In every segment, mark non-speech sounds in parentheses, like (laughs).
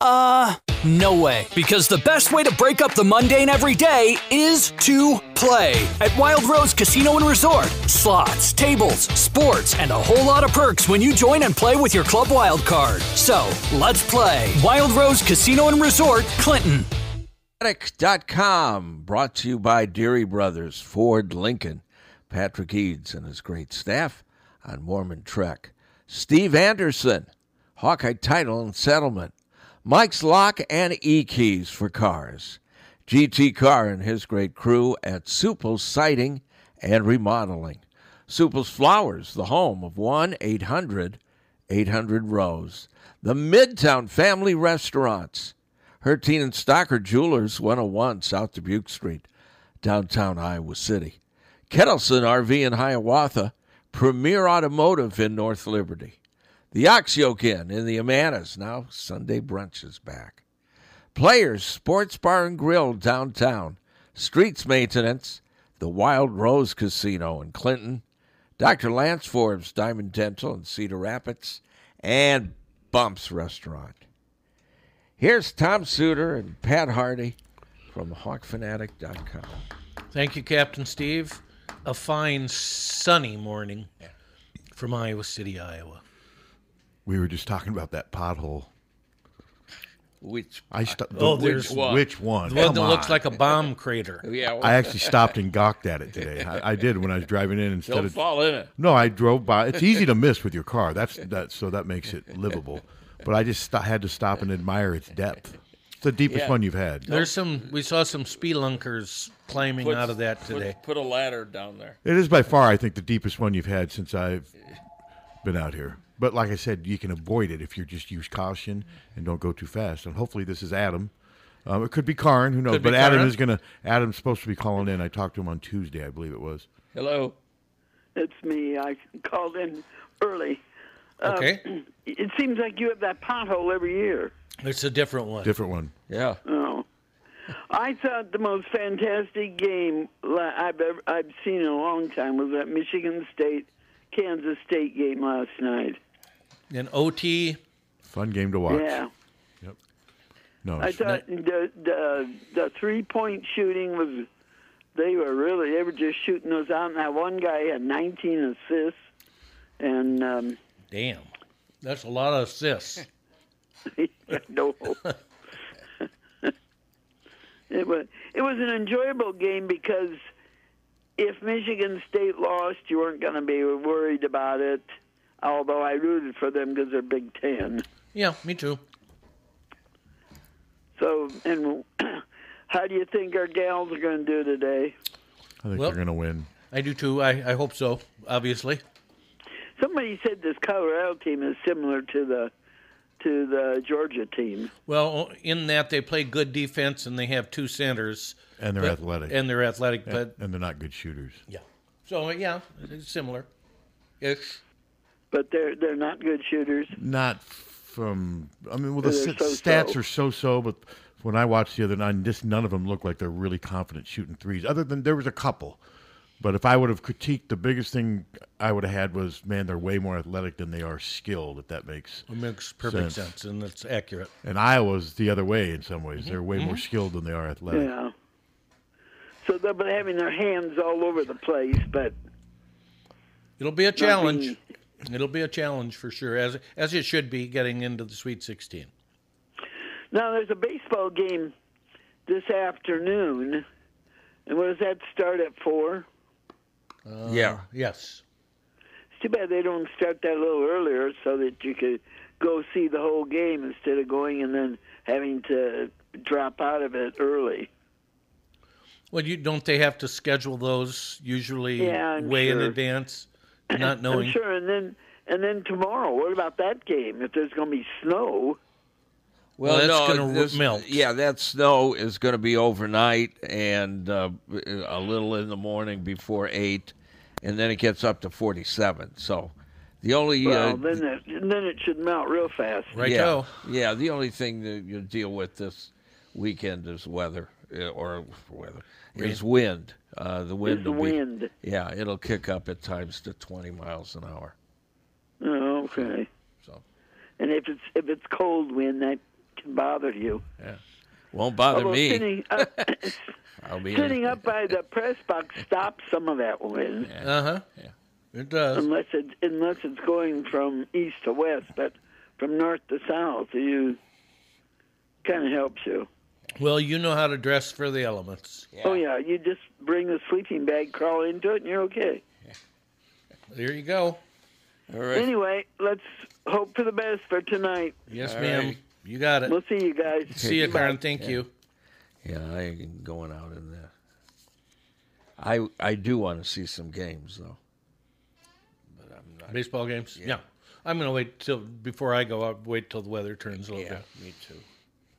Uh, no way. Because the best way to break up the mundane every day is to play at Wild Rose Casino and Resort. Slots, tables, sports, and a whole lot of perks when you join and play with your Club Wild card. So, let's play Wild Rose Casino and Resort, Clinton. Attic.com, brought to you by Deery Brothers, Ford Lincoln, Patrick Eads and his great staff on Mormon Trek, Steve Anderson, Hawkeye Title and Settlement, Mike's Lock and E Keys for cars, GT Car and his great crew at Supple's Siding and Remodeling, Supple's Flowers, the home of 1 800 800 Rose, the Midtown Family Restaurants, Herteen and Stocker Jewelers, 101 South Dubuque Street, downtown Iowa City. Kettleson RV in Hiawatha, Premier Automotive in North Liberty. The Ox Yoke Inn in the Amanas, now Sunday brunch is back. Players Sports Bar and Grill downtown. Streets Maintenance, the Wild Rose Casino in Clinton. Dr. Lance Forbes Diamond Dental in Cedar Rapids. And Bumps Restaurant. Here's Tom Suter and Pat Harty from HawkFanatic.com. Thank you, Captain Steve. A fine sunny morning from Iowa City, Iowa. We were just talking about that pothole. Which I sto- Oh, the- there's which, one. which one? The one Come that looks on. like a bomb crater. (laughs) Yeah, I actually stopped and gawked at it today. I, I did when I was driving in instead Don't of fall in it. No, I drove by. It's easy to miss with your car. That's that. So that makes it livable. But I just st- had to stop and admire its depth. It's the deepest Yeah. one you've had. There's some. We saw some spelunkers climbing Put- out of that put- today. Put, a ladder down there. It is by far, I think, the deepest one you've had since I've been out here. But like I said, you can avoid it if you just use caution and don't go too fast. And hopefully, this is Adam. Um, it could be Karn, who knows? Could but Adam Karn. is gonna. Adam's supposed to be calling in. I talked to him on Tuesday, I believe it was. Hello. It's me. I called in early. Uh, Okay. (clears throat) It seems like you have that pothole every year. It's a different one. Different one. Yeah. Oh. I thought the most fantastic game I've ever I've seen in a long time was that Michigan State Kansas State game last night. An OT. Fun game to watch. Yeah. Yep. No, I it's- thought the the the three point shooting was they were really they were just shooting those out and that one guy had 19 assists and um Damn. That's a lot of assists. (laughs) no. (laughs) it was it was an enjoyable game because if Michigan State lost, you weren't going to be worried about it. Although I rooted for them because they're Big Ten. Yeah, me too. So, and (clears throat) how do you think our gals are going to do today? I think Well- they're going to win. I do too. I, I hope so. Obviously. Somebody said this Colorado team is similar to the to the Georgia team. Well, in that they play good defense and they have two centers. And they're but- athletic. And they're athletic, And- but and they're not good shooters. yeah. So yeah, it's similar. Ish. But they're they're not good shooters. Not from. I mean, well, the s- so-so. stats are so-so, but when I watched the other night, just none of them look like they're really confident shooting threes. Other than there was a couple, but if I would have critiqued, the biggest thing I would have had was, man, they're way more athletic than they are skilled. If that makes It makes perfect sense, and it's accurate. And Iowa's the other way in some ways. Mm-hmm. They're way more Mhm. skilled than they are athletic. Yeah. So they'll be having their hands all over the place, but It'll be a challenge. being- It'll be a challenge for sure, as as it should be getting into the Sweet 16. Now there's a baseball game this afternoon, and what does that start at four? Uh, yeah. Yes. It's too bad they don't start that a little earlier so that you could go see the whole game instead of going and then having to drop out of it early. Well, you don't they have to schedule those usually Yeah, I'm way in advance, not knowing. I'm sure, and then and then tomorrow. What about that game? If there's going to be snow, Well, Well, that's no, gonna melt. Yeah, that snow is going to be overnight and uh, a little in the morning before eight, and then it gets up to forty-seven. So the only well, uh, then it, then it should melt real fast. Right. yeah, yeah, the only thing that you deal with this weekend is weather uh, or weather is wind. Uh, the wind the will be wind? yeah, it'll kick up at times to twenty miles an hour. Oh, okay. So And if it's if it's cold wind, that can bother you. Yeah. Won't bother Although me. sitting (laughs) up, I'll be sitting up by the press box stops some of that wind, Uh huh. It does. unless it unless it's going from east to west, but from north to south, you kind of helps you. Well, you know how to dress for the elements. Oh yeah, you just bring the sleeping bag, crawl into it, and you're okay. There you go. All right. Anyway, let's hope for the best for tonight. Yes, All ma'am. right. You got it. We'll see you guys. See you, Bye. Karen. Thank you. Yeah, I ain't going out in there. I I do want to see some games though. Baseball games. Yeah. I'm gonna wait till before I go out. Wait till the weather turns a little bit. me too.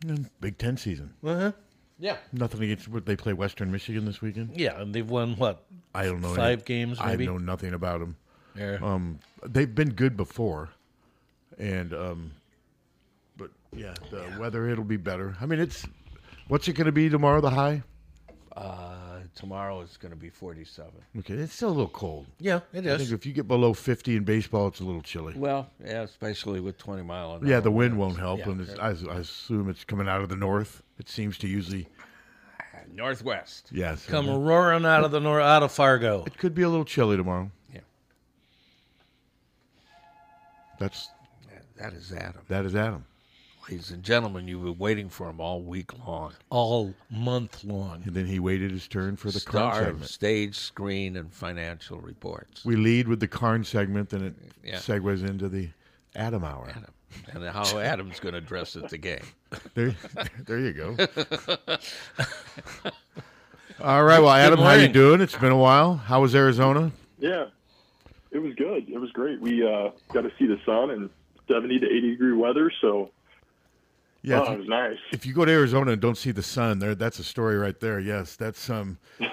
And Big Ten season. Uh huh. Yeah. Nothing against what they play Western Michigan this weekend. Yeah, and they've won what? I don't know. Five any- games, I maybe? know nothing about them. Yeah. Um, they've been good before, and um, but yeah, the weather it'll be better. I mean, it's what's it going to be tomorrow? The high? Uh, tomorrow it's going to be 47. Okay, it's still a little cold. yeah, it I think if you get below fifty in baseball, it's a little chilly. Well, yeah, especially with 20 mile an Yeah, the wind won't help, Yeah, and it's, I, I assume it's coming out of the north. It seems to usually, northwest. yes. Come mm-hmm. roaring out of the north, out of Fargo. It could be a little chilly tomorrow. Yeah. That's That is Adam. that is Adam. Ladies and gentlemen, you've been waiting for him all week long. all month long. And then he waited his turn for the Karn Star, segment. stage, screen, and financial reports. We lead with the Karn segment, then it Yeah. segues into the Adam hour. Adam. And how Adam's going to dress at the game. (laughs) There, there you go. (laughs) All right, well, Adam, how you doing? It's been a while. How was Arizona? Yeah, it was good. It was great. We uh, got to see the sun and 70 to 80 degree weather, so Yeah, oh, if, you, nice. if you go to Arizona and don't see the sun, there, that's a story right there. Yes, that's um. (laughs)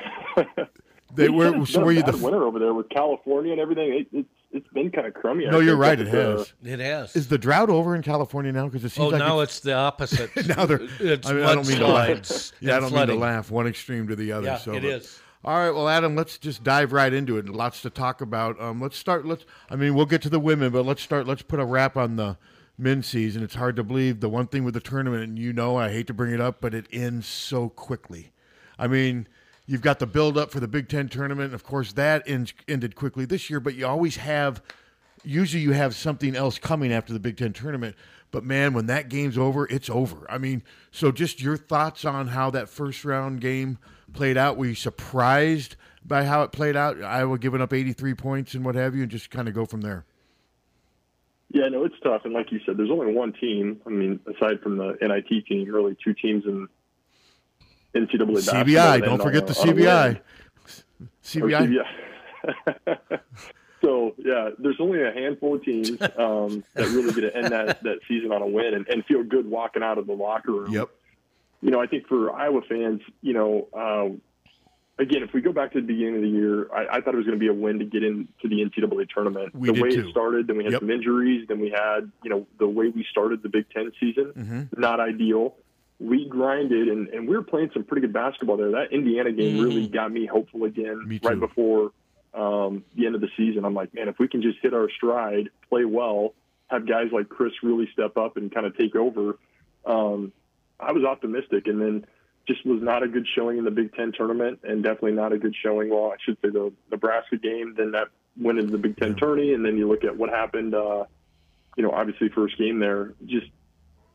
They were so a were you the winter over there with California and everything. It, it's it's been kind of crummy. I No, you're right. It at the- has. It has. Is the drought over in California now? Because it seems oh, like now it's, it's, the opposite. (laughs) now they're. it's I, mean, I don't mean to laugh. Yeah, I don't flooding. mean to laugh. One extreme to the other. Yeah, so, it but- is. All right, well, Adam, let's just dive right into it. Lots to talk about. Um, let's start. Let's. I mean, we'll get to the women, but let's start. Let's put a wrap on the men's season. It's hard to believe the one thing with the tournament, and you know, I hate to bring it up, but it ends so quickly. I mean, you've got the build up for the Big Ten tournament. Of course, that ended quickly this year, but you always have. Usually, you have something else coming after the Big Ten tournament. But man, when that game's over, it's over. I mean, so just your thoughts on how that first round game played out. Were you surprised by how it played out? Iowa giving up 83 points and what have you, and just kind of go from there. Yeah, no, it's tough. And like you said, there's only one team. I mean, aside from the NIT team, really two teams in NCAA. CBI, don't forget on the a- on a CBI. CBI. CBI. (laughs) so yeah, there's only a handful of teams um, that really get to end that, (laughs) that season on a win and, and feel good walking out of the locker room. Yep. you know, I think for Iowa fans, you know, uh, again, if we go back to the beginning of the year, I, I thought it was going to be a win to get into the NCAA tournament. We the way too. it started, then we had Yep. some injuries, then we had, you know, the way we started the Big Ten season, Mm-hmm. not ideal. We grinded, and, and we were playing some pretty good basketball there. That Indiana game really got me hopeful again. Me right before um, the end of the season. I'm like, man, if we can just hit our stride, play well, have guys like Chris really step up and kind of take over, um, I was optimistic. And then just was not a good showing in the Big Ten tournament, and definitely not a good showing. Well, I should say the Nebraska game. Then that went into the Big Ten tourney, and then you look at what happened. Uh, you know, obviously first game there, just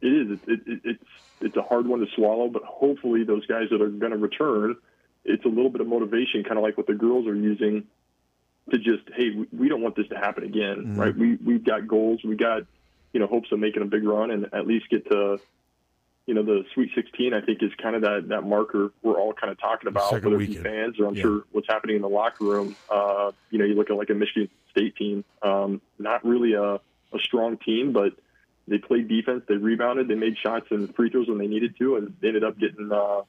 it is it, it, it's it's a hard one to swallow, but hopefully those guys that are going to return, it's a little bit of motivation, kind of like what the girls are using to just hey, we, we don't want this to happen again, Mm-hmm. right? We we've got goals, we got you know hopes of making a big run and at least get to you know the Sweet 16. I think is kind of that that marker we're all kind of talking about, Second whether it be weekend. fans or I'm Yeah. sure what's happening in the locker room. Uh, you know, you look at like a Michigan State team, um, not really a, a strong team, but they played defense, they rebounded, they made shots and free throws when they needed to, and they ended up getting uh,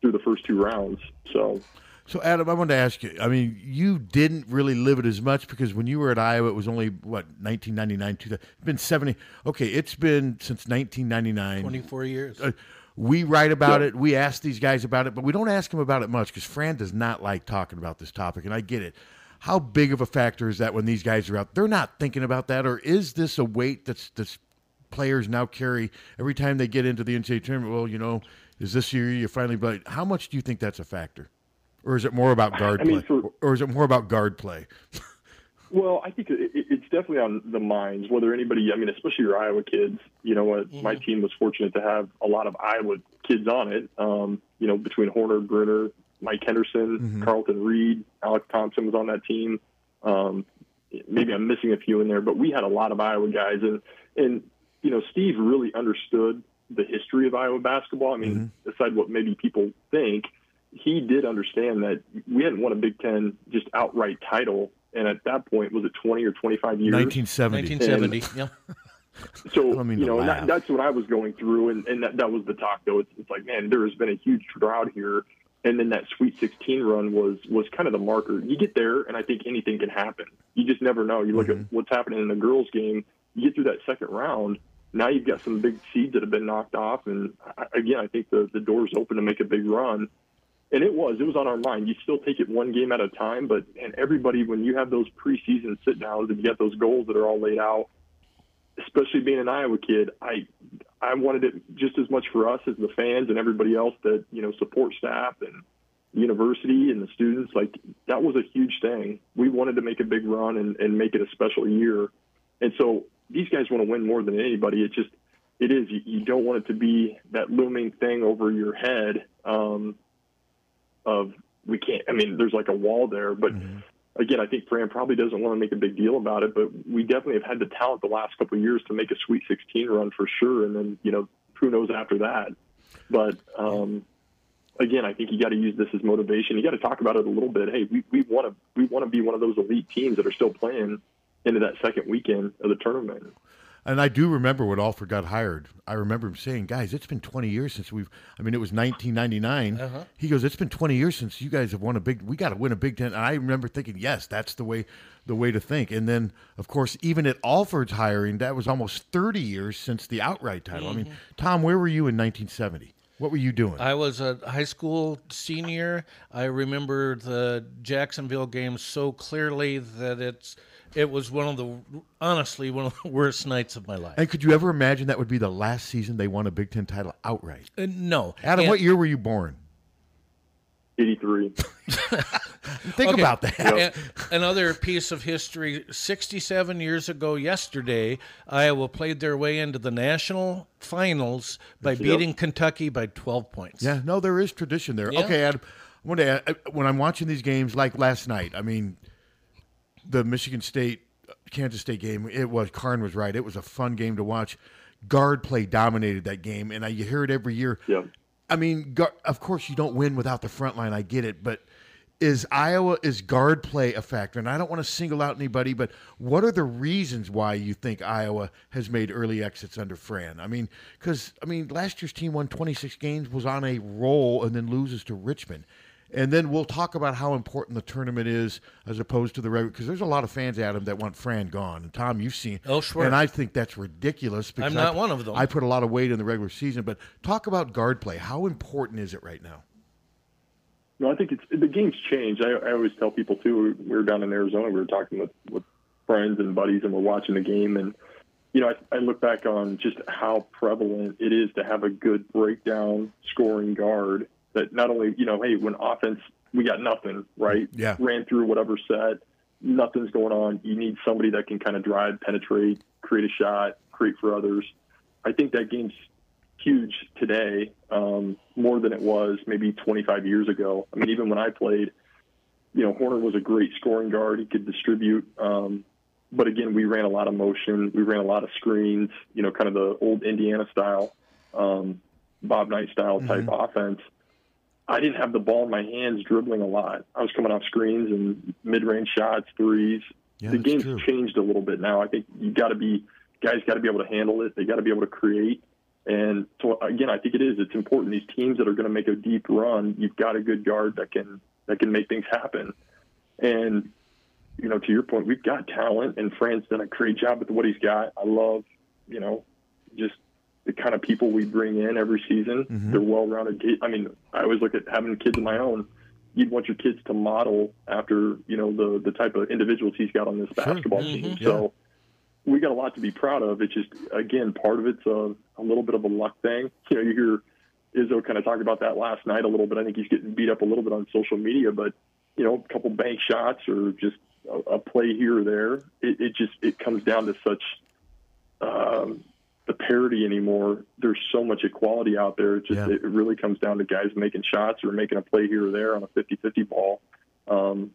through the first two rounds. So So, Adam, I wanted to ask you. I mean, you didn't really live it as much because when you were at Iowa, it was only what 1999, 2000. It's been 70. Okay, it's been since 1999. 24 years. Uh, we write about it. We ask these guys about it, but we don't ask them about it much because Fran does not like talking about this topic, and I get it. How big of a factor is that when these guys are out? They're not thinking about that, or is this a weight that's that's players now carry every time they get into the NCAA tournament? Well, you know, is this year you finally? But how much do you think that's a factor, or is it more about guard I mean, play, for- or is it more about guard play? (laughs) Well, I think it, it- it's definitely on the minds. Whether anybody, I mean, especially your Iowa kids. You know, what my team was fortunate to have a lot of Iowa kids on it. Um, you know, between Horner, Brunner, Mike Henderson, Carlton Reed, Alex Thompson was on that team. Um, maybe I'm missing a few in there, but we had a lot of Iowa guys, and and you know, Steve really understood the history of Iowa basketball. I mean, aside what maybe people think, he did understand that we hadn't won a Big Ten just outright title, and at that point, was it 20 or 25 years? 1970. 1970. Yeah. (laughs) So I mean you know, that, that's what I was going through, and, and that, that was the talk. Though it's, it's like, man, there has been a huge drought here, and then that Sweet 16 run was was kind of the marker. You get there, and I think anything can happen. You just never know. You look Mm-hmm. at what's happening in the girls' game. You get through that second round. Now you've got some big seeds that have been knocked off, and I, again, I think the the door's open to make a big run. And it was, it was on our mind. You still take it one game at a time, but and everybody, when you have those preseason sit downs and you get those goals that are all laid out, especially being an Iowa kid, I I wanted it just as much for us as the fans and everybody else that you know support staff and university and the students. Like that was a huge thing. We wanted to make a big run and, and make it a special year, and so these guys want to win more than anybody. It just it is you, you don't want it to be that looming thing over your head um, of we can't. I mean, there's like a wall there, but again, I think Fran probably doesn't want to make a big deal about it, but we definitely have had the talent the last couple of years to make a Sweet 16 run for sure, and then you know who knows after that. But um, again, I think you got to use this as motivation. You got to talk about it a little bit. Hey, we we want to we want to be one of those elite teams that are still playing into that second weekend of the tournament. And I do remember when Alford got hired. I remember him saying, "Guys, it's been 20 years since we've. I mean, it was 1999. Uh-huh. He goes, "It's been 20 years since you guys have won a big. We got to win a Big Ten." And I remember thinking, "Yes, that's the way, the way to think." And then, of course, even at Alford's hiring, that was almost 30 years since the outright title. I mean, Tom, where were you in 1970? What were you doing? I was a high school senior. I remember the Jacksonville game so clearly that it's it was one of the honestly one of the (laughs) worst nights of my life. and could you ever imagine that would be the last season they won a Big Ten title outright? Uh, no, Adam, And- what year were you born? 83. (laughs) Think Okay. about that. A- Another piece of history 67 years ago, yesterday, Iowa played their way into the national finals by beating Kentucky by 12 points. Yeah, no, there is tradition there. Yeah. Okay, Adam, I want to add, uh, when I'm watching these games like last night, I mean, the Michigan State Kansas State game, it was Karn was right. It was a fun game to watch. Guard play dominated that game, and I, you hear it every year. Yeah. I mean, of course, you don't win without the front line. I get it, but is Iowa is guard play a factor? And I don't want to single out anybody, but what are the reasons why you think Iowa has made early exits under Fran? I mean, because I mean, last year's team won 26 games, was on a roll, and then loses to Richmond. And then we'll talk about how important the tournament is as opposed to the regular. Because there's a lot of fans, Adam, that want Fran gone. And Tom, you've seen. Oh, sure. And I think that's ridiculous. Because I'm not I- one of them. I put a lot of weight in the regular season. But talk about guard play. How important is it right now? No, I think it's the game's changed. I, I always tell people too. We were down in Arizona. We were talking with with friends and buddies, and we're watching the game. And you know, I, I look back on just how prevalent it is to have a good breakdown scoring guard. That not only you know, hey, when offense we got nothing right, Yeah. ran through whatever set, nothing's going on. You need somebody that can kind of drive, penetrate, create a shot, create for others. I think that game's huge today, um, more than it was maybe 25 years ago. I mean, even when I played, you know, Horner was a great scoring guard. He could distribute. Um, but again, we ran a lot of motion. We ran a lot of screens, you know, kind of the old Indiana style, um, Bob Knight style type Mhm. offense. I didn't have the ball in my hands dribbling a lot. I was coming off screens and mid range shots, threes. Yeah, the game's true. changed a little bit now. I think you got to be, guys got to be able to handle it. They got to be able to create. And so again, I think it is. It's important. These teams that are going to make a deep run, you've got a good guard that can that can make things happen. And you know, to your point, we've got talent, and Fran's done a great job with what he's got. I love, you know, just the kind of people we bring in every season. Mhm. They're well-rounded. I mean, I always look at having kids of my own. You'd want your kids to model after, you know, the the type of individuals he's got on this Sure. basketball Mhm. team. Yeah. So we got a lot to be proud of. It's just again, part of it's a, a little bit of a luck thing. You know, you hear Izzo kind of talk about that last night a little bit. I think he's getting beat up a little bit on social media, but you know, a couple bank shots or just a, a play here or there. It, it just it comes down to such um, the parity anymore. There's so much equality out there. It just Yeah. it really comes down to guys making shots or making a play here or there on a 50-50 ball. Um,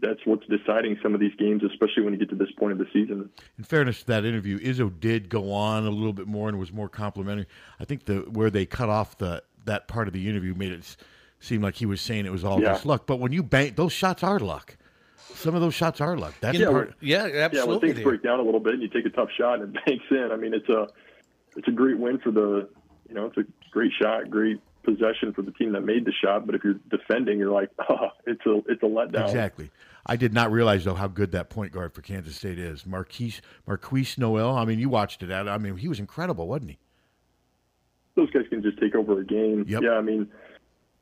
that's what's deciding some of these games, especially when you get to this point of the season. In fairness to that interview, Izzo did go on a little bit more and was more complimentary. I think the where they cut off the that part of the interview made it seem like he was saying it was all Yeah. just luck. But when you bank, those shots are luck. Some of those shots are luck. That's You know, part. yeah, absolutely. Yeah, when things break down a little bit and you take a tough shot and it (laughs) banks in. I mean, it's a it's a great win for the you know it's a great shot, great possession for the team that made the shot. But if you're defending, you're like, (laughs) oh, it's a it's a letdown. Exactly. I did not realize though how good that point guard for Kansas State is. Markquis Markquis Nowell. I mean, you watched it. Ad. I mean, he was incredible, wasn't he? Those guys can just take over a game. Yep. Yeah, I mean,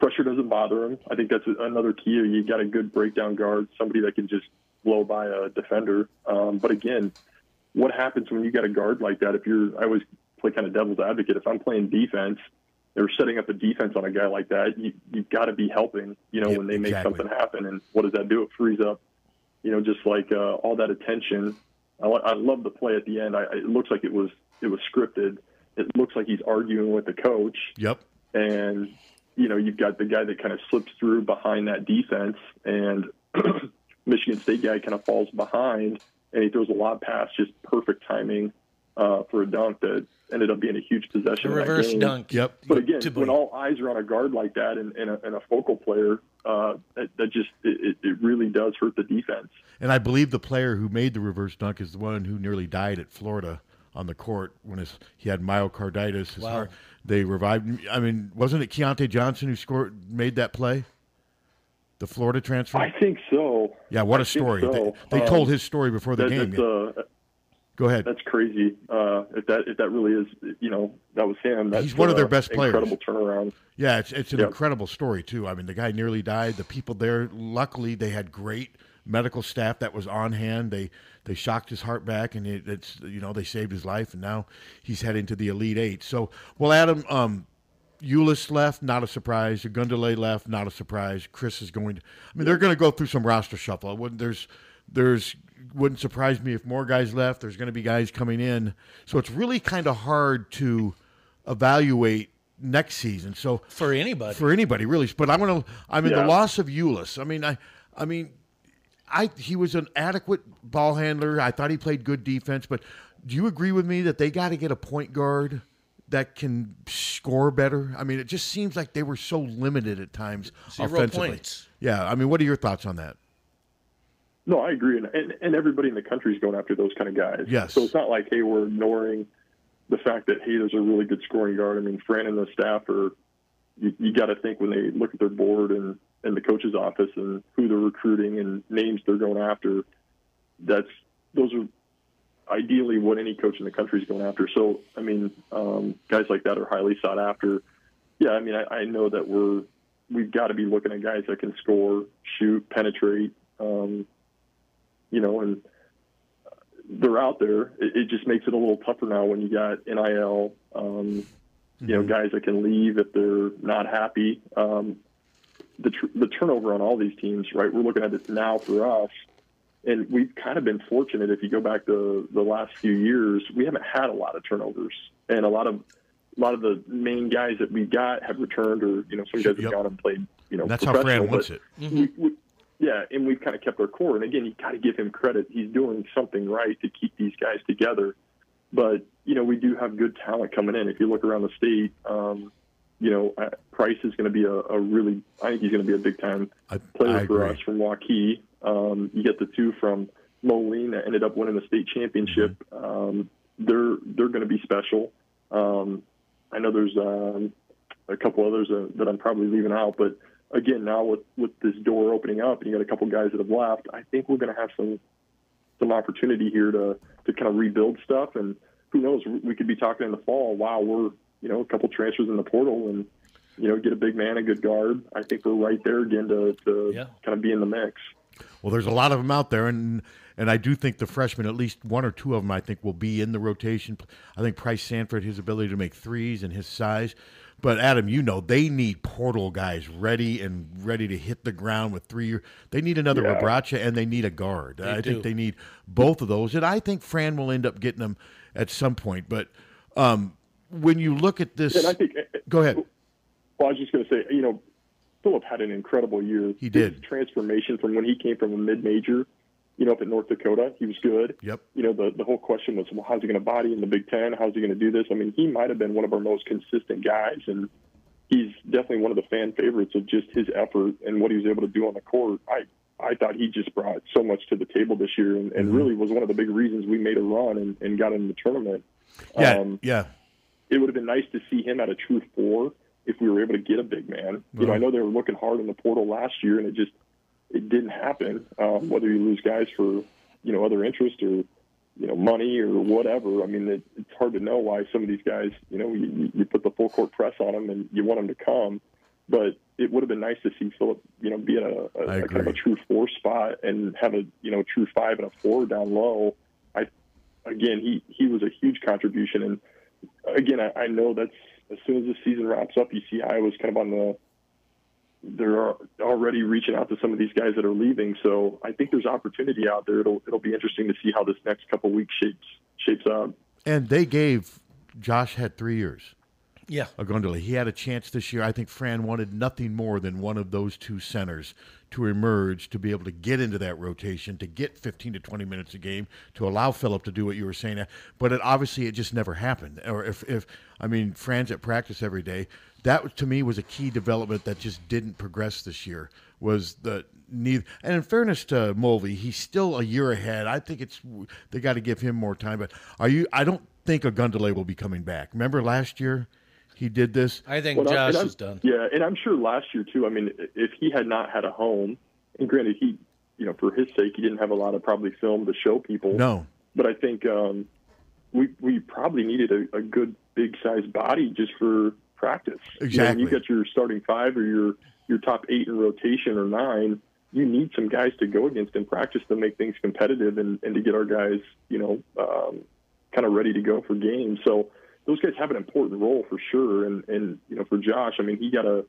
pressure doesn't bother him. I think that's another key. You got a good breakdown guard, somebody that can just blow by a defender. Um, but again, what happens when you got a guard like that? If you're, I always play kind of devil's advocate. If I'm playing defense, they're setting up a defense on a guy like that. You you've got to be helping. You know, Yeah, when they make exactly. something happen. And what does that do? It frees up. You know, just like uh, all that attention. I, I love the play at the end. I, it looks like it was it was scripted. It looks like he's arguing with the coach Yep. and you know you've got the guy that kind of slips through behind that defense, and (clears throat) Michigan State guy kind of falls behind, and he throws a lob pass, just perfect timing uh, for a dunk that ended up being a huge possession. in that reverse dunk. Yep. But again, To when all eyes are on a guard like that and, and, a, and a focal player, uh, that, that just it, it really does hurt the defense. And I believe the player who made the reverse dunk is the one who nearly died at Florida on the court when his, he had myocarditis. His Wow. heart, they revived. I mean, wasn't it Keyontae Johnson who scored made that play? The Florida transfer. I think so. yeah, what I a think story! so. They, they Um, told his story before the That, game. uh, Go ahead. That's crazy. Uh, if that if that really is, you know, that was him. That's He's one of their uh, best players. Incredible turnaround. Yeah, it's it's an Yep. incredible story too. I mean, the guy nearly died. The people there, luckily, they had great medical staff that was on hand. They they shocked his heart back, and it, it's you know they saved his life, and now he's heading to the Elite Eight. So, well, Adam, um, Ulis left, not a surprise. Gundele left, not a surprise. Chris is going to. I mean, they're going to go through some roster shuffle. I wouldn't- There's there's wouldn't surprise me if more guys left. There's going to be guys coming in, so it's really kind of hard to evaluate next season. So For anybody. for anybody really. But I'm gonna. I mean, Yeah. the loss of Ulis. I mean, I. I mean, I he was an adequate ball handler. I thought he played good defense. But do you agree with me that they got to get a point guard that can score better? I mean, it just seems like they were so limited at times Zero offensively. points. Yeah. I mean, what are your thoughts on that? No, I agree, and, and and everybody in the country is going after those kind of guys. Yes. So it's not like hey, we're ignoring the fact that hey, there's a really good scoring guard. I mean, Fran and the staff are. You, you got to think when they look at their board and and the coach's office and who they're recruiting and names they're going after. That's those are ideally what any coach in the country is going after. So I mean, um, guys like that are highly sought after. Yeah, I mean, I, I know that we're we've got to be looking at guys that can score, shoot, penetrate. Um, you know, and they're out there. It, it just makes it a little tougher now when you got NIL. Um, You know, guys that can leave if they're not happy. Um, the tr- the turnover on all these teams, right? We're looking at it now for us. And we've kind of been fortunate. If you go back to the last few years, we haven't had a lot of turnovers, and a lot of a lot of the main guys that we got have returned, or you know, some guys have Yep. gone and played. You know, And that's how Fran professional, wants but it. we, we, yeah, and we've kind of kept our core. And again, you got to give him credit. He's doing something right to keep these guys together. But you know, we do have good talent coming in. If you look around the state, um, you know, uh, Pryce is going to be a, a really. I think he's going to be a big time player I for agree. us from Waukee. Um, you get the two from Moline that ended up winning the state championship. Mm-hmm. Um, they're they're going to be special. Um, I know there's um, a couple others uh, that I'm probably leaving out, but again, now with with this door opening up and you got a couple guys that have left, I think we're going to have some some opportunity here to to kind of rebuild stuff. And who knows, we could be talking in the fall. Wow, we're you know a couple transfers in the portal and you know get a big man, a good guard. I think we're right there again to to Yeah. kind of be in the mix. Well, there's a lot of them out there, and and I do think the freshmen, at least one or two of them, I think will be in the rotation. I think Pryce Sandfort, his ability to make threes and his size. But Adam, you know they need portal guys ready and ready to hit the ground with three. They need another Yeah. Rebraca and they need a guard. I do. think they need both of those, and I think Fran will end up getting them at some point. But um, when you look at this, And I think go ahead. Well, I was just going to say, you know, Filip had an incredible year. He did. His transformation from when he came from a mid-major, you know, up at North Dakota, he was good. Yep. You know, the the whole question was, well, how's he going to body in the Big Ten? How's he going to do this? I mean, he might have been one of our most consistent guys, and he's definitely one of the fan favorites of just his effort and what he was able to do on the court. I I thought he just brought so much to the table this year, and, Mm-hmm. really was one of the big reasons we made a run and, and got in the tournament. Yeah, Um, yeah. It would have been nice to see him at a true four if we were able to get a big man. You know, I know they were looking hard in the portal last year, and it just it didn't happen. Um, whether you lose guys for you know other interest or you know money or whatever, I mean, it, it's hard to know why some of these guys, you know, you, you put the full court press on them and you want them to come. But it would have been nice to see Filip, you know, be at a, a, a kind of a true four spot and have a you know true five and a four down low. I again, he he was a huge contribution, and again, I, I know that's as soon as the season wraps up, you see Iowa's kind of on the. They're already reaching out to some of these guys that are leaving, so I think there's opportunity out there. It'll it'll be interesting to see how this next couple weeks shapes shapes up. And they gave Josh had three years. Yeah. Ogundele. He had a chance this year. I think Fran wanted nothing more than one of those two centers to emerge, to be able to get into that rotation, to get 15 to 20 minutes a game, to allow Filip to do what you were saying. But it obviously it just never happened. Or if, if I mean, Fran's at practice every day. That to me was a key development that just didn't progress this year. Was the neither? And in fairness to Mulvey, he's still a year ahead. I think it's they got to give him more time. But are you? I don't think a Ogundele will be coming back. Remember last year? He did this. I think Well, Josh I'm- is done. Yeah, and I'm sure last year too. I mean, if he had not had a home, and granted, he, you know, for his sake, he didn't have a lot of probably film to show people. No. but I think um, we we probably needed a, a good big size body just for practice. You know, Exactly. You, got your starting five or your your top eight in rotation or nine. You need some guys to go against in practice to make things competitive and, and to get our guys, you know, um, kind of ready to go for games. So those guys have an important role for sure. And and you know, for Josh, I mean, he got a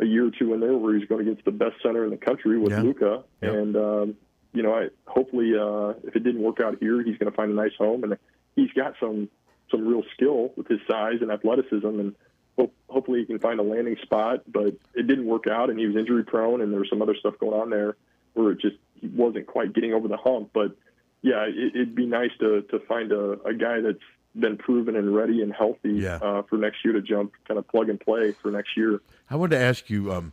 a year or two in there where he's going against the best center in the country with Yeah. Luka, Yeah. and um, you know, I hopefully uh, if it didn't work out here, he's going to find a nice home, and he's got some some real skill with his size and athleticism, and hope, hopefully he can find a landing spot. But it didn't work out, and he was injury prone, and there was some other stuff going on there where it just he wasn't quite getting over the hump. But yeah, it, it'd be nice to to find a, a guy that's been proven and ready and healthy Yeah. uh, for next year to jump, kind of plug and play for next year. I wanted to ask you. Um,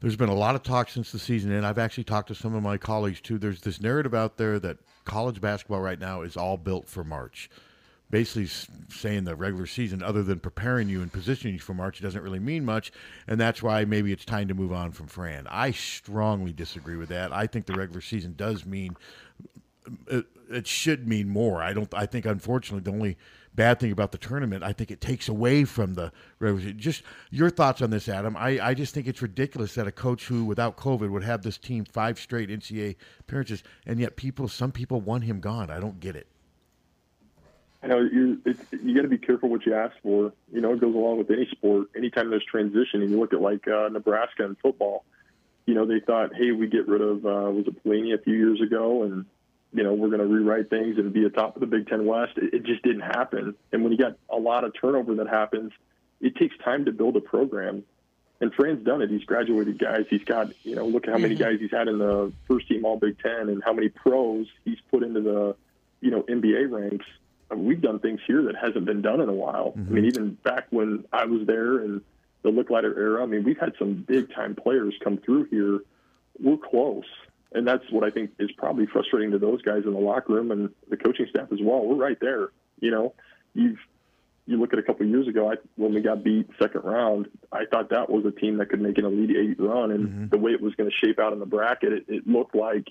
there's been a lot of talk since the season, and I've actually talked to some of my colleagues too. There's this narrative out there that college basketball right now is all built for March. Basically, saying the regular season, other than preparing you and positioning you for March, doesn't really mean much, and that's why maybe it's time to move on from Fran. I strongly disagree with that. I think the regular season does mean it, it should mean more. I don't. I think unfortunately the only bad thing about the tournament, I think it takes away from the. Just your thoughts on this, Adam? I, I just think it's ridiculous that a coach who without COVID would have this team five straight NCAA appearances, and yet people, some people want him gone. I don't get it. I know you you got to be careful what you ask for. You know, it goes along with any sport. Anytime there's transition, and you look at like uh, Nebraska and football, you know, they thought, hey, we get rid of uh, was it Pelini a few years ago, and you know, we're going to rewrite things and be atop of the Big Ten West. It, it just didn't happen. And when you got a lot of turnover that happens, it takes time to build a program. And Fran's done it. He's graduated guys. He's got, you know, look at how many mm-hmm. guys he's had in the first team All Big Ten and how many pros he's put into the, you know, NBA ranks. I mean, we've done things here that hasn't been done in a while. I mm-hmm. mean, even back when I was there and the Lickliter era, I mean, we've had some big time players come through here. We're close. And that's what I think is probably frustrating to those guys in the locker room and the coaching staff as well. We're right there. You know, you've you look at a couple of years ago I, when we got beat second round. I thought that was a team that could make an Elite Eight run, and the way it was going to shape out in the bracket, it, it looked like,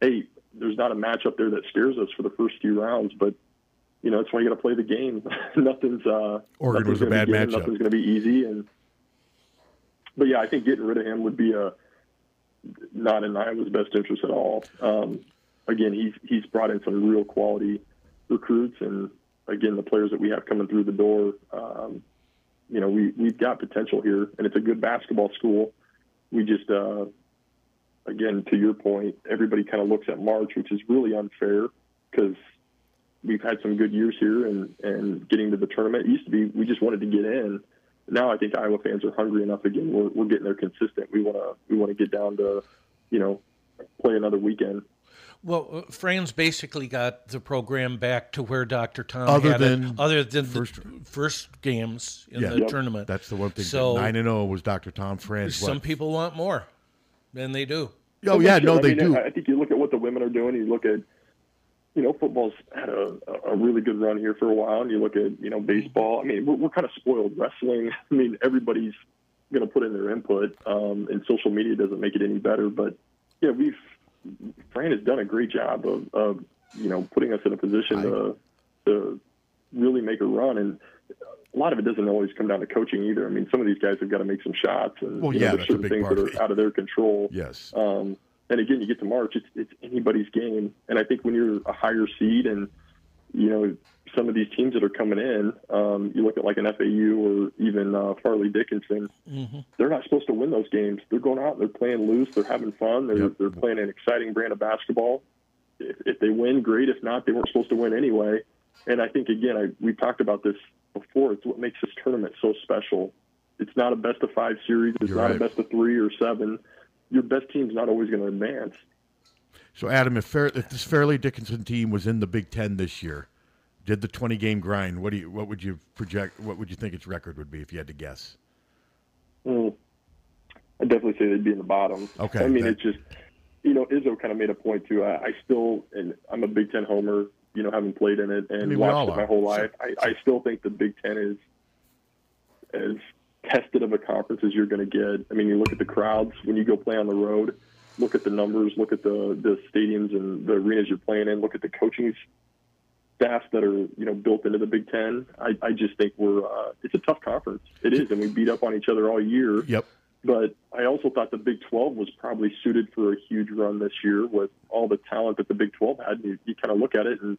hey, there's not a matchup there that scares us for the first few rounds, but you know, that's why you got to play the game. (laughs) nothing's uh, Oregon nothing's was a bad matchup. Nothing's going to be easy, and but yeah, I think getting rid of him would be a not in Iowa's best interest at all. Um, again, he's he's brought in some real quality recruits, and again, the players that we have coming through the door, um, you know, we we've got potential here, and it's a good basketball school. We just, uh, again, to your point, everybody kind of looks at March, which is really unfair because we've had some good years here, and and getting to the tournament it used to be we just wanted to get in. Now I think Iowa fans are hungry enough again. We're we're getting there consistent. We want to we want to get down to, you know, play another weekend. Well, uh, Franz basically got the program back to where Dr. Tom Other had than it, other than first- the first games in Yeah. the Yep. tournament. That's the one thing. So Nine and zero was Dr. Tom Franz. some what? people want more, and they do. Oh yeah, no, I they mean, do. I think you look at what the women are doing. You look at, you know, football's had a, a really good run here for a while, and you look at, you know, baseball. I mean, we're, we're kind of spoiled. Wrestling. (laughs) I mean, everybody's going to put in their input, um, and social media doesn't make it any better. But yeah, we've Fran has done a great job of, of you know, putting us in a position to to really make a run and. A lot of it doesn't always come down to coaching either. I mean, some of these guys have got to make some shots, and Well, you know, yeah, there's certain things that are out of their control. Yes. Um, and again, you get to March, it's, it's anybody's game. And I think when you're a higher seed and, you know, some of these teams that are coming in, um, you look at like an FAU or even uh, Fairleigh Dickinson, they're not supposed to win those games. They're going out, they're playing loose, they're having fun, they're, Yep. they're playing an exciting brand of basketball. If, if they win, great. If not, they weren't supposed to win anyway. And I think, again, I, we talked about this before. It's what makes this tournament so special. It's not a best of five series. It's You're not right. a best of three or seven. Your best team's not always going to advance. So, Adam, if, Fair, if this Fairleigh Dickinson team was in the Big Ten this year, did the twenty game grind, what do you what would you project? What would you think its record would be if you had to guess? Mm. I definitely say they'd be in the bottom. Okay, I mean, that- it's just, you know, Izzo kind of made a point too. I, I still, and I'm a Big Ten homer, you know, having played in it and I mean, watched it my whole life. I, I still think the Big Ten is as tested of a conference as you're going to get. I mean, you look at the crowds when you go play on the road. Look at the numbers. Look at the the stadiums and the arenas you're playing in. Look at the coaching staffs that are you know built into the Big Ten. I, I just think we're uh, it's a tough conference. It is, and we beat up on each other all year. Yep. But I also thought the Big 12 was probably suited for a huge run this year with all the talent that the Big 12 had. You, you kind of look at it, and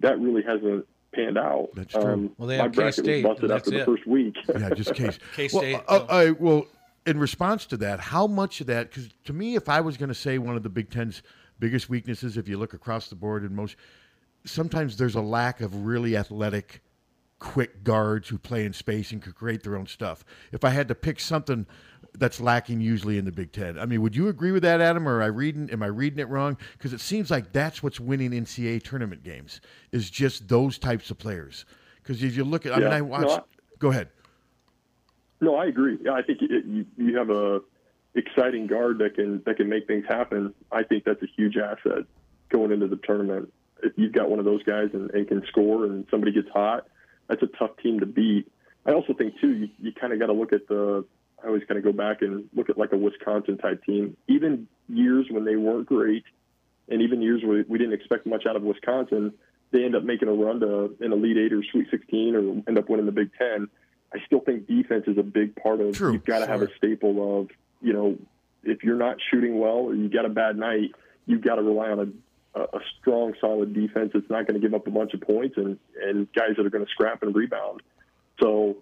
that really hasn't panned out. That's true. Well, they my have bracket K-State, was busted after that's the first week. (laughs) Yeah, just case. (laughs) K-State, Well, uh, I, well, in response to that, how much of that? Because to me, if I was going to say one of the Big Ten's biggest weaknesses, if you look across the board in most, sometimes there's a lack of really athletic, quick guards who play in space and could create their own stuff. If I had to pick something that's lacking usually in the Big Ten, I mean, would you agree with that, Adam? Or am I reading? Am I reading it wrong? Because it seems like that's what's winning NCAA tournament games is just those types of players. Because if you look at, I mean. I No. I- go ahead. No, I agree. I think it, you, you have a exciting guard that can that can make things happen. I think that's a huge asset going into the tournament. If you've got one of those guys and, and can score and somebody gets hot, that's a tough team to beat. I also think too, you, you kind of got to look at the. I always kind of go back and look at like a Wisconsin type team. Even years when they weren't great, and even years where we didn't expect much out of Wisconsin, they end up making a run to an Elite Eight or Sweet 16 or end up winning the Big Ten. I still think defense is a big part of. True, you've got to have a staple of you know if you're not shooting well or you got a bad night, you've got to rely on a, strong, solid defense that's not going to give up a bunch of points and and guys that are going to scrap and rebound. So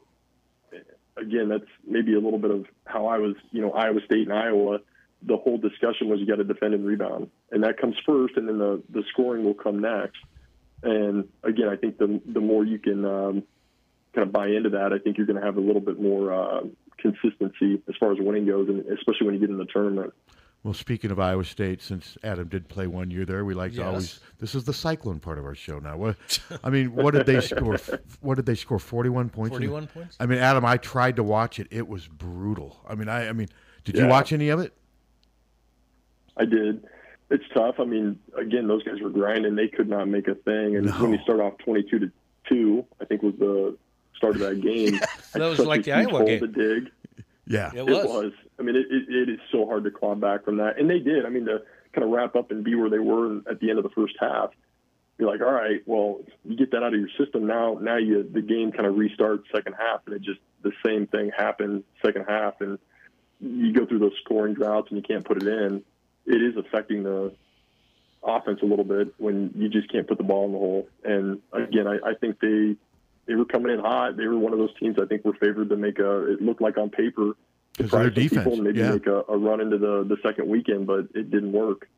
again, that's maybe a little bit of how I was, you know, Iowa State and Iowa. the whole discussion was you got to defend and rebound, and that comes first, and then the the scoring will come next. And again, I think the the more you can um, kind of buy into that, I think you're going to have a little bit more uh, consistency as far as winning goes, and especially when you get in the tournament. Well, speaking of Iowa State, since Adam did play one year there, we like to always. This is the cyclone part of our show now. What? (laughs) I mean, what did they score? What did they score? Forty-one points. in 41 points? I mean, Adam, I tried to watch it. It was brutal. I mean, I, I mean, did you watch any of it? I did. It's tough. I mean, again, those guys were grinding. They could not make a thing. And when you start off 22 to 2, I think was the start of that game. (laughs) That was like the Iowa game. To dig. Yeah. It It was. was. I mean, it, it, it is so hard to claw back from that. And they did. I mean, to kind of wrap up and be where they were at the end of the first half, you're like, all right, well, you get that out of your system now. Now you the game kind of restarts second half, and it just the same thing happened second half, and you go through those scoring droughts and you can't put it in. It is affecting the offense a little bit when you just can't put the ball in the hole. And again, I, I think they they were coming in hot. They were one of those teams I think were favored to make a. It looked like on paper Because of their surprise some people defense, and maybe yeah. make a, a run into the the second weekend, but it didn't work.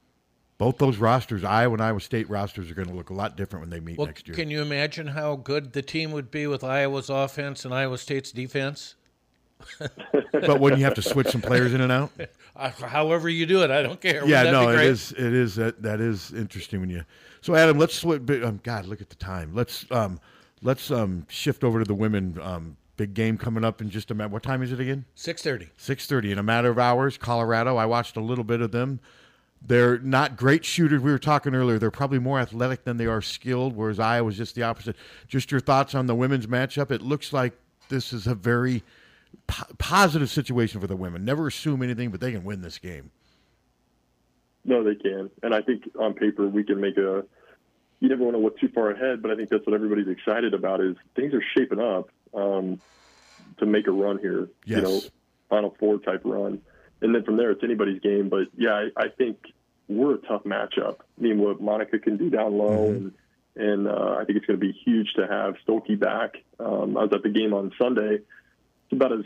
Both those rosters, Iowa and Iowa State rosters, are going to look a lot different when they meet Well, next year. can you imagine how good the team would be with Iowa's offense and Iowa State's defense? (laughs) but when you have to switch some players in and out, (laughs) Uh, however you do it, I don't care. yeah, Wouldn't that no, be it great? is. It is that that is interesting when you. So Adam, let's switch. Um, God, look at the time. Let's um, let's um, shift over to the women. Um, big game coming up in just a minute. What time is it again? 6:30. Six thirty in a matter of hours. Colorado. I watched a little bit of them. They're not great shooters. We were talking earlier. They're probably more athletic than they are skilled, whereas Iowa's just the opposite. Just your thoughts on the women's matchup. It looks like this is a very po- positive situation for the women. Never assume anything, but they can win this game. No, they can, and I think on paper we can make a. You never want to look too far ahead, but I think that's what everybody's excited about. Is things are shaping up um, to make a run here. Yes. You know, Final Four type run, and then from there it's anybody's game. But yeah, I, I think we're a tough matchup. I mean, what Monika can do down low, and and uh, I think it's going to be huge to have Stokey back. Um, I was at the game on Sunday. It's about as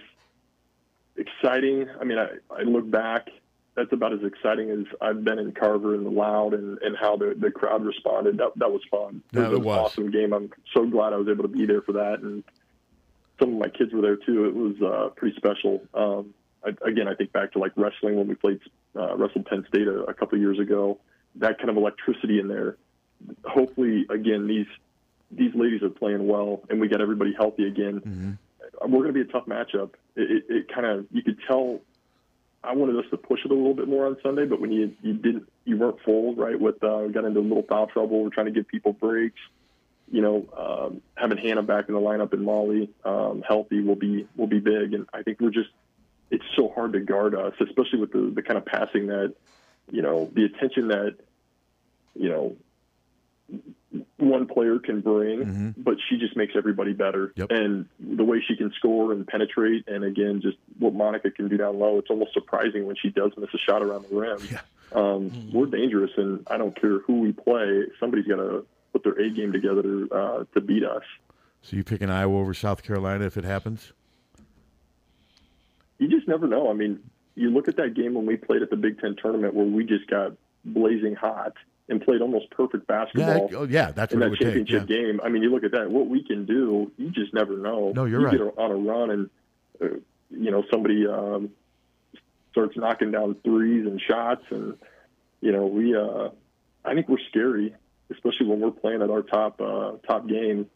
exciting. I mean, I, I look back. That's about as exciting as I've been in Carver and the Loud and, and how the, the crowd responded. That that was fun. No, was it an awesome game. I'm so glad I was able to be there for that, and some of my kids were there too. It was uh, pretty special. Um, I, again, I think back to like wrestling when we played uh, wrestled Penn State a, a couple of years ago. That kind of electricity in there. Hopefully, again, these these ladies are playing well, and we got everybody healthy again. We're going to be a tough matchup. It, it, it kind of you could tell. I wanted us to push it a little bit more on Sunday, but when you you didn't, you weren't full right. With uh, got into a little foul trouble. We're trying to give people breaks. You know, um, having Hannah back in the lineup and Molly um, healthy will be will be big. And I think we're just it's so hard to guard us, especially with the the kind of passing that you know the attention that you know one player can bring, but she just makes everybody better. Yep. And the way she can score and penetrate, and again, just what Monika can do down low, it's almost surprising when she does miss a shot around the rim. Um, We're dangerous, and I don't care who we play. Somebody's got to put their A game together to, uh, to beat us. So you picking Iowa over South Carolina if it happens? You just never know. I mean, you look at that game when we played at the Big Ten tournament where we just got blazing hot and played almost perfect Yeah, basketball. oh, yeah, that's in what it that would take. championship Yeah. game. I mean, you look at that. What we can do, you just never know. No, you're you right. Get on a run, and uh, you know somebody um, starts knocking down threes and shots, and you know we. Uh, I think we're scary, especially when we're playing at our top uh, top game.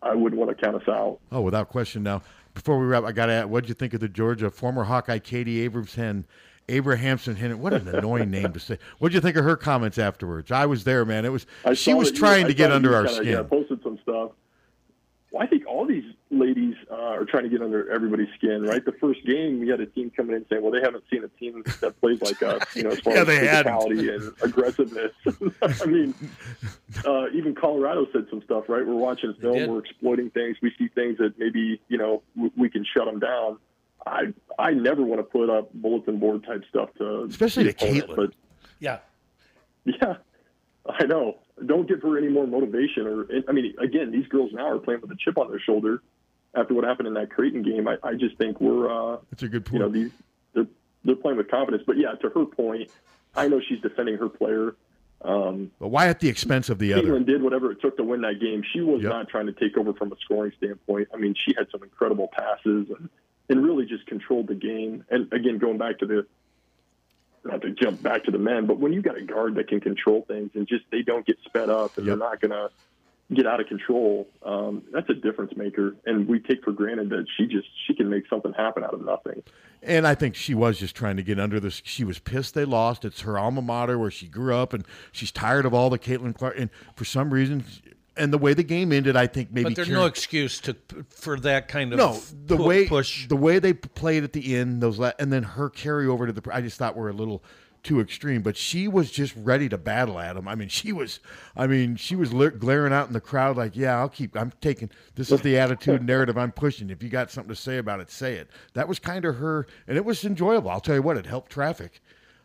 I, wouldn't want to count us out. Oh, without question. Now, before we wrap, I got to ask, what did you think of the Georgia former Hawkeye Katie Abrahamson? Abrahamson Hennon. What an annoying name to say. What did you think of her comments afterwards? I was there, man. It was I she was that you- trying I to get under our kinda, skin. Yeah, posted some stuff. Well, I think all these ladies uh, are trying to get under everybody's skin, right? The first game, we had a team coming in saying, "Well, they haven't seen a team that plays like us," you know, as far (laughs) Yeah, as they hadn't. physicality and aggressiveness. (laughs) I mean, uh, even Colorado said some stuff, right? We're watching did. film, we're exploiting things, we see things that maybe you know w- we can shut them down. I I never want to put up bulletin board type stuff to Especially to opponent, Caitlin. but Yeah. yeah, I know. Don't give her any more motivation. Or I mean, again, these girls now are playing with a chip on their shoulder after what happened in that Creighton game. I, I just think we're, uh, That's a good point. you point. know, these they're they're playing with confidence. But yeah, to her point, I know she's defending her player. Um, But why at the expense of the other? Caitlin did whatever it took to win that game. She was Yep. not trying to take over from a scoring standpoint. I mean, she had some incredible passes and, and really just controlled the game. And again, going back to the not to jump back to the men, but when you got a guard that can control things and just they don't get sped up and Yep. they're not going to get out of control, um, that's a difference maker. And we take for granted that she just she can make something happen out of nothing. And I think she was just trying to get under this. She was pissed they lost. It's her alma mater where she grew up, and she's tired of all the Caitlin Clark. And for some reason, and the way the game ended, I think maybe But there's Karen- no excuse to for that kind of no the pu- way push. the way they played at the end those la- and then her carry over to the I just thought were a little too extreme but she was just ready to battle at him I mean she was I mean she was lir- glaring out in the crowd like yeah I'll keep I'm taking this is the attitude narrative I'm pushing. If you got something to say about it say it. That was kind of her and it was enjoyable. I'll tell you what it helped traffic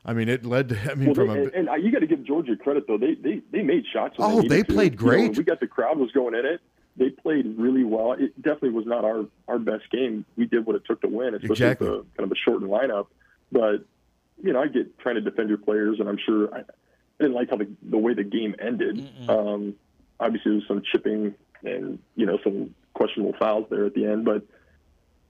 I mean it led to (laughs) I mean Well, from they, a and, and you got to give Georgia credit though. They they they made shots. Oh, needed they to. played You know, great. we got the crowd was going in it. They played really well. It definitely was not our our best game. We did what it took to win, especially Exactly. with the, kind of a shortened lineup. But you know, I get trying to defend your players, and I'm sure I, I didn't like how the the way the game ended. Um, obviously, there was some chipping and you know some questionable fouls there at the end, but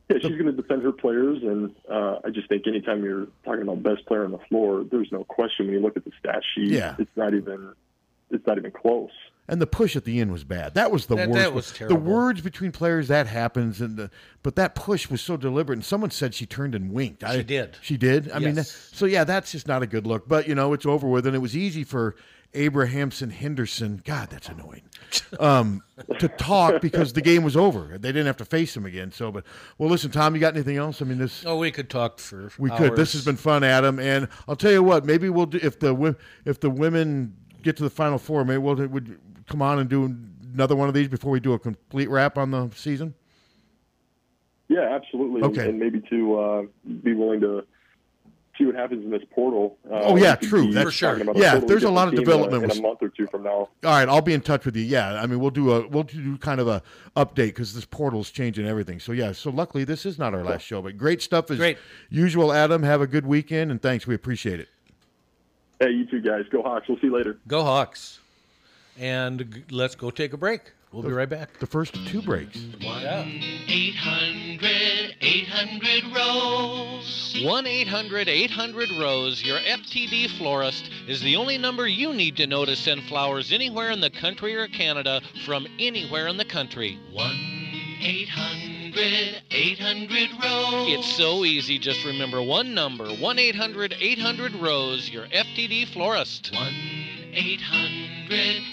yeah, she's going to defend her players, and uh, I just think anytime you're talking about best player on the floor, there's no question when you look at the stat sheet. Yeah. it's not even it's not even close. And the push at the end was bad. That was the That- worst. that was terrible. The words between players that happens, and the but that push was so deliberate. And someone said she turned and winked. I, She did. She did. I mean, Yes. so yeah, that's just not a good look. But you know, it's over with, and it was easy for Abrahamson Henderson. God, that's annoying. Um, to talk because the game was over. They didn't have to face him again. So, but well, listen, Tom, you got anything else? I mean, this. oh, we could talk for We could. This has been fun, Adam, and I'll tell you what. Maybe we'll do if the wo- if the women get to the final four. Maybe we'll would come on and do another one of these before we do a complete wrap on the season. Yeah, absolutely. And- Okay. And, maybe to uh, be willing to see what happens in this portal. Uh, Oh, yeah, true. That's- For sure. about a Yeah, totally there's a lot of different team in a- development in a month or two from now. All right, I'll be in touch with you. Yeah, I mean we'll do a we'll do kind of a update because this portal's changing everything. So yeah, so luckily this is not our last show, but great stuff as Great. usual. Adam, have a good weekend and thanks. We appreciate it. Hey, you two guys, go Hawks. We'll see you later. Go Hawks. And g- let's go take a break. We'll be right back. The first two breaks. 800 800 Rose. 1 800 800 Rose, your FTD florist, is the only number you need to know to send flowers anywhere in the country or Canada from anywhere in the country. 1 800 800 Rose. It's so easy. Just remember one number 1 800 800 Rose, your FTD florist. 1 800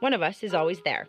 One of us is always there.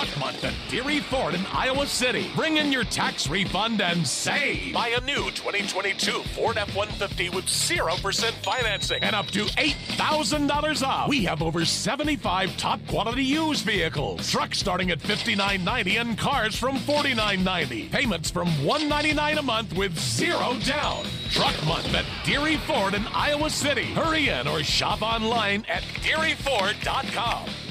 Truck Month at Deery Ford in Iowa City. Bring in your tax refund and save. Buy a new 2022 Ford F-150 with 0% financing and up to $8,000 off. We have over 75 top quality used vehicles. Trucks starting at $59.90 and cars from $49.90. Payments from 199 a month with zero down. Truck Month at Deery Ford in Iowa City. Hurry in or shop online at DeeryFord.com.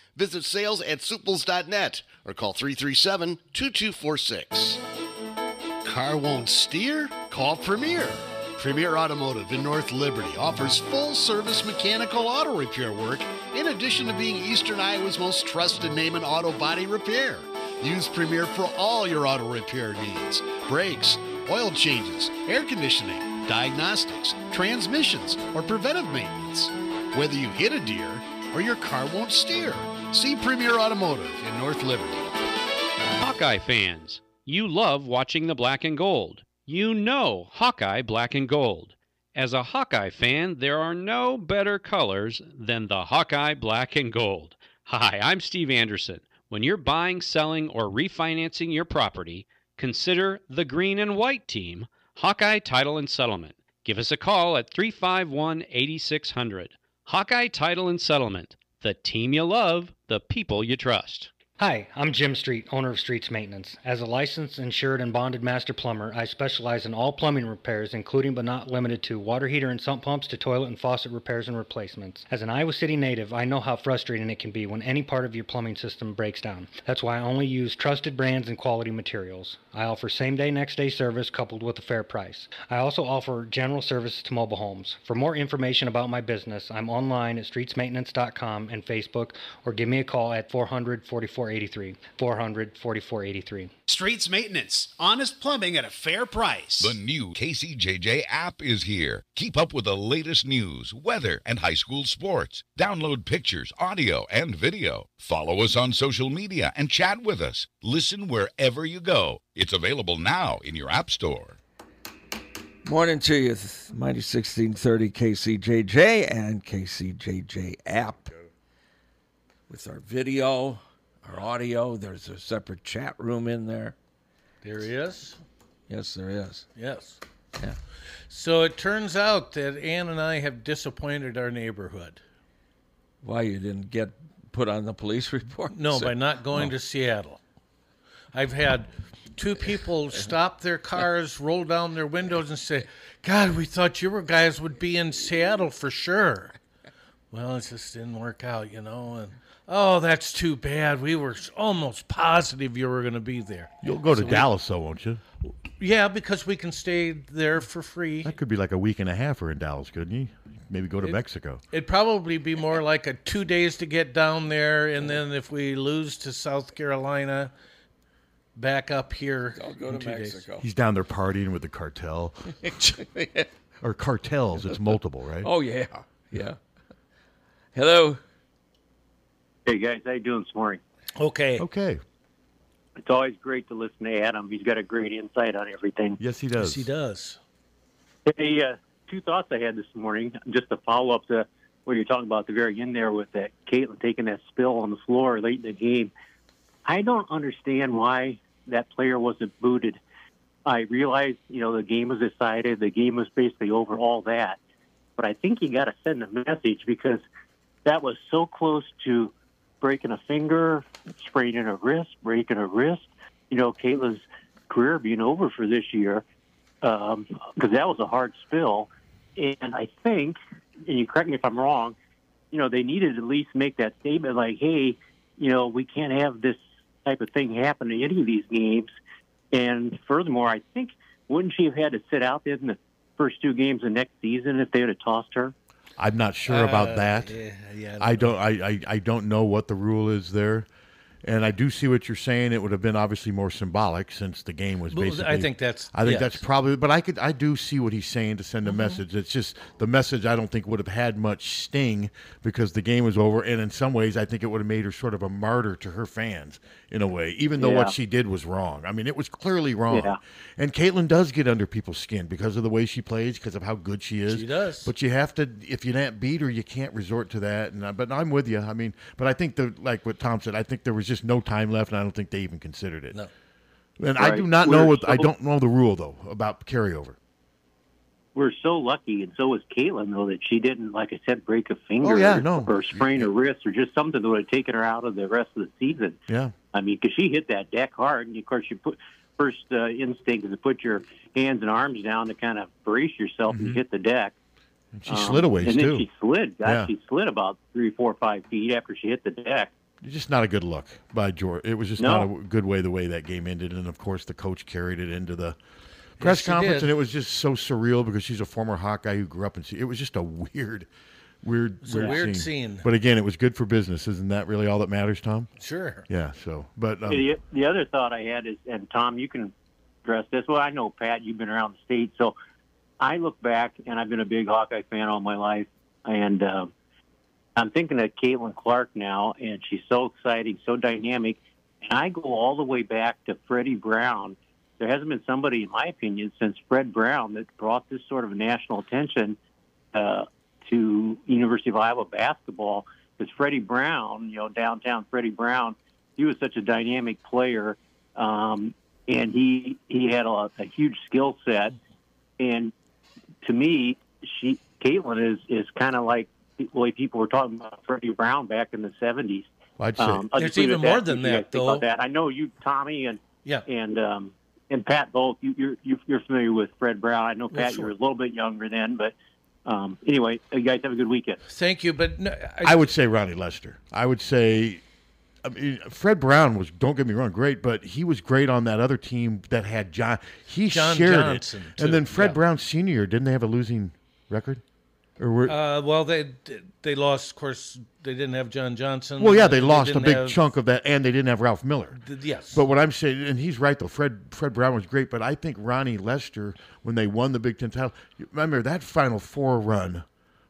Visit sales at suples.net or call 337 2246. Car won't steer? Call Premier. Premier Automotive in North Liberty offers full service mechanical auto repair work in addition to being Eastern Iowa's most trusted name in auto body repair. Use Premier for all your auto repair needs brakes, oil changes, air conditioning, diagnostics, transmissions, or preventive maintenance. Whether you hit a deer or your car won't steer, see Premier Automotive in North Liberty. Hawkeye fans, you love watching the black and gold. You know Hawkeye Black and Gold. As a Hawkeye fan, there are no better colors than the Hawkeye Black and Gold. Hi, I'm Steve Anderson. When you're buying, selling, or refinancing your property, consider the green and white team, Hawkeye Title and Settlement. Give us a call at 351 8600. Hawkeye Title and Settlement. The team you love, the people you trust. Hi, I'm Jim Street, owner of Streets Maintenance. As a licensed, insured, and bonded master plumber, I specialize in all plumbing repairs, including but not limited to water heater and sump pumps to toilet and faucet repairs and replacements. As an Iowa City native, I know how frustrating it can be when any part of your plumbing system breaks down. That's why I only use trusted brands and quality materials. I offer same day, next day service coupled with a fair price. I also offer general services to mobile homes. For more information about my business, I'm online at streetsmaintenance.com and Facebook, or give me a call at 400 4483. 400 4483. Streets Maintenance, honest plumbing at a fair price. The new KCJJ app is here. Keep up with the latest news, weather, and high school sports. Download pictures, audio, and video. Follow us on social media and chat with us. Listen wherever you go. It's available now in your App Store. Morning to you, Mighty 1630 KCJJ and KCJJ app. With our video, our audio, there's a separate chat room in there. There is. Yes, there is. Yes. Yeah. So it turns out that Ann and I have disappointed our neighborhood. Why you didn't get put on the police (laughs) report? No, by not going Oh. to Seattle. I've had two people (laughs) stop their cars, roll down their windows, and say, God, we thought you were guys would be in Seattle for sure. Well, it just didn't work out, you know. And oh, that's too bad. We were almost positive you were going to be there. You'll go to So we- Dallas, though, won't you? yeah, because we can stay there for free. That could be like a week and a half or in Dallas, couldn't you? Maybe go to It- Mexico. It'd probably be more like a two days to get down there, and then if we lose to South Carolina, back up here. I'll go in to two days. Mexico. He's down there partying with the cartel. (laughs) or cartels. It's multiple, right? Oh, yeah. Yeah. Hello. Hey guys, how you doing this morning? Okay. Okay. It's always great to listen to Adam. He's got a great insight on everything. Yes, he does. Yes, he does. Hey, uh, two thoughts I had this morning, just to follow up to what you're talking about at the very end there with that Caitlin taking that spill on the floor late in the game. I don't understand why that player wasn't booted. I realize, you know, the game was decided, the game was basically over, all that. But I think you got to send a message because that was so close to breaking a finger, spraining a wrist, breaking a wrist. You know, Caitlin's career being over for this year um, because that was a hard spill. And I think, and you correct me if I'm wrong, you know, they needed to at least make that statement like, hey, you know, we can't have this type of thing happen in any of these games. And furthermore, I think, wouldn't she have had to sit out in the first two games of next season if they would have tossed her? I'm not sure about Uh, that. yeah, yeah, I don't. I, I, I don't know what the rule is there, and I do see what you're saying. It would have been obviously more symbolic since the game was Well, I basically. think that's- I think yes. that's probably. But I could. I do see what he's saying to send a mm-hmm. message. It's just the message. I don't think would have had much sting because the game was over, and in some ways, I think it would have made her sort of a martyr to her fans in a way. Even though Yeah. what she did was wrong. I mean, it was clearly wrong. Yeah. And Caitlin does get under people's skin because of the way she plays, because of how good she is. She does. But you have to, if you can't beat her, you can't resort to that. And but I'm with you. I mean, but I think the like what Tom said. I think there was just no time left, and I don't think they even considered it. No. And I do not know We're what I don't know the rule though about carryover. We're so lucky, and so was Caitlin, though, that she didn't, like I said, break a finger Oh, yeah, or, no. or sprain her wrist or just something that would have taken her out of the rest of the season. Yeah. I mean, because she hit that deck hard, and of course, you put first uh, instinct is to put your hands and arms down to kind of brace yourself and hit the deck. And Mm-hmm. she slid away, ways, and then too. she slid. God, Yeah. She slid about three, four, five feet after she hit the deck. Just not a good look by George. It was just No. not a good way the way that game ended, and of course the coach carried it into the press she conference, and it was just so surreal because she's a former Hawkeye who grew up in. It was just a weird, weird, was a weird scene. But again, it was good for business. Isn't that really all that matters, Tom? Sure. Yeah. So, but um, the, the other thought I had is, and Tom, you can address this. Well, I know Pat, you've been around the state, so I look back, and I've been a big Hawkeye fan all my life, and uh, I'm thinking of Caitlin Clark now, and she's so exciting, so dynamic, and I go all the way back to Freddie Brown. There hasn't been somebody, in my opinion, since Fred Brown that brought this sort of national attention uh, to University of Iowa basketball. Because Freddie Brown, you know, downtown Freddie Brown, he was such a dynamic player, um, and he he had a, a huge skill set. And to me, she Caitlin is is kind of like the way people were talking about Freddie Brown back in the seventies. I'd say Um, There's just leave it even more that, than what you guys that, think about though. that. I know you, Tommy, and Yeah. and um, and Pat both. You, you're you- you're familiar with Fred Brown. I know Yeah, Pat, sure. you were a little bit younger then, but um, anyway, you guys have a good weekend. Thank you, but no, I would say Ronnie Lester. I would say, I mean, Fred Brown was. Don't get me wrong, great, but he was great on that other team that had John. He John shared Johnson, it, too, and then Fred yeah. Brown Senior didn't they have a losing record? Or were, Uh, well, they they lost. Of course, they didn't have John Johnson. well, yeah, they lost a big have- chunk of that, and they didn't have Ralph Miller. Yes. But what I'm saying, and he's right though. Fred Fred Brown was great, but I think Ronnie Lester, when they won the Big Ten title, remember that Final Four run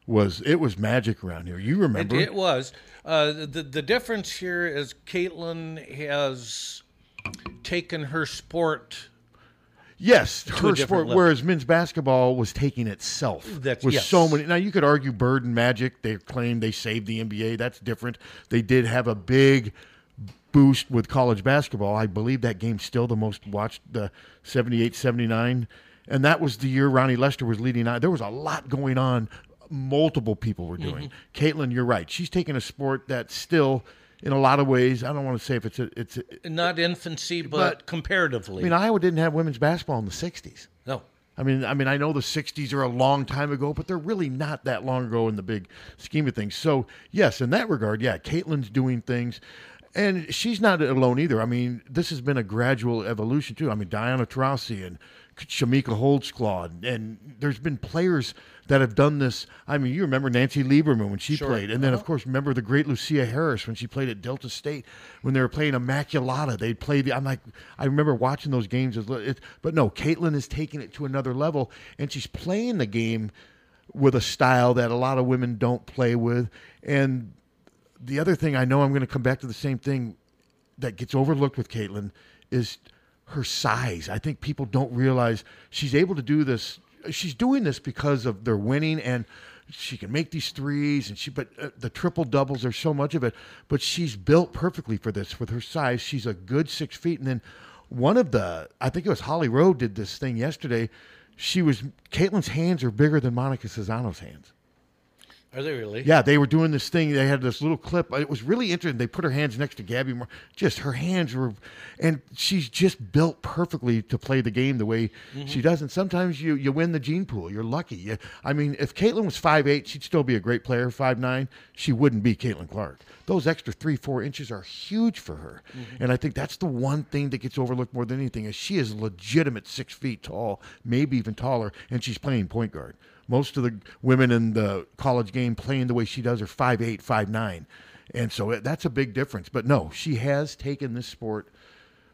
was it was magic around here. You remember? It, it was. Uh, the the difference here is Caitlin has taken her sport. Yes, her sport. level. Whereas men's basketball was taking itself. That's- was yes. so many. Now you could argue Bird and Magic. They claim they saved the NBA. That's different. They did have a big boost with college basketball. I believe that game's still the most watched, the 78, 79. and that was the year Ronnie Lester was leading. on. There was a lot going on. Multiple people were doing. Mm-hmm. Caitlin, you're right. She's taking a sport that's still, in a lot of ways, I don't want to say if it's a, it's. A, Not infancy, but, But- comparatively. I mean, Iowa didn't have women's basketball in the '60s. no. I mean, I mean, I know the '60s are a long time ago, but they're really not that long ago in the big scheme of things. So, yes, in that regard, yeah, Caitlin's doing things, and she's not alone either. I mean, this has been a gradual evolution too. I mean, Diana Taurasi and Chamique Holdsclaw, and, and there's been players that have done this. I mean, you remember Nancy Lieberman when she Sure. played, and then of Uh-huh. course remember the great Lusia Harris when she played at Delta State when they were playing Immaculata. They played. the. I'm like, I remember watching those games. As, it, but no, Caitlin is taking it to another level, and she's playing the game with a style that a lot of women don't play with. And the other thing I know I'm going to come back to the same thing that gets overlooked with Caitlin is her size. I think people don't realize she's able to do this. She's doing this because of their winning and she can make these threes and she but uh, the triple doubles there's so much of it but she's built perfectly for this with her size she's a good six feet and then one of the i think it was holly rowe did this thing yesterday she was caitlin's hands are bigger than monica Czinano's hands Are they really? yeah, they were doing this thing. They had this little clip. It was really interesting. They put her hands next to Gabby Moore. Just her hands were, and she's just built perfectly to play the game the way she mm-hmm. does. And sometimes you you win the gene pool. You're lucky. You, I mean, if Caitlin was five eight, she'd still be a great player. Five nine, she wouldn't be Caitlin Clark. Those extra three four inches are huge for her. Mm-hmm. And I think that's the one thing that gets overlooked more than anything is she is a legitimate six feet tall, maybe even taller, and she's playing point guard. Most of the women in the college game playing the way she does are five eight, five nine, and so that's a big difference. But no, she has taken this sport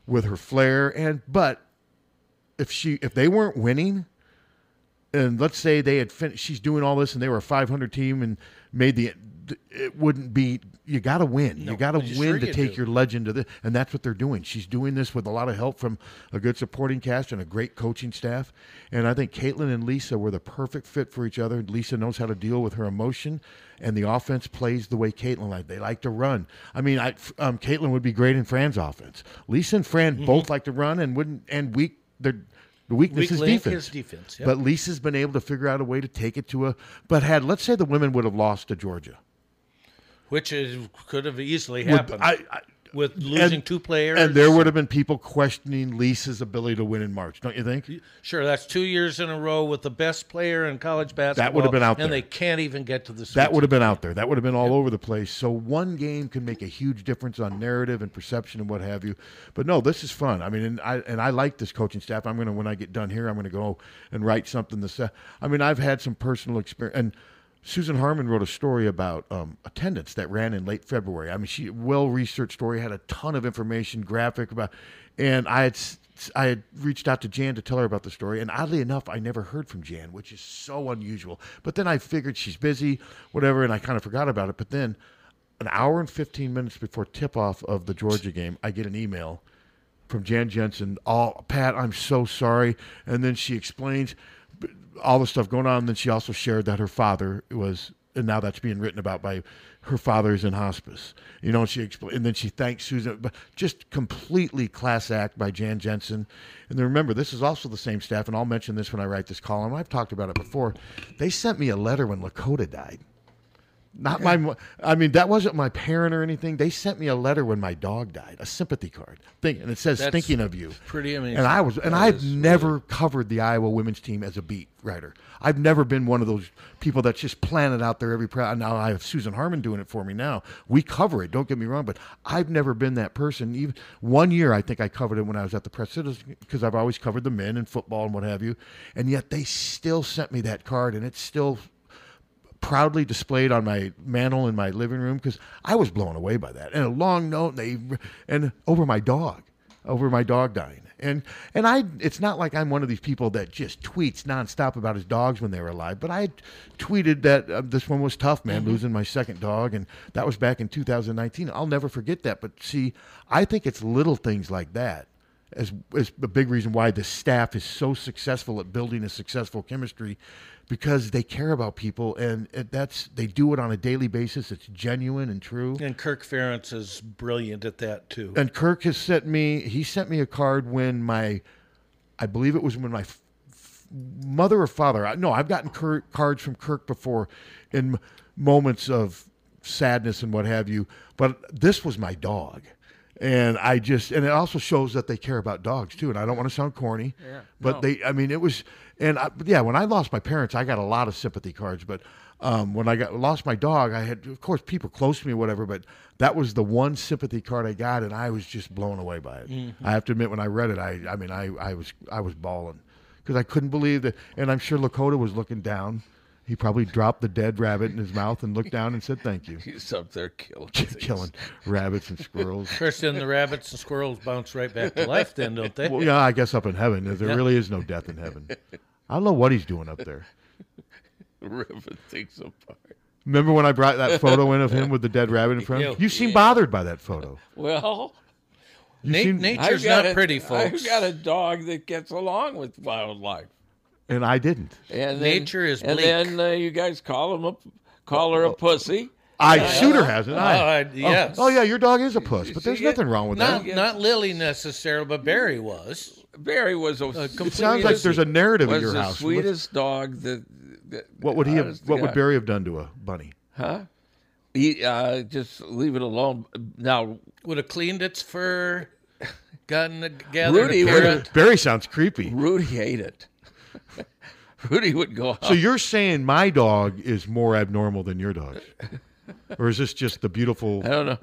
with her flair, and but if she if they weren't winning, and let's say they had finished, she's doing all this and they were a 500 team and made the th- it wouldn't be. You got to win. No, you got to win sure to take do. your legend to the, and that's what they're doing. She's doing this with a lot of help from a good supporting cast and a great coaching staff. And I think Caitlin and Lisa were the perfect fit for each other. Lisa knows how to deal with her emotion, and the offense plays the way Caitlin like. They like to run. I mean, I um, Caitlin would be great in Fran's offense. Lisa and Fran Mm-hmm. both like to run and wouldn't and weak. They're the weakness Weak is defense. defense, yep. But Lisa's been able to figure out a way to take it to a. But had let's say the women would have lost to Georgia, which is could have easily happened. I- I- with losing and- two players, and there would have been people questioning Lisa's ability to win in March. Don't you think? Sure, that's two years in a row with the best player in college basketball. That would have been out and there. they can't even get to the. Sweet That would have been out there. That would have been all over the place. So one game can make a huge difference on narrative and perception and what have you. But no, this is fun. I mean, and I and I like this coaching staff. I'm gonna when I get done here, I'm gonna go and write something to say. I mean, I've had some personal experience and. Susan Harmon wrote a story about um, attendance that ran in late February. I mean, she well researched story had a ton of information, graphic about, and I had I had reached out to Jan to tell her about the story, and oddly enough, I never heard from Jan, which is so unusual. But then I figured she's busy, whatever, and I kind of forgot about it. But then, an hour and fifteen minutes before tip off of the Georgia game, I get an email from Jan Jensen. All Pat, I'm so sorry, and then she explains all the stuff going on. And then she also shared that her father was, and now that's being written about by her father's in hospice. You know, she explained, and then she thanked Susan, but just completely class act by Jan Jensen. And then remember, this is also the same staff, and I'll mention this when I write this column. I've talked about it before. They sent me a letter when Lakota died. Not my. I mean, that wasn't my parent or anything. They sent me a letter when my dog died, a sympathy card, thing, and it says That's "thinking of you." pretty amazing. And I was, and That I've never covered the Iowa women's team as a beat writer. I've never been one of those people that's just planted out there every. Now I have Susan Harmon doing it for me. Now we cover it. Don't get me wrong, but I've never been that person. Even one year, I think I covered it when I was at the Press Citizen because I've always covered the men and football and what have you. And yet they still sent me that card, and it's still proudly displayed on my mantle in my living room because I was blown away by that. And a long note, and they and over my dog, over my dog dying. And and I, it's not like I'm one of these people that just tweets nonstop about his dogs when they were alive. But I tweeted that uh, this one was tough, man, losing my second dog, and that was back in 2019. I'll never forget that. But see, I think it's little things like that as is a big reason why the staff is so successful at building a successful chemistry because they care about people and it, that's they do it on a daily basis. It's genuine and true. And Kirk Ferentz is brilliant at that too. and Kirk has sent me he sent me a card when my I believe it was when my f- mother or father I- no I've gotten Kirk, cards from Kirk before in m- moments of sadness and what have you but this was my dog and I just and it also shows that they care about dogs too and I don't want to sound corny Yeah. but No. they I mean it was and I, yeah when I lost my parents I got a lot of sympathy cards but um, when I got lost my dog I had of course people close to me or whatever but that was the one sympathy card I got and I was just blown away by it Mhm. I have to admit when I read it I I mean I I was I was bawling because I couldn't believe that and I'm sure Lakota was looking down he probably dropped the dead rabbit in his mouth and looked down and said thank you (laughs) He's up there killing killing rabbits and squirrels Of course, then the rabbits and squirrels bounce right back to life, then, don't they? Well, yeah, I guess up in heaven. There Yeah. really is no death in heaven. I don't know what he's doing up there. (laughs) Ripping things apart. Remember when I brought that photo in of him with the dead rabbit in front? Yeah. You seem Yeah. bothered by that photo. Well, You seem- I've got a- I've got a dog that gets along with wildlife. And I didn't. And then, Nature is And then uh, you guys call him a, call her a pussy. I Uh, Shooter hasn't. Oh, I, I- yes. Oh, oh, yeah, your dog is a puss, but there's See, nothing wrong with Not that. not Lily necessarily, but Barry was. Barry was a. Complete. It sounds like there's a narrative was in your the house. sweetest dog that. that What would he have? honest to What would Barry have done to a bunny? Huh? He uh, just leave it alone. Now Would have cleaned its fur, gotten a, gathered Rudy a. Barry sounds creepy. Rudy ate it. Rudy would go. Out. So you're saying my dog is more abnormal than your dog, or is this just the beautiful? I don't know.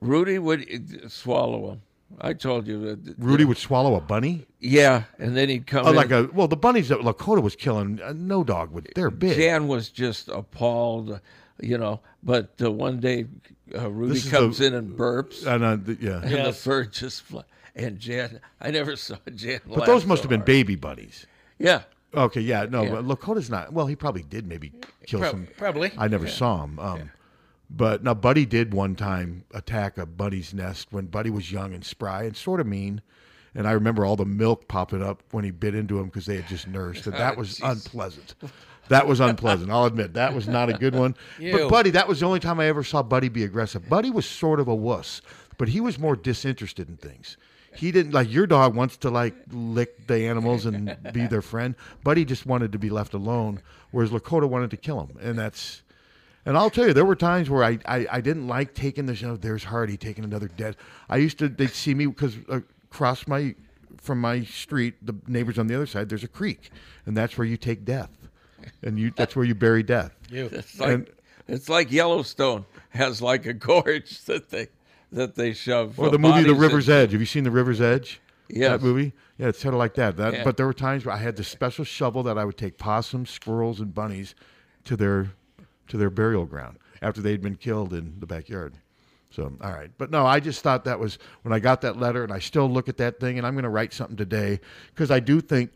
Rudy would uh, swallow him. I told you that. Rudy would swallow a bunny. Yeah, and then he'd come Oh, in. like a well, the bunnies that Lakota was killing, uh, no dog would. They're big. Jan was just appalled, you know. But uh, one day, uh, Rudy This comes the- in and burps, and uh, the- yeah. and the fur just fly. And Jan, I never saw Jan. But laugh those must so have been hard. baby bunnies. Yeah. Okay. Yeah. No. Yeah. Lakota's not. Well, he probably did maybe kill Prob- some. probably. I never Yeah. saw him. Um, But now Buddy did one time attack a Buddy's nest when Buddy was young and spry and sort of mean. And I remember all the milk popping up when he bit into him because they had just nursed, and that (laughs) was unpleasant. That was unpleasant. I'll admit that was not a good one. Ew. But Buddy, that was the only time I ever saw Buddy be aggressive. Buddy was sort of a wuss, but he was more disinterested in things. He didn't like your dog wants to like lick the animals and be their friend. Buddy just wanted to be left alone, whereas Lakota wanted to kill him, and that's. And I'll tell you, there were times where I, I, I didn't like taking the show. There's Harty taking another dead. I used to they'd see me because across my from my street, the neighbors on the other side, there's a creek, and that's where you take death, and you that's where you bury death. (laughs) It's like, And- it's like Yellowstone has like a gorge that they that they shove. Or uh, the movie The River's in. Edge. Have you seen The River's Edge? Yes. That movie? Yeah, it's sort of like that. that Yeah. But there were times where I had this special shovel that I would take possums, squirrels, and bunnies to their to their burial ground after they'd been killed in the backyard. So, all right. But no, I just thought that was when I got that letter, and I still look at that thing, and I'm going to write something today because I do think,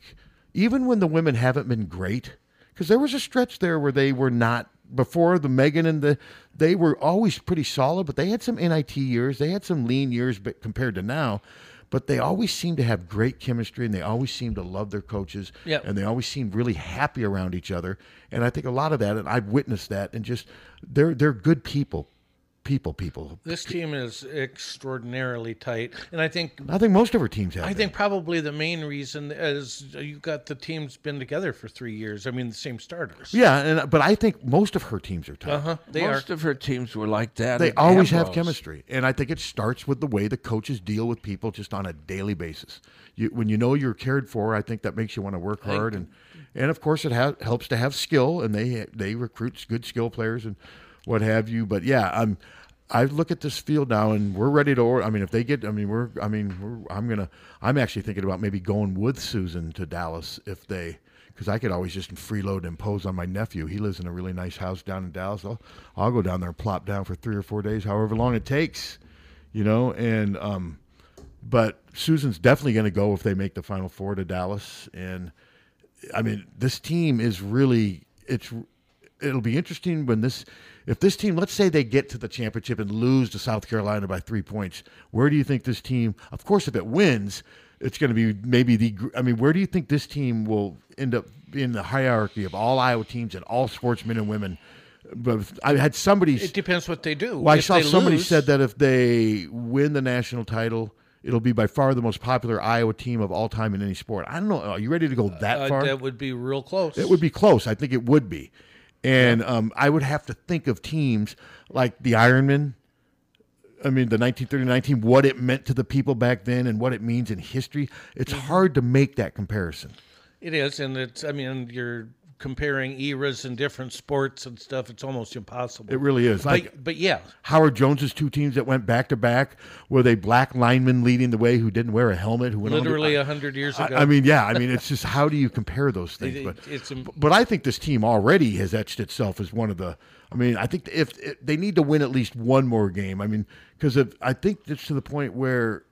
even when the women haven't been great, because there was a stretch there where they were not before the Megan and the they were always pretty solid, but they had some NIT years, they had some lean years, but compared to now. But they always seemed to have great chemistry, and they always seemed to love their coaches, Yep. and they always seemed really happy around each other. And I think a lot of that, and I've witnessed that, and just they're they're good people, people, people. This team is extraordinarily tight, and I think I think most of our teams have. I that. think probably the main reason is you've got the teams been together for three years. I mean, the same starters. Yeah, and but I think most of her teams are tight. Uh-huh, they Most of her teams were like that. They at always have chemistry, and I think it starts with the way the coaches deal with people just on a daily basis. You, when you know you're cared for, I think that makes you want to work hard, and and of course it ha- helps to have skill, and they they recruit good skill players and what have you. But yeah, I'm. I look at this field now, and we're ready to. Or, I mean, if they get, I mean, we're. I mean, we're, I'm gonna. I'm actually thinking about maybe going with Susan to Dallas if they, because I could always just freeload and pose on my nephew. He lives in a really nice house down in Dallas. I'll, I'll go down there and plop down for three or four days, however long it takes, you know. And um, but Susan's definitely to go if they make the Final Four to Dallas. And I mean, this team is really it's. It'll be interesting when this, if this team, let's say they get to the championship and lose to South Carolina by three points. Where do you think this team? Of course, if it wins, it's going to be maybe the. I mean, where do you think this team will end up in the hierarchy of all Iowa teams and all sportsmen and women? But I had somebody. It depends what they do. Well, I If saw they somebody lose- said that if they win the national title, it'll be by far the most popular Iowa team of all time in any sport. I don't know. Are you ready to go that uh, far? that would be real close. It would be close. I think it would be. And um, I would have to think of teams like the Ironman. I mean, the 1939 team, what it meant to the people back then and what it means in history. It's Mm-hmm. hard to make that comparison. It is, and it's. I mean, you're comparing eras and different sports and stuff. It's almost impossible. It really is. Like but yeah, Howard Jones's two teams that went back to back were they black linemen leading the way who didn't wear a helmet who went literally a hundred years I- ago. I, mean, yeah. I mean, it's just how do you compare those things? It- but it's but I think this team already has etched itself as one of the. I mean, I think if, if they need to win at least one more game, I mean, because I think it's to the point where,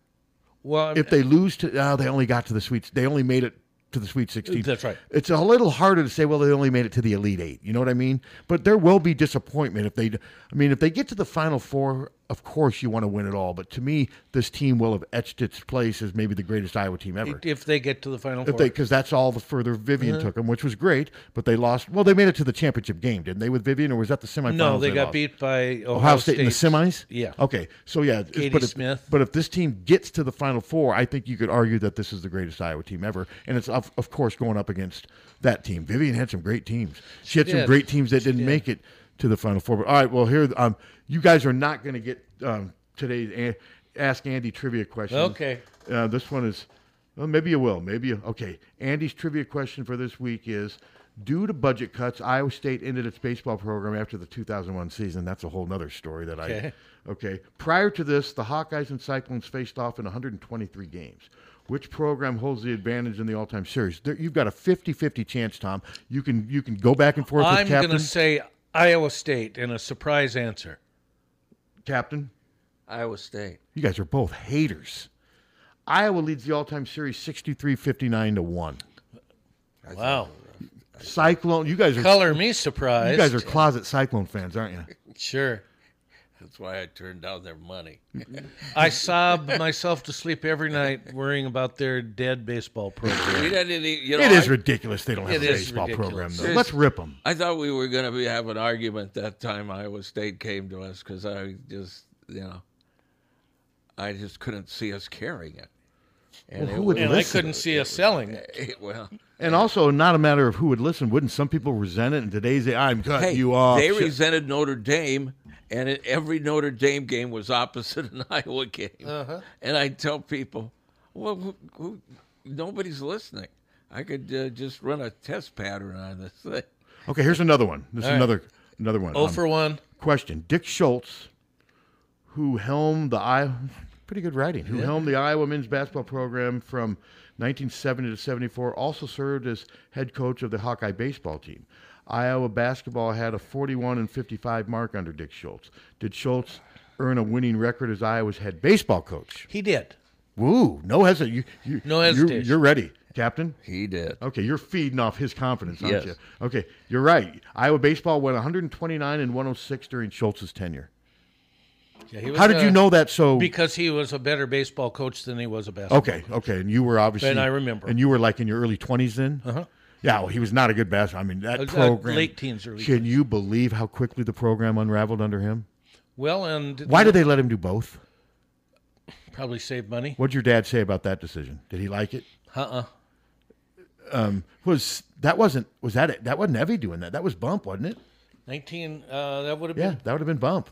well, if they lose to, oh, they only got to the sweet. They only made it to the Sweet 16. Uh, that's right. It's a little harder to say, well, they only made it to the Elite Eight. You know what I mean? But there will be disappointment if they. I mean, if they get to the Final Four, of course you want to win it all. But to me, this team will have etched its place as maybe the greatest Iowa team ever. if they get to the final If four, because that's all the further Vivian Uh-huh. took them, which was great. But they lost. Well, they made it to the championship game, didn't they, with Vivian, or was that the semifinals? no, they got lost? beat by Ohio, Ohio State, in the semis. Yeah. Okay. So yeah, Katie but if, Smith. But if this team gets to the Final Four, I think you could argue that this is the greatest Iowa team ever, and it's of, of course going up against that team. Vivian had some great teams. She had some did. great teams that She didn't did. make it to the Final Four. But all right, well here, um, you guys are not going to get um, today's a- Ask Andy trivia question. Okay. Uh, this one is, well, maybe you will. Maybe you, okay. Andy's trivia question for this week is: Due to budget cuts, Iowa State ended its baseball program after the 2001 season. That's a whole nother story that Okay. I. Okay. Prior to this, the Hawkeyes and Cyclones faced off in 123 games. Which program holds the advantage in the all-time series? There, you've got a 50-50 chance, Tom. You can you can go back and forth I'm going to say Iowa State in a surprise answer. Captain. Iowa State. You guys are both haters. Iowa leads the all-time series 63-59 to one. Wow. Cyclone. You guys are Color me surprised. You guys are closet Cyclone fans, aren't you? Sure. That's why I turned down their money. (laughs) I sob myself to sleep every night worrying about their dead baseball program. We didn't you know, it is I- ridiculous they don't have a is baseball program, ridiculous. though. Let's rip them. I thought we were going to be have an argument that time Iowa State came to us because I just, you know, I just couldn't see us carrying it. Well, who would was- And I couldn't see us selling (laughs) it. Well, And also, not a matter of who would listen. Wouldn't some people resent it? In today's day, I'm cutting hey, you off. they resented Notre Dame, and it, every Notre Dame game was opposite an (laughs) Iowa game. Uh-huh. And I tell people, well, who, who, nobody's listening. I could uh, just run a test pattern on this thing. Okay, here's another one. This is All right. another another one. Oh for one. Question: Dick Schultz, who helmed the Iowa, pretty good writing, who Yeah. helmed the Iowa men's basketball program from 1970 to 74, also served as head coach of the Hawkeye baseball team. Iowa basketball had a 41 and 55 mark under Dick Schultz. Did Schultz earn a winning record as Iowa's head baseball coach? He did. Woo! No hesitation. You, you, No you're- hesitation. You're, ready, Captain. He did. Okay, you're feeding off his confidence, aren't Yes. you? Okay, you're right. Iowa baseball went 129 and 106 during Schultz's tenure. Yeah, he was How did a- you know that? So Because he was a better baseball coach than he was a basketball. okay, okay, and you were obviously. And I remember. And you were like in your early 20s then. Uh-huh. Yeah, well, he was not a good basketball. I mean, that Uh, uh, program. late teens, early Can you believe how quickly the program unraveled under him? Well, and Why did they let him do both? probably save money? What'd your dad say about that decision? Did he like it? Uh-uh. Um, was that wasn't was that it? That wasn't Evie doing that. That was Bump, wasn't it? Nineteen. Uh, that would have Yeah, been. that would have been Bump.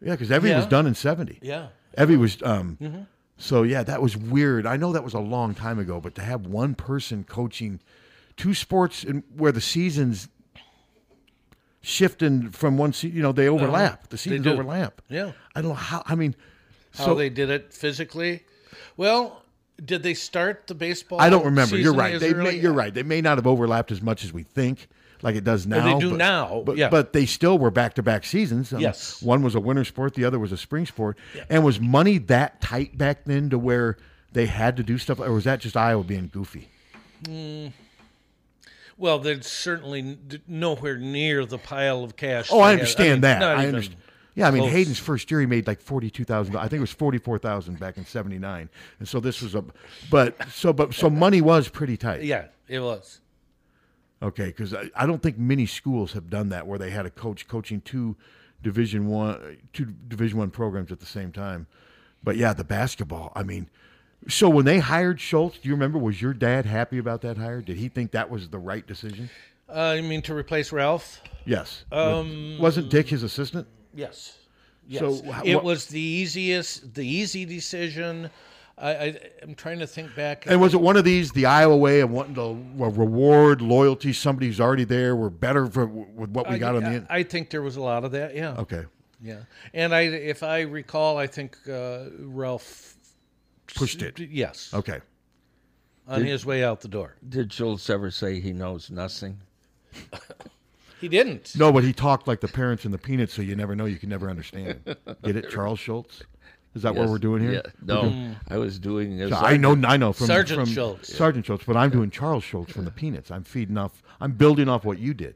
Yeah, because Evie was done in seventy. Yeah. Evie was. Um, Mhm. So yeah, that was weird. I know that was a long time ago, but to have one person coaching two sports and where the seasons shifting from one se- you know they overlap. Uh-huh. The seasons overlap. Yeah. I don't know how. I mean, How so they did it physically? Well, did they start the baseball? I don't remember. You're right. They early? may, you're right. They may not have overlapped as much as we think, like it does now. they do but, now, but, yeah. but they still were back to back seasons. Um, Yes. one was a winter sport, the other was a spring sport. And was money that tight back then to where they had to do stuff, or was that just Iowa being goofy? Mm. Well, there's certainly nowhere near the pile of cash. Oh, I understand mean, that. I understand. Yeah, I mean close. Hayden's first year he made like forty two thousand. I think it was forty four thousand back in seventy nine, and so this was a, but so but so money was pretty tight. Yeah, it was. Okay, because I, I don't think many schools have done that where they had a coach coaching two Division one two Division one programs at the same time. But yeah, the basketball. I mean, so when they hired Schultz, do you remember? Was your dad happy about that hire? Did he think that was the right decision? Uh, you mean to replace Ralph? Yes. Um, wasn't Dick his assistant? Yes. Yes. So it was the easiest, the easy decision. I, I, I'm trying to think back. And was it one of these, the Iowa way of wanting to reward loyalty? Somebody who's already there. We're better for, with what we I- got on the I, end. I think there was a lot of that. Yeah. Okay. Yeah, and I, if I recall, I think uh, Ralph Pushed it. Yes. Okay. On Did- his way out the door. Did Schultz ever say he knows nothing? (laughs) He didn't. No, but he talked like the parents in the Peanuts, so you never know. You can never understand him. (laughs) Get it, Charles Schultz? Is that what we're doing here? Yeah. No, doing- I was doing. So I know, I know from Sergeant from Schultz. Sergeant Schultz, but I'm doing Charles Schultz from the Peanuts. I'm feeding off. I'm building off what you did.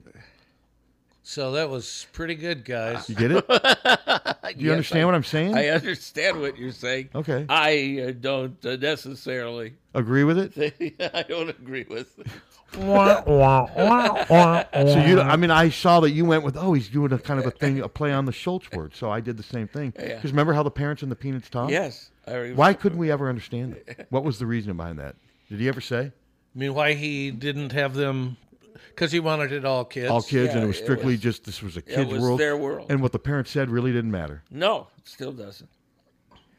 So that was pretty good, guys. You get it? (laughs) Do you Yes, understand I- what I'm saying? I understand what you're saying. Okay. I uh, don't uh, necessarily. Agree with it? (laughs) I don't agree with. So you, I mean, I saw that you went with, oh, he's doing a kind of a thing, a play on the Schultz word. So I did the same thing. Yeah. Because remember how the parents in the Peanuts talk? Yes, Why couldn't we ever understand it? What was the reason behind that? Did he ever say? I mean, why he didn't have them? Because he wanted it all kids. All kids, and it was it strictly was- just this was a it kid's was world. their world. And what the parents said really didn't matter. No, it still doesn't.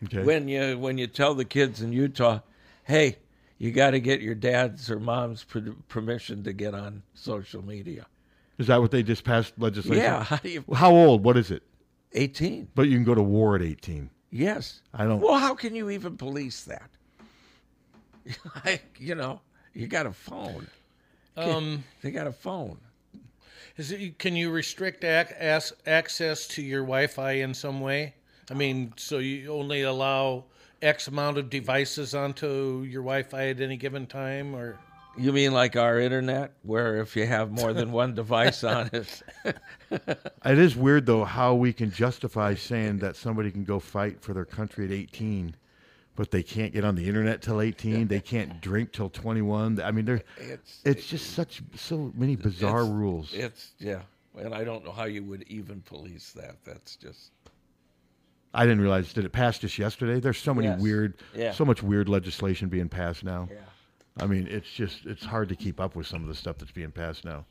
Okay. When you when you tell the kids in Utah, hey, you got to get your dad's or mom's per- permission to get on social media. Is that what they just passed legislation? Yeah, (laughs) how do you- How old? What is it? 18. But you can go to war at 18. Yes. I don't. Well, how can you even police that? (laughs) I, you know, you got a phone. Um, they got a phone. Is it, can you restrict ac- as, access to your Wi-Fi in some way? I mean, so you only allow X amount of devices onto your Wi-Fi at any given time, or You mean like our internet, where if you have more than one device on it? (laughs) It is weird though how we can justify saying that somebody can go fight for their country at 18, but they can't get on the internet till 18. They can't drink till 21. I mean, they're It's- it's just such so many bizarre It's- rules. It's yeah, and I don't know how you would even police that. That's just I didn't realize did it pass just yesterday? There's so many Yes. weird, Yeah. so much weird legislation being passed now. Yeah. I mean, it's just it's hard to keep up with some of the stuff that's being passed now.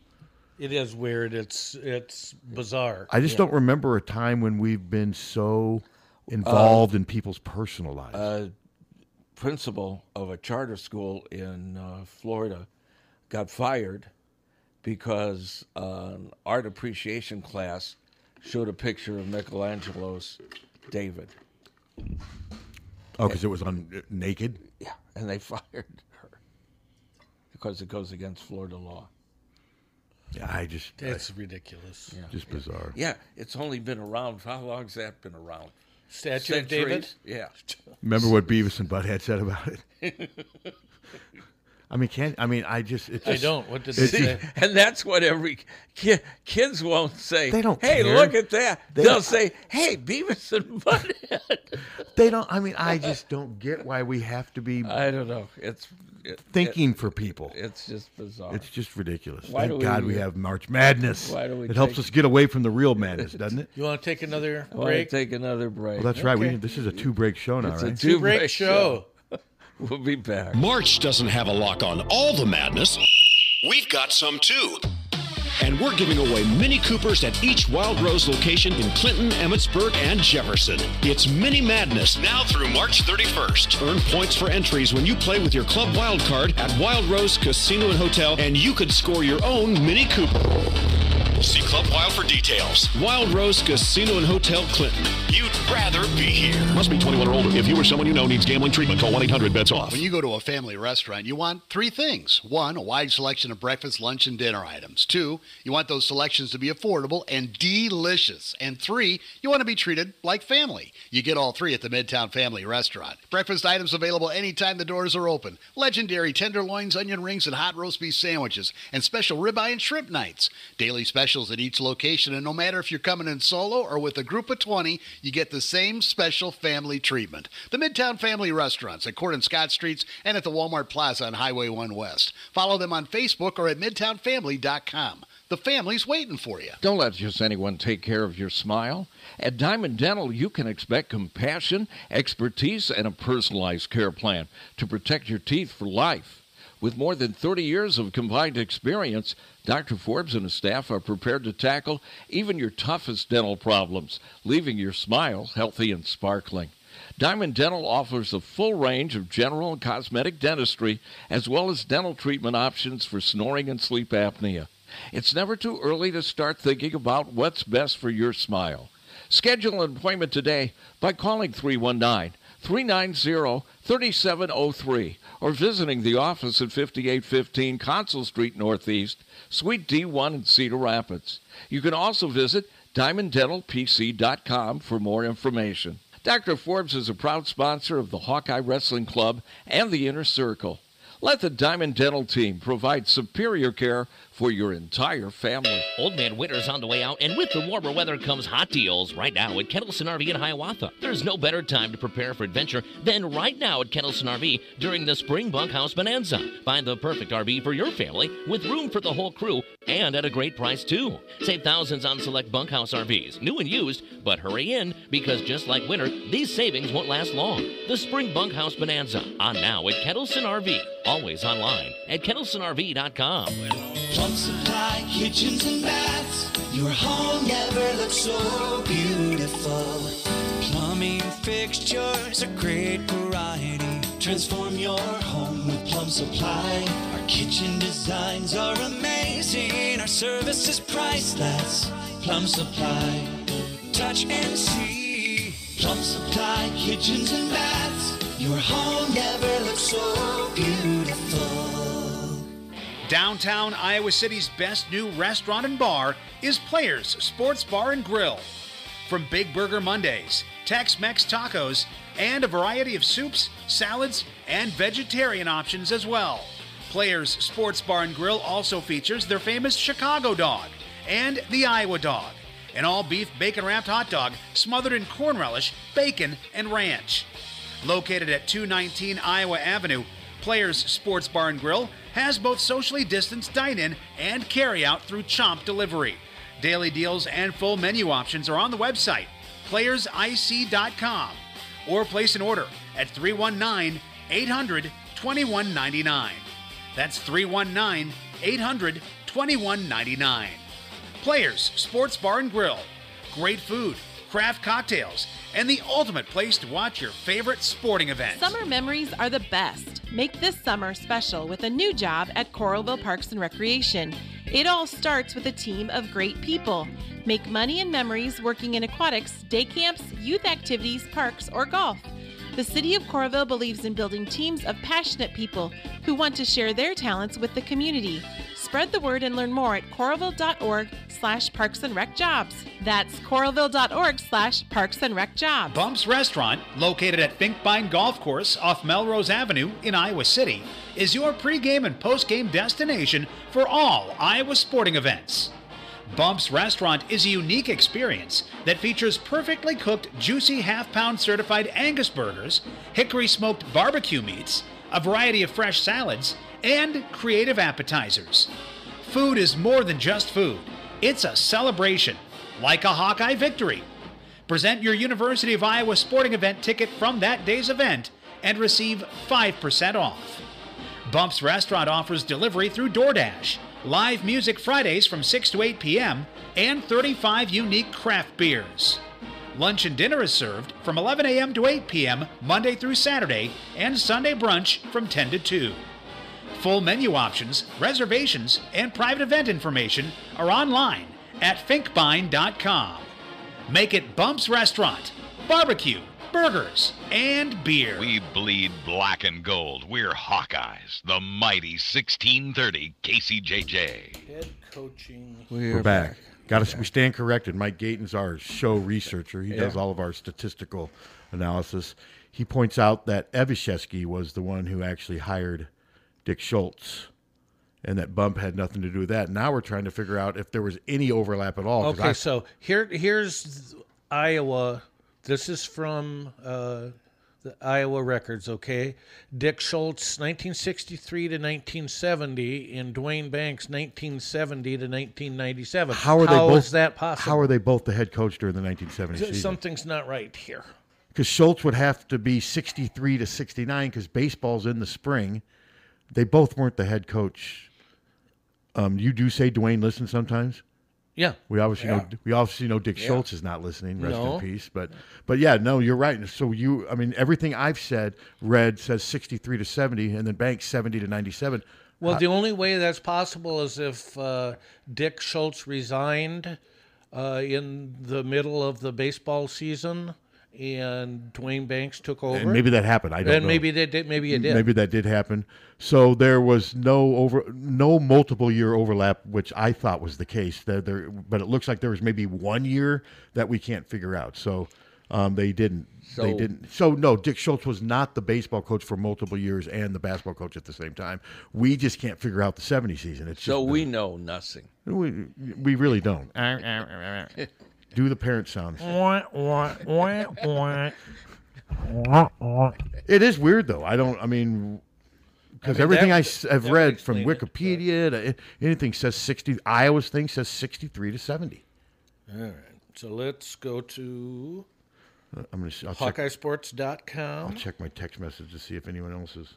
It is weird. It's it's bizarre. I just don't remember a time when we've been so involved in people's personal lives. uh, principal of a charter school in uh, Florida got fired because an art appreciation class showed a picture of Michelangelo's David. oh, because it was on uh, naked. Yeah, and they (laughs) fired her because it goes against Florida law. Yeah, I just It's ridiculous. Yeah. just bizarre. Yeah, it's only been around. How long's that been around? Statue of David? Centuries? Yeah. Remember what Beavis and Butthead said about it? (laughs) I mean, can't I mean? I just it's I don't. What did it's they say? And that's what every kid, kids won't say. They don't Hey, care. look at that. They They will say, "Hey, Beavis and Butthead." (laughs) They don't. I mean, I just don't get why we have to be I don't know. It's it, thinking it- for people. It's just bizarre. It's just ridiculous. Why Thank do God we- we have March Madness. why do we it helps us get away from the real madness, doesn't it? You want to take another I break? take another break. Well, that's right. We this is a two break show now, It's a two break break show. (laughs) We'll be back. March doesn't have a lock on all the madness. We've got some too. And we're giving away Mini Coopers at each Wild Rose location in Clinton, Emmetsburg, and Jefferson. It's Mini Madness now through March 31st. Earn points for entries when you play with your Club Wild card at Wild Rose Casino and Hotel, and you could score your own Mini Cooper. See Club Wild for details. Wild Rose Casino and Hotel, Clinton. You'd rather be here. Must be 21 or older. If you or someone you know needs gambling treatment, call 1 800 bets off. When you go to a family restaurant, you want three things. One, a wide selection of breakfast, lunch, and dinner items. Two, you want those selections to be affordable and delicious. And three, you want to be treated like family. You get all three at the Midtown Family Restaurant. Breakfast items available anytime the doors are open. Legendary tenderloins, onion rings, and hot roast beef sandwiches. And special ribeye and shrimp nights. Daily specials at each location. And no matter if you're coming in solo or with a group of 20, you get the same special family treatment. The Midtown Family Restaurants at Court and Scott Streets and at the Walmart Plaza on Highway 1 West. Follow them on Facebook or at midtownfamily.com. The family's waiting for you. Don't let just anyone take care of your smile. At Diamond Dental, you can expect compassion, expertise, and a personalized care plan to protect your teeth for life. With more than 30 years of combined experience, Dr. Forbes and his staff are prepared to tackle even your toughest dental problems, leaving your smile healthy and sparkling. Diamond Dental offers a full range of general and cosmetic dentistry, as well as dental treatment options for snoring and sleep apnea. It's never too early to start thinking about what's best for your smile. Schedule an appointment today by calling 319 390 3703 or visiting the office at 5815 Council Street Northeast, Suite D1 in Cedar Rapids. You can also visit diamonddentalpc.com for more information. Dr. Forbes is a proud sponsor of the Hawkeye Wrestling Club and the Inner Circle. Let the Diamond Dental team provide superior care for your entire family. Old man winter's on the way out, and with the warmer weather comes hot deals right now at Kettleson RV in Hiawatha. There's no better time to prepare for adventure than right now at Kettleson RV during the Spring Bunkhouse Bonanza. Find the perfect RV for your family with room for the whole crew and at a great price too. Save thousands on select bunkhouse RVs, new and used, but hurry in because just like winter, these savings won't last long. The Spring Bunkhouse Bonanza on now at Kettleson RV. Always online at kettlesonrv.com. Plumb Supply kitchens and baths. Your home never looks so beautiful. Plumbing fixtures, a great variety. Transform your home with Plumb Supply. Our kitchen designs are amazing. Our service is priceless. Plumb Supply. Touch and see. Plumb Supply kitchens and baths. Your home never looks so beautiful. Downtown Iowa City's best new restaurant and bar is Players Sports Bar and Grill. From Big Burger Mondays, Tex Mex tacos, and a variety of soups, salads, and vegetarian options as well. Players Sports Bar and Grill also features their famous Chicago dog and the Iowa dog, an all beef bacon wrapped hot dog smothered in corn relish, bacon, and ranch. Located at 219 Iowa Avenue, Players Sports Bar and Grill has both socially distanced dine in and carry out through Chomp delivery. Daily deals and full menu options are on the website, playersic.com, or place an order at 319 800 2199. That's 319 800 2199. Players Sports Bar and Grill. Great food, craft cocktails, and the ultimate place to watch your favorite sporting event. Summer memories are the best. Make this summer special with a new job at Coralville Parks and Recreation. It all starts with a team of great people. Make money and memories working in aquatics, day camps, youth activities, parks, or golf. The City of Coralville believes in building teams of passionate people who want to share their talents with the community. Spread the word and learn more at coralville.org slash parks and rec jobs. That's coralville.org slash parks and rec jobs. Bumps Restaurant, located at Finkbine Golf Course off Melrose Avenue in Iowa City, is your pregame and postgame destination for all Iowa sporting events. Bumps Restaurant is a unique experience that features perfectly cooked, juicy half pound certified Angus burgers, hickory smoked barbecue meats, a variety of fresh salads, and creative appetizers. Food is more than just food, it's a celebration, like a Hawkeye victory. Present your University of Iowa sporting event ticket from that day's event and receive 5% off. Bumps Restaurant offers delivery through DoorDash, live music Fridays from 6 to 8 p.m., and 35 unique craft beers. Lunch and dinner is served from 11 a.m. to 8 p.m. Monday through Saturday, and Sunday brunch from 10 to 2. Full menu options, reservations, and private event information are online at finkbine.com. Make it Bumps Restaurant, barbecue, burgers, and beer. We bleed black and gold. We're Hawkeyes, the mighty 1630 KCJJ. Head coaching. We're, back. Got us. We stand corrected. Mike Gayton's our show researcher. He does all of our statistical analysis. He points out that Evashevski was the one who actually hired Dick Schultz, and that Bump had nothing to do with that. Now we're trying to figure out if there was any overlap at all. Okay, I- so here here's Iowa. This is from uh, the Iowa records. Okay, Dick Schultz, 1963 to 1970, and Duane Banks, 1970 to 1997. how are they How both? is that possible? How are they both the head coach during the 1970s season? Something's not right here. because Schultz would have to be 63 to 69 because baseball's in the spring. They both weren't the head coach. Um, you do say Duane listens sometimes. Yeah. we obviously know we obviously know Dick Yeah. Schultz is not listening. Rest No. in peace. But but yeah, no, you're right. So you, I mean, everything I've said, read says 63 to 70, and then Banks 70 to 97. Well, How- the only way that's possible is if uh, Dick Schultz resigned uh, in the middle of the baseball season and Duane Banks took over. and maybe that happened. I don't and know. maybe they did. Maybe it did. Maybe that did happen. So there was no over, no multiple year overlap, which I thought was the case. There, there, but it looks like there was maybe one year that we can't figure out. So um, they didn't. they didn't. So no, Dick Schultz was not the baseball coach for multiple years and the basketball coach at the same time. We just can't figure out the '70 season. It's So just, we know nothing. we we really don't. (laughs) (laughs) Do the parent sounds. It is weird though. I don't. I mean, because I mean, everything that I have read from explain it, Wikipedia, to anything says sixty. Iowa's thing says sixty-three to seventy. All right. So let's go to Uh, I'm gonna. s- I'll check, I'll check my text message to see if anyone else is.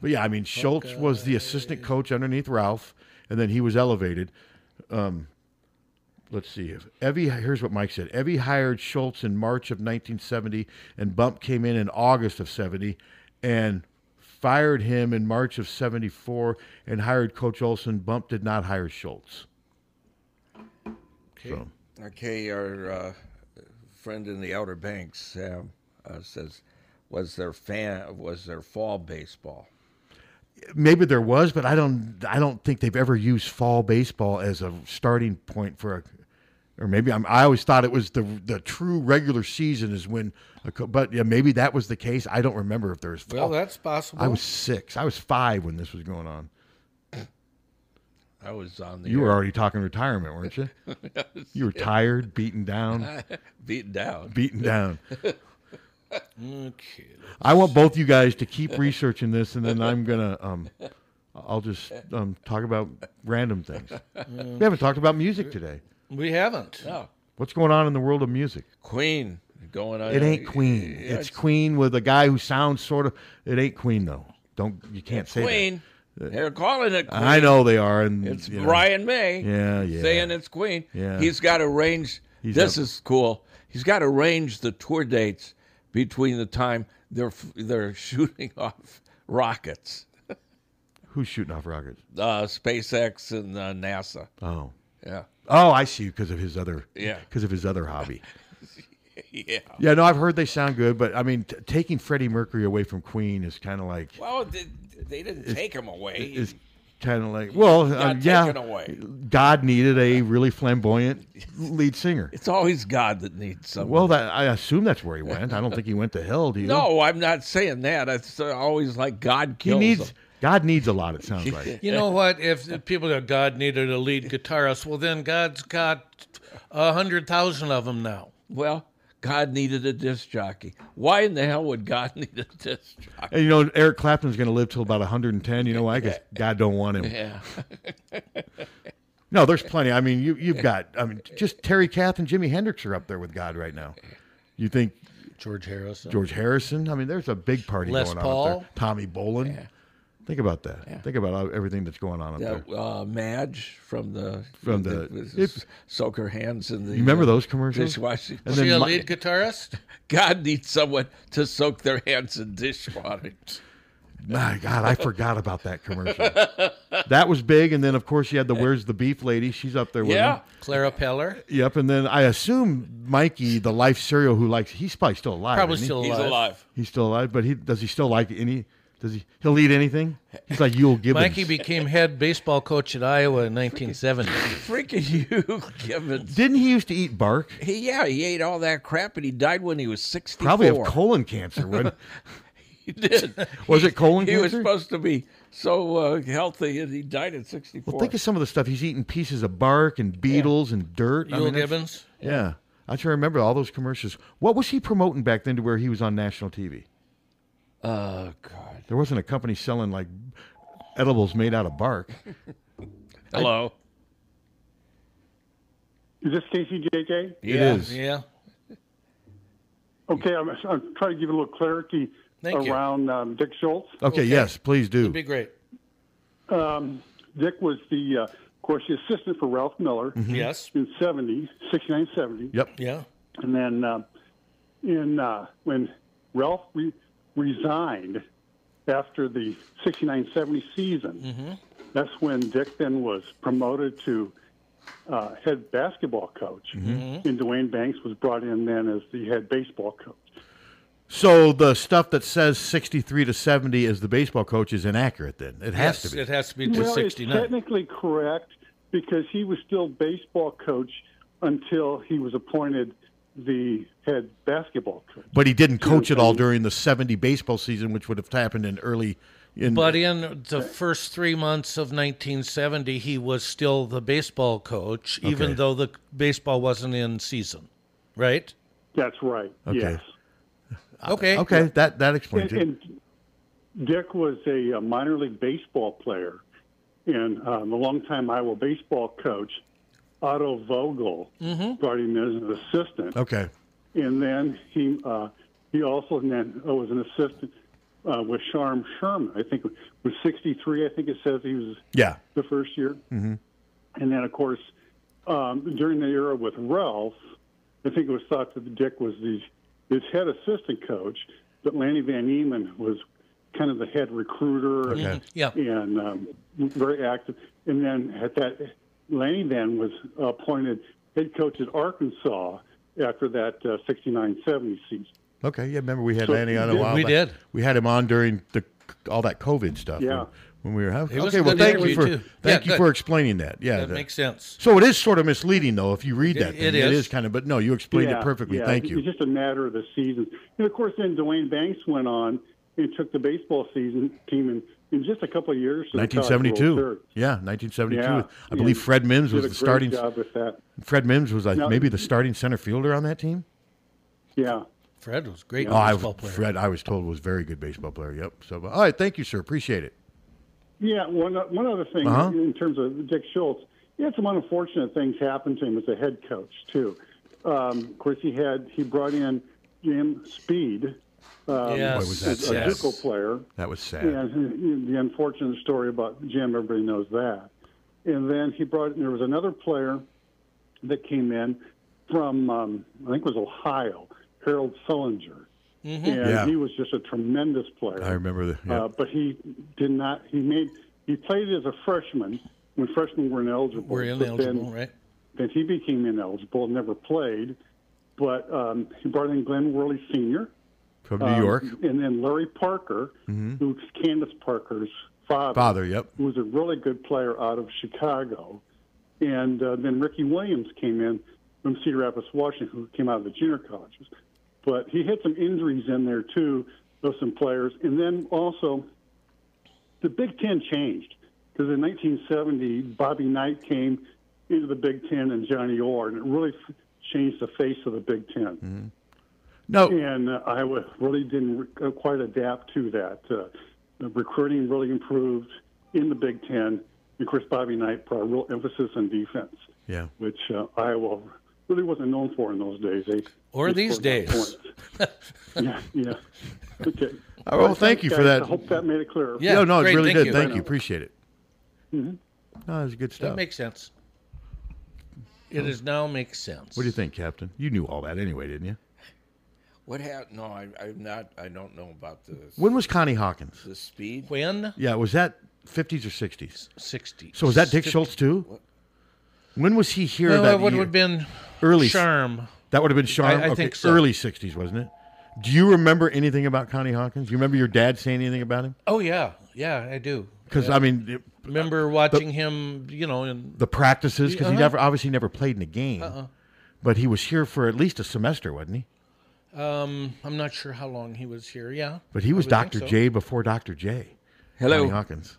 But yeah, I mean, Schultz was the assistant coach underneath Ralph, and then he was elevated. Um, let's see. If Evie, here's what Mike said. Evie hired Schultz in March of 1970, and Bump came in in August of 70, and fired him in March of 74, and hired Coach Olson. Bump did not hire Schultz. So. Okay, our uh, friend in the Outer Banks Sam uh, says, "Was their fan was their fall baseball?" Maybe there was, but I don't. I don't think they've ever used fall baseball as a starting point for a, or maybe I'm, I always thought it was the the true regular season is when, a co- but yeah, maybe that was the case. I don't remember if there was. Well, that's possible. I was six. I was five when this was going on. I was on the. You were already talking retirement, weren't you? (laughs) you were tired, (laughs) beaten down, beaten down, beaten (laughs) down. Okay. I want both you guys to keep researching this, and then I'm gonna um, I'll just um talk about random things. We haven't talked about music today. We haven't. No. What's going on in the world of music? Queen going on. It ain't Queen. Yeah, it's Queen with a guy who sounds sort of. It ain't Queen though. Don't you can't say Queen. that. They're calling it Queen. I know they are, and It's you know. Brian May. Yeah, yeah. Saying it's Queen. Yeah. He's got to arrange. He's this up- is cool. He's got to arrange the tour dates between the time they're they're (laughs) shooting off rockets. Who's shooting off rockets? Uh, SpaceX and uh, NASA. Oh, Yeah. Oh, I see. Because of his other. Yeah. Because of his other hobby. (laughs) Yeah. Yeah, no, I've heard they sound good, but I mean, t- taking Freddie Mercury away from Queen is kind of like Well, they, they didn't take him away. is kind of like well, Got uh, yeah. away. God needed a really flamboyant (laughs) lead singer. It's always God that needs someone. Well, that I assume that's where he went. I don't think he went to hell. Do you? no, I'm not saying that. It's uh, always like God he kills needs. them. God needs a lot. It sounds (laughs) like. You know what? If people that God needed a lead guitarist, well, then God's got a hundred thousand of them now. Well, God needed a disc jockey. Why in the hell would God (laughs) need a disc jockey? And you know, Eric Clapton's going to live till about 110. You know why? Because God don't want him. Yeah. No, there's plenty. I mean, you you've got. I mean, just Terry Kath and Jimi Hendrix are up there with God right now. You think George Harrison. George Harrison? I mean, there's a big party Les going on Paul? up there. Tommy Bolin. Think about that. Think about everything that's going on up That, there. uh, Madge from the From the- was- if- soak her hands in the. You remember uh, those commercials? Dishwashing. And Is he then a my- lead guitarist? (laughs) God needs someone to soak their hands in dishwater. My God, I forgot about that commercial. that was big, and then of course you had the "Where's the Beef" lady. She's up there with Yeah. him. Clara Peller. Yep, and then I assume Mikey, the life cereal who likes, he's probably still alive. Probably isn't he? still He's alive. alive. He's still alive, but he does he still like any? Does he? He'll eat anything. He's like Euell Gibbons. Mikey became head baseball coach at Iowa in 1970. Freaking you, Gibbons. Didn't he used to eat bark? He, yeah, he ate all that crap, and he died when he was sixty-four. Probably of colon cancer. When, (laughs) He did. Was it colon cancer? he was supposed to be so uh, healthy, and he died at sixty-four. well, think of some of the stuff he's eating: pieces of bark and beetles and dirt. Euell that's- Gibbons? Yeah, I try to remember all those commercials. What was he promoting back then to where he was on national TV? Oh God. There wasn't a company selling like edibles made out of bark. (laughs) Hello. Is this KCJJ? It is. Yeah. Okay, I'm, I'm trying to give a little clarity Thank around um, Dick Schultz. Okay, yes, please do. It'd be great. Um, Dick was the, uh, of course, the assistant for Ralph Miller Yes. in 70, 69, 70. Yep. Yeah. And then uh, in uh, when Ralph re- resigned after the 69, 70 season, Mm-hmm. that's when Dick then was promoted to uh, head basketball coach. Mm-hmm. And Duane Banks was brought in then as the head baseball coach. So the stuff that says 63 to 70 as the baseball coach is inaccurate then. It has Yes, to be. it has to be to well, 69. it's technically correct because he was still baseball coach until he was appointed the head basketball coach. But he didn't coach at all during the 70 baseball season, which would have happened in early. In, But in the first three months of 1970, he was still the baseball coach, even though the baseball wasn't in season, right? That's right. Okay. Yes. Okay. okay, that, that explains And, it. and Dick was a, uh minor league baseball player and um, a longtime Iowa baseball coach. Otto Vogel Mm-hmm. brought him in as an assistant. Okay. and then he uh, he also then uh, was an assistant uh, with Sharm Scheuerman. I think it was 63. I think it says he was Yeah. the first year, hmm and then of course um, during the era with Ralph, I think it was thought that Dick was the his head assistant coach, but Lanny Van Eman was kind of the head recruiter Okay. and, Yeah. and um, very active. And then at that, Lanny then was appointed head coach at Arkansas after that uh, 69-70 season. Okay, yeah, remember we had So Lanny on a we did- while we back. did. We had him on during the all that COVID stuff. Yeah. when, when we were having. It okay, well, thank you for too. thank Yeah, you good. for explaining that. Yeah, That makes sense. So it is sort of misleading, though, if you read that. It- thing. it It is. is kind of, but no, you explained yeah, it perfectly. yeah, Thank it- you. It's just a matter of the season. And of course, then Duane Banks went on and took the baseball season team in, in just a couple of years. to the College World 1972. Yeah, 1972. Yeah, I believe and Fred Mims did was a the great starting. job with that. Fred Mims was like Now- maybe the starting center fielder on that team. Yeah. Fred was a great Oh, I baseball was, player. Fred, I was told was very good baseball player. Yep. So, all right, thank you, sir. Appreciate it. Yeah, one one other thing Uh-huh. in terms of Dick Schultz, he had some unfortunate things happen to him as a head coach too. Um, of course, he had he brought in Jim Speed, um, Yes. Was that a sad. Duco player. That was sad. And the unfortunate story about Jim, everybody knows that. And then he brought there was another player that came in from um, I think it was Ohio, Harold Sullinger. Mhm. And Yeah. he was just a tremendous player. I remember that. Yeah. Uh, but he did not. He made. He played as a freshman when freshmen were ineligible. We're ineligible, then, right? Then he became ineligible and never played. But um, he brought in Glenn Worley Sr. From New um, York. and then Larry Parker, Mhm. who's Candace Parker's father. Father, yep. Who was a really good player out of Chicago. And uh, then Ricky Williams came in from Cedar Rapids, Washington, who came out of the junior colleges. But he had some injuries in there too of some players. And then also, the Big Ten changed because in 1970, Bobby Knight came into the Big Ten and Johnny Orr, and it really f- changed the face of the Big 10 Mm-hmm. No. And uh, Iowa really didn't re- uh, quite adapt to that. Uh, the recruiting really improved in the Big Ten. And of course, Bobby Knight brought a real emphasis on defense, Yeah. which uh, Iowa really wasn't known for in those days. They, Or they these scored a lot of days. (laughs) yeah, yeah. Okay. Oh, well, thank you for guys. that. I hope that made it clear. no, no, it really thank did. you. Thank you. Appreciate it. Mhm. No, that was good That stuff. makes sense. It is now makes sense. What do you think, Captain? You knew all that anyway, didn't you? What happened? No, I, I'm not. I don't know about the When was Connie Hawkins? the speed. When? Yeah, was that 50s or 60s? 60s. So was that Dick 50 Schultz too? When was he here? No, that it would year? have been early Sharm. That would have been Sharm. I- I Okay, think so. Early 60s, wasn't it? Do you remember anything about Connie Hawkins? You remember your dad saying anything about him? Oh yeah, yeah, I do. Because Yeah. I mean, it- remember watching him, you know, in the practices because he Uh-huh. never obviously never played in a game, Uh-uh. but he was here for at least a semester, wasn't he? Um, I'm not sure how long he was here. Yeah, But he was Dr. so. J before Dr. J. Hello. Connie Hawkins.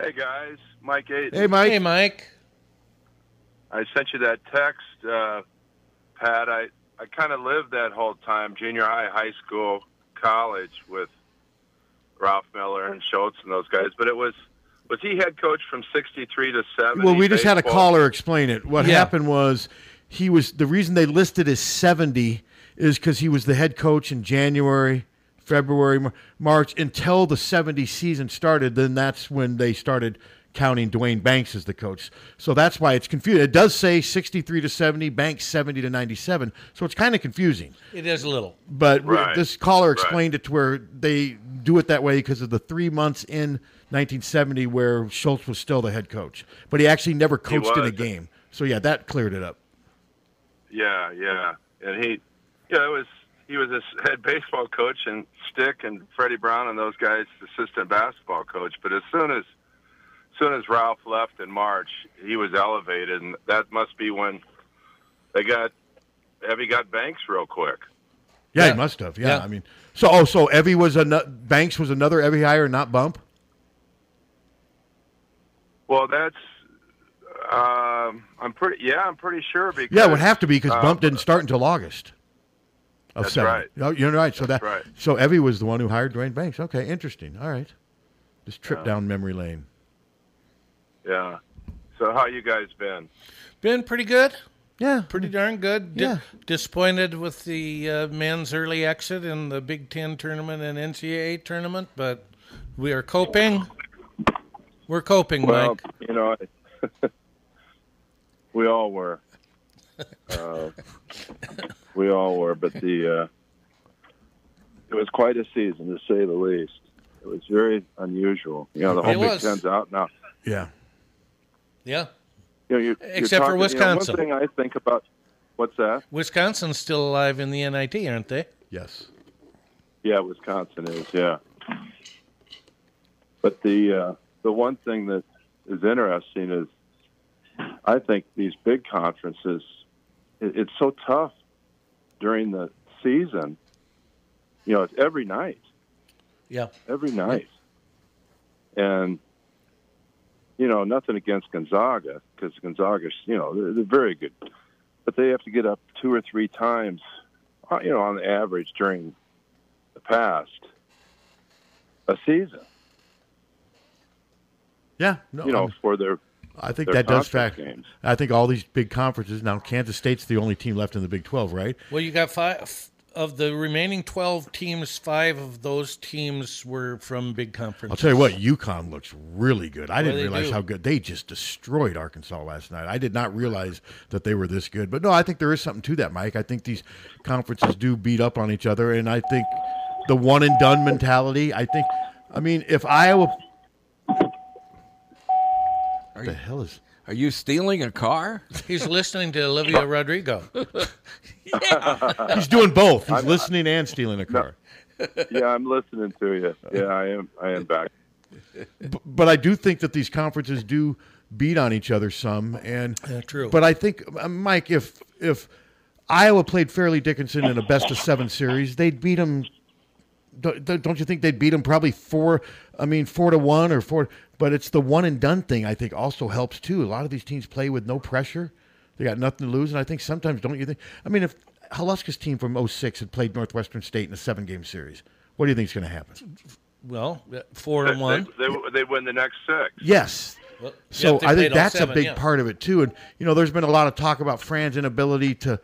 Hey guys, Mike Aiton. Hey, Mike. Hey, Mike. I sent you that text, uh, Pat. I I kind of lived that whole time, junior high, high school, college, with Ralph Miller and Schultz and those guys. But it was was he head coach from '63 to '70? Well, we just had a caller explain it. What Yeah. happened was he was the reason they listed as 70 is because he was the head coach in January, February, Mar- March until the 70 season started. Then that's when they started counting Duane Banks as the coach. So that's why it's confusing. It does say 63 to 70, Banks 70 to 97. So it's kind of confusing. It is a little. But Right, this caller right. explained it to where they do it that way because of the three months in 1970 where Schultz was still the head coach, but he actually never coached in a game. So yeah, that cleared it up. Yeah, yeah, and he, yeah, it was he was his head baseball coach and Stick and Freddie Brown and those guys assistant basketball coach. But as soon as, as soon as Ralph left in March, he was elevated, and that must be when they got Evie got Banks real quick. Yeah, he must have. Yeah, Yeah. I mean, so oh, so Evie was a Banks was another Evie hire, not Bump. Well, that's um, I'm pretty yeah, I'm pretty sure because Yeah, it would have to be because uh, Bump didn't start until August. Of That's 70. right. Oh, you're right. So That's that right. so Evie was the one who hired Duane Banks. Okay, interesting. All right, just trip Yeah. down memory lane. Yeah. So how you guys been? Been pretty good. Yeah, pretty darn good. Di- Yeah. disappointed with the uh, men's early exit in the Big Ten tournament and NCAA tournament, but we are coping. We're coping, well, Mike. you know, (laughs) we all were. (laughs) Uh, we all were, but the uh, it was quite a season to say the least. It was very unusual. You know, the whole Big was. Ten's out now. Yeah. Yeah. You know, you're, Except for you're talking, you know, Wisconsin. one thing I think about what's that? Wisconsin's still alive in the NIT, aren't they? Yes. Yeah, Wisconsin is. Yeah. But the uh, the one thing that is interesting is, I think these big conferences, it, it's so tough during the season. You know, it's every night, Yeah. every night, and you know, nothing against Gonzaga because Gonzaga's, you know, they're, they're very good, but they have to get up two or three times, uh, you know, on the average during the past a season. Yeah, no, you know, I'm- for their. I think that does factor. games. I think all these big conferences now. Kansas State's the only team left in the Big Twelve, right? Well, you got five of the remaining twelve teams. Five of those teams were from big conferences. I'll tell you what, UConn looks really good. I Well, didn't realize do. how good they just destroyed Arkansas last night. I did not realize that they were this good. But no, I think there is something to that, Mike. I think these conferences do beat up on each other, and I think the one and done mentality. I think, I mean, if Iowa, Are the you, hell is? Are you stealing a car? He's listening to Olivia (laughs) Rodrigo. He's doing both. He's listening and stealing a car. yeah, I'm listening to you. Yeah, I am. I am back. B- but I do think that these conferences do beat on each other some, and Yeah, true. But I think, uh, Mike, if if Iowa played Fairleigh Dickinson in a best of seven series, they'd beat them. Don't, don't you think they'd beat them probably four? I mean, four to one or four. But it's the one and done thing. I think also helps too. A lot of these teams play with no pressure. They got nothing to lose, and I think sometimes don't you think? I mean, if Haluska's team from 06 had played Northwestern State in a seven game series, what do you think is going to happen? Well, four They, and one. they, they, they win the next six. Yes. Well, So I think that's oh seven, a big yeah. part of it too. And you know, there's been a lot of talk about Fran's inability to,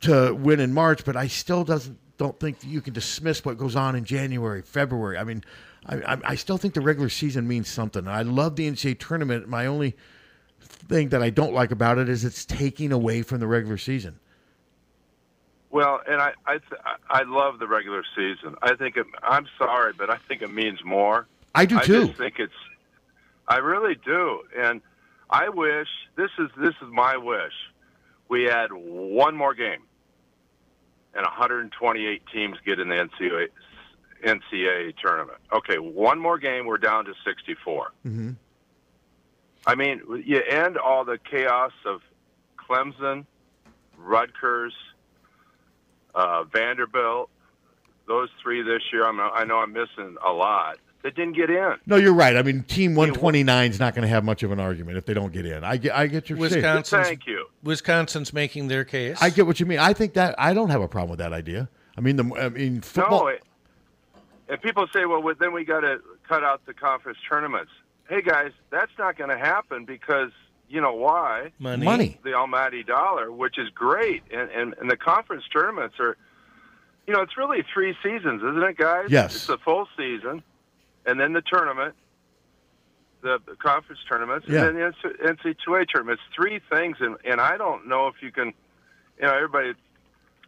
to win in March, but I still doesn't don't think you can dismiss what goes on in January, February. I mean, I, I, I still think the regular season means something. I love the NCAA tournament. My only thing that I don't like about it is it's taking away from the regular season. Well, and I I th- I love the regular season. I think it, I'm sorry, but I think it means more. I do, too. I just think it's. I really do, and I wish this is this is my wish. We had one more game, and 128 teams get in the NCAA NCAA tournament. Okay, one more game, we're down to 64. Mm-hmm. I mean, you end all the chaos of Clemson, Rutgers, uh, Vanderbilt. Those three this year. I'm, I know I'm missing a lot that didn't get in. No, you're right. I mean, Team 129 is not going to have much of an argument if they don't get in. I get, I get your saying. Wisconsin's, Thank you. Wisconsin's making their case. I get what you mean. I think that I don't have a problem with that idea. I mean, the I mean football. No, it, and people say, well, well, then we got to cut out the conference tournaments. Hey, guys, that's not going to happen because you know why? Money. Money. The almighty dollar, which is great, and, and and the conference tournaments are, you know, it's really three seasons, isn't it, guys? Yes. It's a full season, and then the tournament, the conference tournaments, Yeah. and then the NCAA tournament. It's three things, and and I don't know if you can, you know, everybody.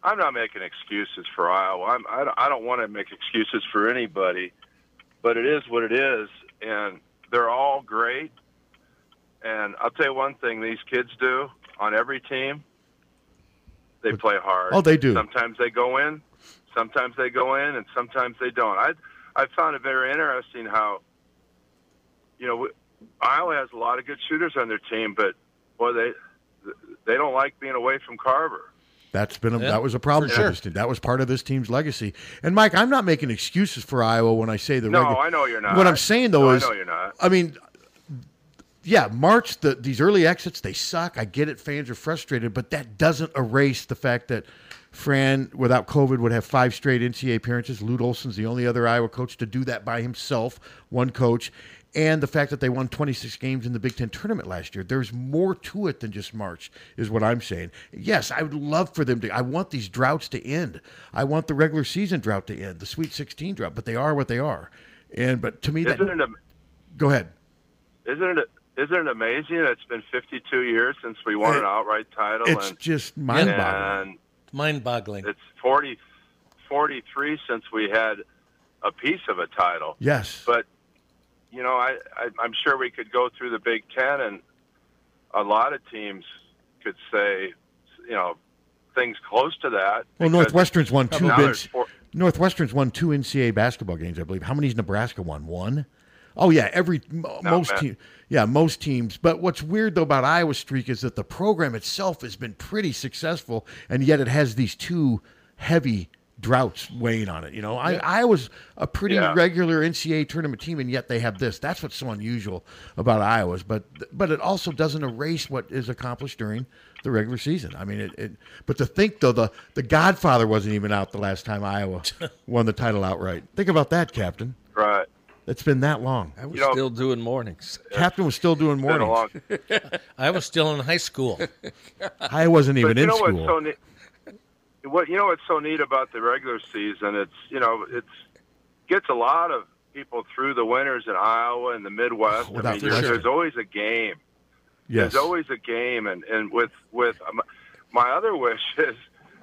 I'm not making excuses for Iowa. I'm, I don't, I don't want to make excuses for anybody, but it is what it is, and they're all great. And I'll tell you one thing: these kids do on every team. They play hard. Oh, they do. Sometimes they go in, sometimes they go in, and sometimes they don't. I I found it very interesting how, you know, Iowa has a lot of good shooters on their team, but boy, they they don't like being away from Carver. That's been a, Yeah, that was a problem for for sure. this team. That was part of this team's legacy. And Mike, I'm not making excuses for Iowa when I say the. No, regu- I know you're not. What I'm saying though No, I know you're not. I mean, yeah, March the these early exits they suck. I get it. Fans are frustrated, but that doesn't erase the fact that Fran, without COVID, would have five straight NCAA appearances. Lute Olson's the only other Iowa coach to do that by himself, one coach. And the fact that they won 26 games in the Big Ten tournament last year. There's more to it than just March, is what I'm saying. Yes, I would love for them to. I want these droughts to end. I want the regular season drought to end, the Sweet 16 drought, but they are what they are. And but to me, that Isn't it, am- go ahead. isn't it isn't it amazing? It's been 52 years since we won an outright title. it's and, just mind-boggling. Mind-boggling. It's 40, 43 since we had a piece of a title. Yes. But you know, I, I I'm sure we could go through the Big Ten, and a lot of teams could say, you know, things close to that. Well, Northwestern's won two now Big there's four- Northwestern's won two NCAA basketball games, I believe. How many's Nebraska won? One. Oh yeah, every most team, yeah, most teams. But what's weird though about Iowa streak is that the program itself has been pretty successful, and yet it has these two heavy droughts weighing on it. You know, I, Yeah. Iowa's a pretty Yeah. regular NCAA tournament team, and yet they have this. That's what's so unusual about Iowa's. But but it also doesn't erase what is accomplished during the regular season. I mean, it. it but to think though, the the Godfather wasn't even out the last time Iowa (laughs) won the title outright. Think about that, Captain. Right. It's been that long. I was You know- still doing mornings. Captain was still doing mornings. (laughs) I was still in high school. (laughs) I wasn't even but you in know school. What's so neat, what you know what's so neat about the regular season? It's you know it's gets a lot of people through the winters in Iowa and the Midwest. I Without mean, there's, there's always a game. yes. There's always a game, and and with with um, my other wish (laughs) is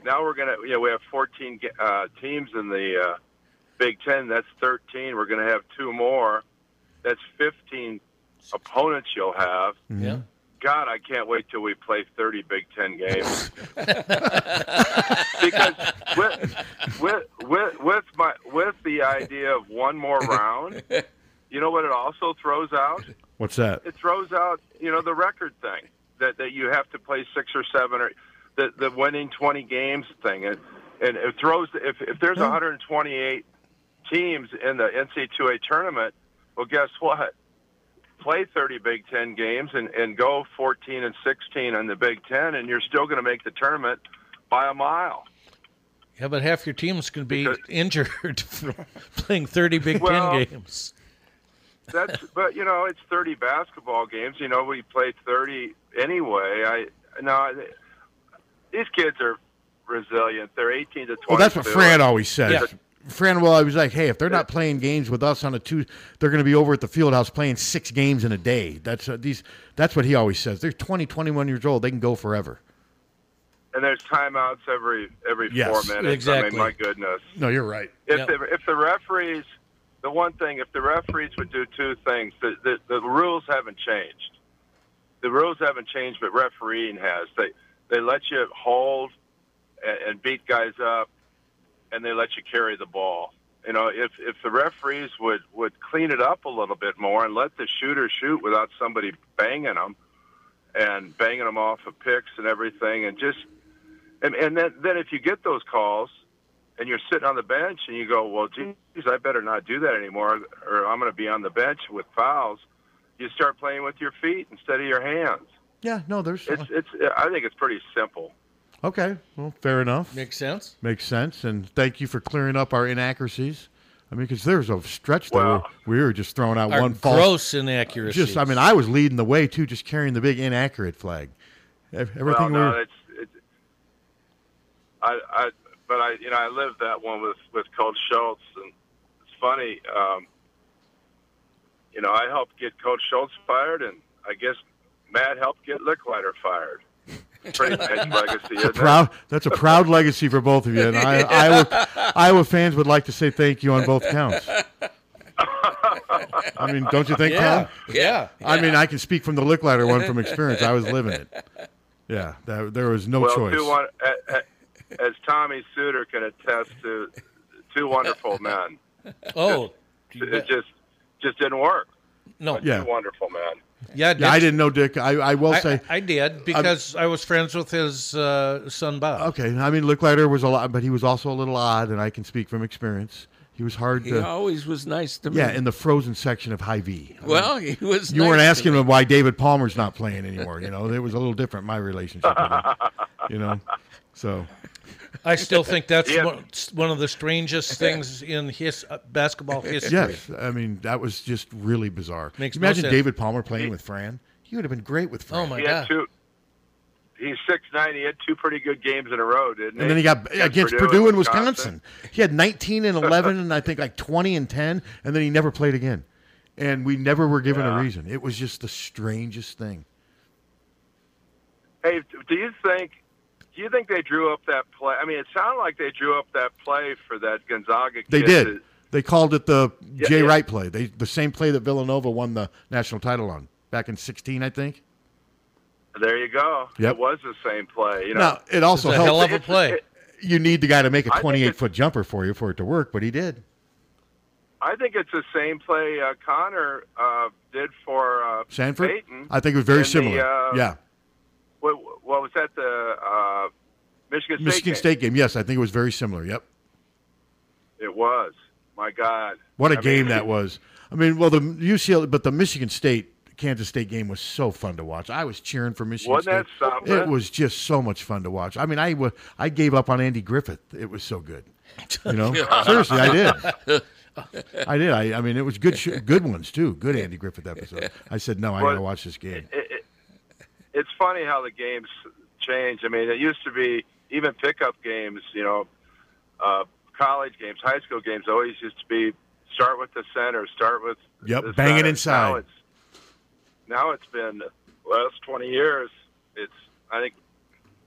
now we're gonna you know we have 14 uh, teams in the uh, Big Ten. That's 13. We're gonna have two more. That's 15 opponents you'll have. Yeah. God, I can't wait till we play 30 Big Ten games. (laughs) because with, with with with my with the idea of one more round, you know what it also throws out? What's that? It throws out you know the record thing that that you have to play six or seven or the the winning 20 games thing, and and it throws if if there's hmm. 128 teams in the NCAA tournament, well, guess what? Play 30 Big Ten games and, and go 14 and 16 in the Big Ten, and you're still going to make the tournament by a mile. Yeah, but half your team's going to be (laughs) injured from (laughs) playing 30 Big Well, Ten games. That's but you know it's 30 basketball games. You know we play 30 anyway. I no, these kids are resilient. They're 18 to 20. Well, that's what Fran always says. Yeah. Fran, well, I was like, hey, if they're not playing games with us on a two, they're going to be over at the field house playing six games in a day. That's uh, these. That's what he always says. They're 20, 21 years old. They can go forever. And there's timeouts every every Yes, four minutes. I exactly. mean, my goodness. No, you're right. If Yep. the if the referees, the one thing, if the referees would do two things, the, the the rules haven't changed. The rules haven't changed, but refereeing has. They they let you hold and, and beat guys up, and they let you carry the ball. You know, if if the referees would would clean it up a little bit more and let the shooter shoot without somebody banging them and banging them off of picks and everything, and just and and then then if you get those calls and you're sitting on the bench and you go, well, geez, I better not do that anymore, or I'm going to be on the bench with fouls. You start playing with your feet instead of your hands. Yeah, no, there's It's it's. I think it's pretty simple. Okay. Well, fair enough. Makes sense. Makes sense. And thank you for clearing up our inaccuracies. I mean, because there's a stretch there Well- where we were just throwing out Our one false gross inaccuracies. Just, I mean, I was leading the way too, just carrying the big inaccurate flag. Everything well, no, we were, it's, it's I, I, but I, you know, I lived that one with with Coach Schultz, and it's funny. Um, you know, I helped get Coach Schultz fired, and I guess Matt helped get Lickliter fired. Pretty nice (laughs) legacy, It's a isn't proud, that's a proud legacy for both of you, and I, (laughs) Iowa, Iowa fans would like to say thank you on both counts. I mean, don't you think, Yeah, Tom? yeah, I mean, I can speak from the Lickliter one from experience. I was (laughs) living it. Yeah, that, there was no well, choice. Two one, a- a- as Tommy Suter can attest to, two wonderful men. Oh, it just just didn't work. No, Yeah. two wonderful men. Yeah, yeah, I didn't know Dick. I, I will I, say, I, I did because i was friends with his uh, son Bob. okay. I mean, Lickliter was a lot, but he was also a little odd, and I can speak from experience. He was hard He to. always was nice to me. Yeah, in the frozen section of High V. Well, he was You nice weren't to asking me. him why David Palmer's not playing anymore. You know, it was a little different my relationship with him. You know, so I still think that's Yeah. one, one of the strangest things in his uh, basketball history. yes, I mean that was just really bizarre. Makes no Imagine sense. David Palmer playing with Fran. He would have been great with Fran. Oh my he had god! two. He's six nine. He had two pretty good games in a row, didn't he? And then he got against Purdue, and Wisconsin. He had 19 and (laughs) 11, and I think like 20 and 10, and then he never played again. And we never were given Yeah. a reason. It was just the strangest thing. Hey, do you think? Do you think they drew up that play? I mean, it sounded like they drew up that play for that Gonzaga. They kid did. to- They called it the Yeah, Jay yeah. Wright play. They the same play that Villanova won the national title on back in 16, I think. there you go. Yep. It was the same play. You know, Now, it also It's a hell of a play. you need the guy to make a 28 foot jumper for you for it to work, but he did. I think it's the same play uh, Connor uh, did for uh, Sandfort? Payton. I think it was very in the, similar. uh, yeah. What, what was that? The uh, Michigan State Michigan game? State game. Yes, I think it was very similar. Yep. It was. My God. What a I game mean, that was. I mean, well, the UCLA, but the Michigan State Kansas State game was so fun to watch. I was cheering for Michigan Wasn't State. that something? It was just so much fun to watch. I mean, I wa- I gave up on Andy Griffith. It was so good. You know, (laughs) seriously, I did. I did. I, I mean, it was good, sh- good ones too. Good Andy Griffith episode. I said, no, I got to watch this game. It, it, it's funny how the games change. I mean, it used to be even pickup games. You know, uh, college games, high school games always used to be start with the center, start with Yep, the bang it center. inside. Now it's now it's been the last twenty years. It's I think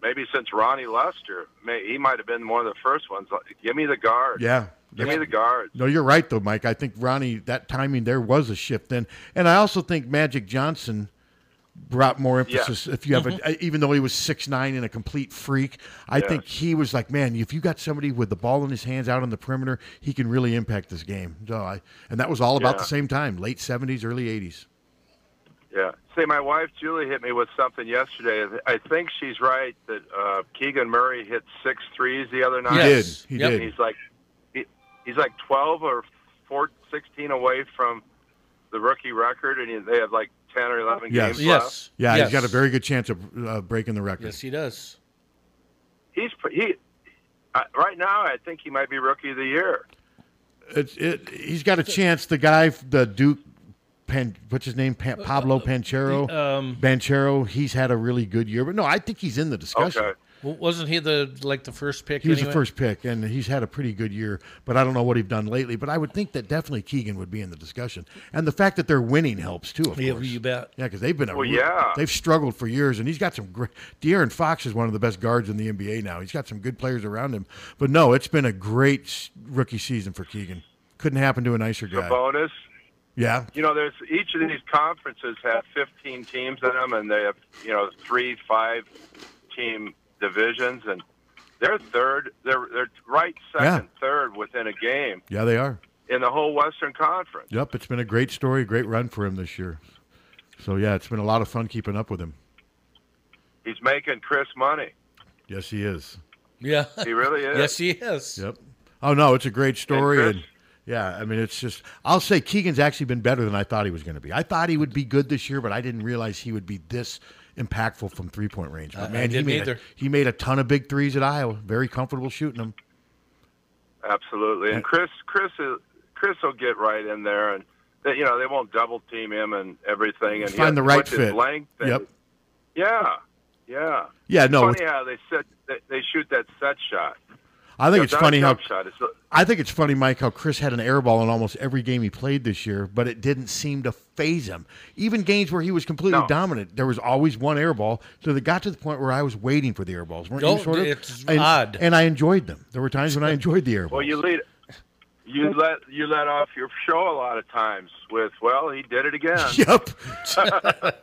maybe since Ronnie Lester, may, he might have been one of the first ones. Like, Give me the guard. Yeah. Give me the guard. No, you're right though, Mike. I think Ronnie that timing there was a shift then, and I also think Magic Johnson brought more emphasis. If you have a, even though he was six nine and a complete freak, I Yes. think he was like, man, if you got somebody with the ball in his hands out on the perimeter, he can really impact this game. So I, and that was all about Yeah. the same time, late seventies, early eighties. Yeah. Say, my wife Julie hit me with something yesterday. I think she's right that uh, Keegan Murray hit six threes the other night. He did. He Yep. did. He's like, he, he's like twelve or 4, 16 away from the rookie record, and he, they have like ten or eleven Yes. games left. Yeah, Yes. he's got a very good chance of uh, breaking the record. Yes, he does. He's he. Uh, right now, I think he might be rookie of the year. It's it. He's got a chance. The guy, the Duke, Pan, what's his name? Pan, Pablo Panchero. um, Banchero. He's had a really good year, but no, I think he's in the discussion. Okay. W- Wasn't he the like the first pick? He was anyway? the first pick, and he's had a pretty good year. But I don't know what he's done lately. But I would think that definitely Keegan would be in the discussion, and the fact that they're winning helps too. Of Yeah, course, you bet. Yeah, because they've been a Well, real- yeah. they've struggled for years, and he's got some great. De'Aaron Fox is one of the best guards in the NBA now. He's got some good players around him. But no, it's been a great rookie season for Keegan. Couldn't happen to a nicer The guy. bonus. Yeah, You know, there's each of these conferences have 15 teams in them, and they have you know three, five team divisions, and they're third. They're they're right second, third within a game yeah, they are. in the whole Western Conference. Yep, it's been a great story, great run for him this year. So yeah, it's been a lot of fun keeping up with him. He's making Chris money. Yes, he is. Yeah, He really (laughs) is. yes, he is. Yep. Oh no, it's a great story, Chris- and, yeah, I mean it's just. I'll say Keegan's actually been better than I thought he was going to be. I thought he would be good this year, but I didn't realize he would be this impactful from three point range. But I- I man, he didn't made a, he made a ton of big threes at Iowa. Very comfortable shooting them. Absolutely, and Chris, Chris, is, Chris will get right in there, and they, you know they won't double team him and everything, and he Find has- the right fit. Length and- Yep. Yeah, yeah. Yeah, no, It's funny how they said they, they shoot that set shot. I think You know, it's funny how jump shot. It's a- I think it's funny, Mike, how Chris had an airball in almost every game he played this year, but it didn't seem to phase him. Even games where he was completely No. dominant, there was always one airball. So they got to the point where I was waiting for the airballs. Weren't Oh, you sort of? it's and, odd. And I enjoyed them. There were times when I (laughs) enjoyed the airballs. Well, you lead. You let you let off your show a lot of times with well he did it again. (laughs) Yep.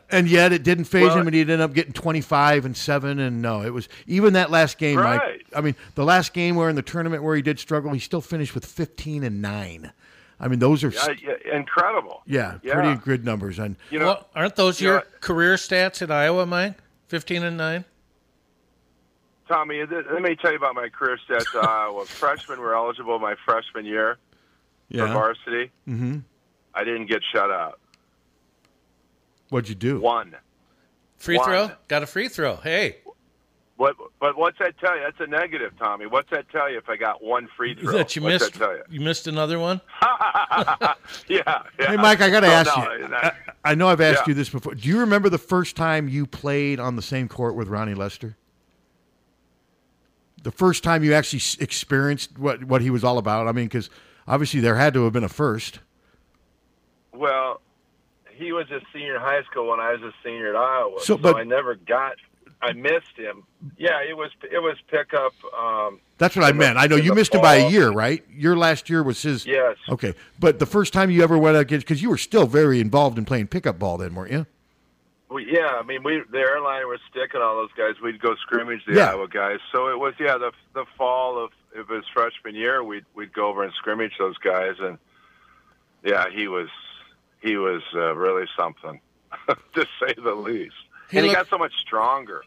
(laughs) and yet it didn't phase Well- him, and he ended up getting 25 and 7. And no, it was even that last game, Right. Mike. I mean, the last game where in the tournament where he did struggle, he still finished with 15 and 9. I mean, those are, Yeah, yeah, incredible. yeah, Yeah. pretty good numbers. And You know, well, aren't those you know, your career stats at Iowa, Mike? Fifteen and nine. Tommy, let me tell you about my career stats. at Iowa freshmen were eligible my freshman year Yeah. for varsity. hmm I didn't get shut out. What'd you do? One. Free One. throw. Got a free throw. Hey, What? But what's that tell you? That's a negative, Tommy. What's that tell you if I got one free throw? that you what's missed. that tell you? You missed another one. (laughs) yeah, yeah. Hey, Mike, I got to No, ask no, you. that- I, I know I've asked Yeah. you this before. Do you remember the first time you played on the same court with Ronnie Lester? The first time you actually experienced what, what he was all about? I mean, because obviously there had to have been a first. Well, he was a senior in high school when I was a senior at Iowa, So, so, I never got. I missed him. Yeah, it was it was pickup. Um, That's what I meant. I know you missed him by a year, right? Your last year was his. Yes. Okay, but the first time you ever went against, because you were still very involved in playing pickup ball then, weren't you? We, yeah, I mean, we the airliner was sticking all those guys. We'd go scrimmage the Yeah. Iowa guys. So it was yeah the the fall of of his freshman year. We'd we'd go over and scrimmage those guys, and yeah, he was he was uh, really something (laughs) to say the least. He and he got so much stronger.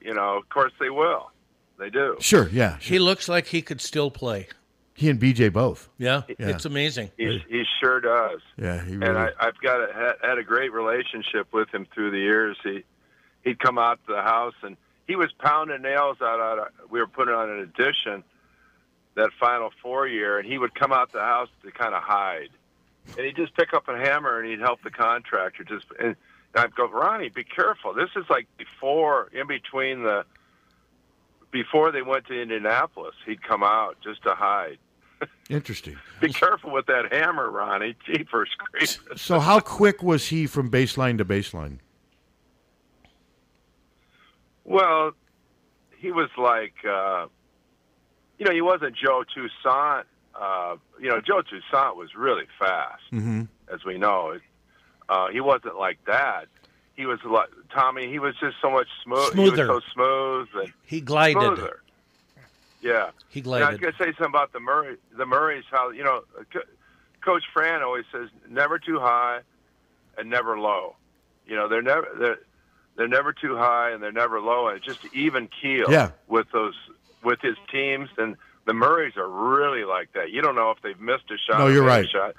You know, of course they will. They do. Sure, yeah. He looks like he could still play. He and BJ both. Yeah, Yeah. it's amazing. He, he sure does. Yeah, he and really. I, I've got a, had, had a great relationship with him through the years. He he'd come out to the house and he was pounding nails out. out of, we were putting on an addition that Final Four year, and he would come out the house to kind of hide, and he'd just pick up a hammer and he'd help the contractor. Just and I'd go, Ronnie, be careful. This is like before, in between the. Before they went to Indianapolis, he'd come out just to hide. Interesting. (laughs) Be careful with that hammer, Ronnie. Jeepers creepers. So how quick was he from baseline to baseline? Well, he was like, uh, you know, he wasn't Joe Toussaint. Uh, you know, Joe Toussaint was really fast, Mm-hmm. as we know. Uh, he wasn't like that. He was like Tommy. He was just so much smooth. Smoother. He was so smooth and He glided. smoother. Yeah, He And I was gonna say something about the Murray. The Murrays, how you know, Co- Coach Fran always says never too high and never low. You know, they're never they're they're never too high and they're never low, and it's just even keel Yeah. with those with his teams. And the Murrays are really like that. You don't know if they've missed a shot. No, you're right. Shot.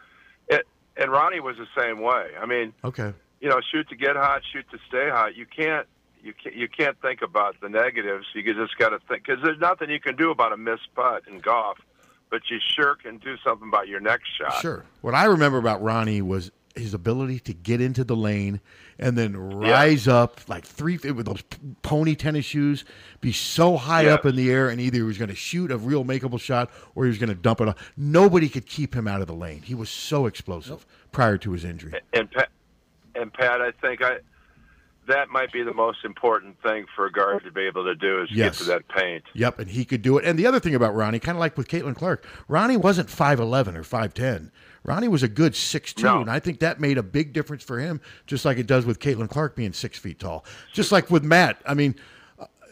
It, and Ronnie was the same way. I mean, Okay. you know, shoot to get hot, shoot to stay hot. You can't, you can't, you can't think about the negatives. You just got to think because there's nothing you can do about a missed putt in golf, but you sure can do something about your next shot. Sure. What I remember about Ronnie was his ability to get into the lane and then rise up like three feet with those pony tennis shoes, be so high Yeah. up in the air, and either he was going to shoot a real makeable shot or he was going to dump it off. Nobody could keep him out of the lane. He was so explosive prior to his injury. And Pat, and Pat, I think I that might be the most important thing for a guard to be able to do is Yes. get to that paint. Yep, and he could do it. And the other thing about Ronnie, kind of like with Caitlin Clark, Ronnie wasn't 5'11 or 5'10. Ronnie was a good 6'2, No. and I think that made a big difference for him, just like it does with Caitlin Clark being six feet tall. Just like with Matt. I mean,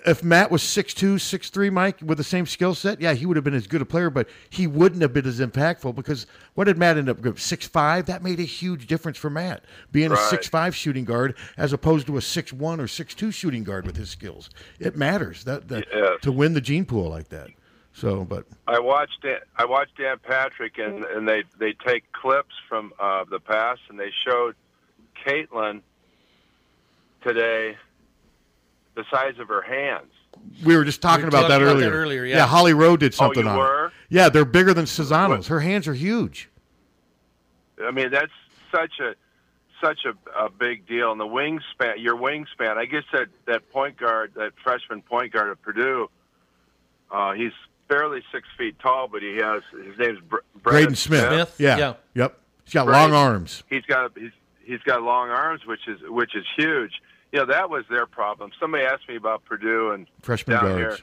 if Matt was 6'2, 6'3, Mike, with the same skill set, yeah, he would have been as good a player, but he wouldn't have been as impactful because what did Matt end up with? 6'5? That made a huge difference for Matt, being a Right. 6'5 shooting guard as opposed to a 6'1 or 6'2 shooting guard with his skills. It matters that, that Yes. to win the gene pool like that. So, but I watched Dan, I watched Dan Patrick and and they they take clips from uh, the past and they showed Caitlin today the size of her hands. we were just talking We about talked that about that earlier. earlier, yeah. Holly Rowe did Oh, something you on were? it. Yeah, they're bigger than Czinano's. Her hands are huge. I mean, that's such a such a, a big deal. And the wingspan, your wingspan. I guess that that point guard, that freshman point guard at Purdue, uh, he's barely six feet tall, but he has his name's Br- Braden Smith. Yeah. Yep. He's got long arms. He's got he's he's got long arms, which is which is huge. You know, that was their problem. Somebody asked me about Purdue and Freshman down guards.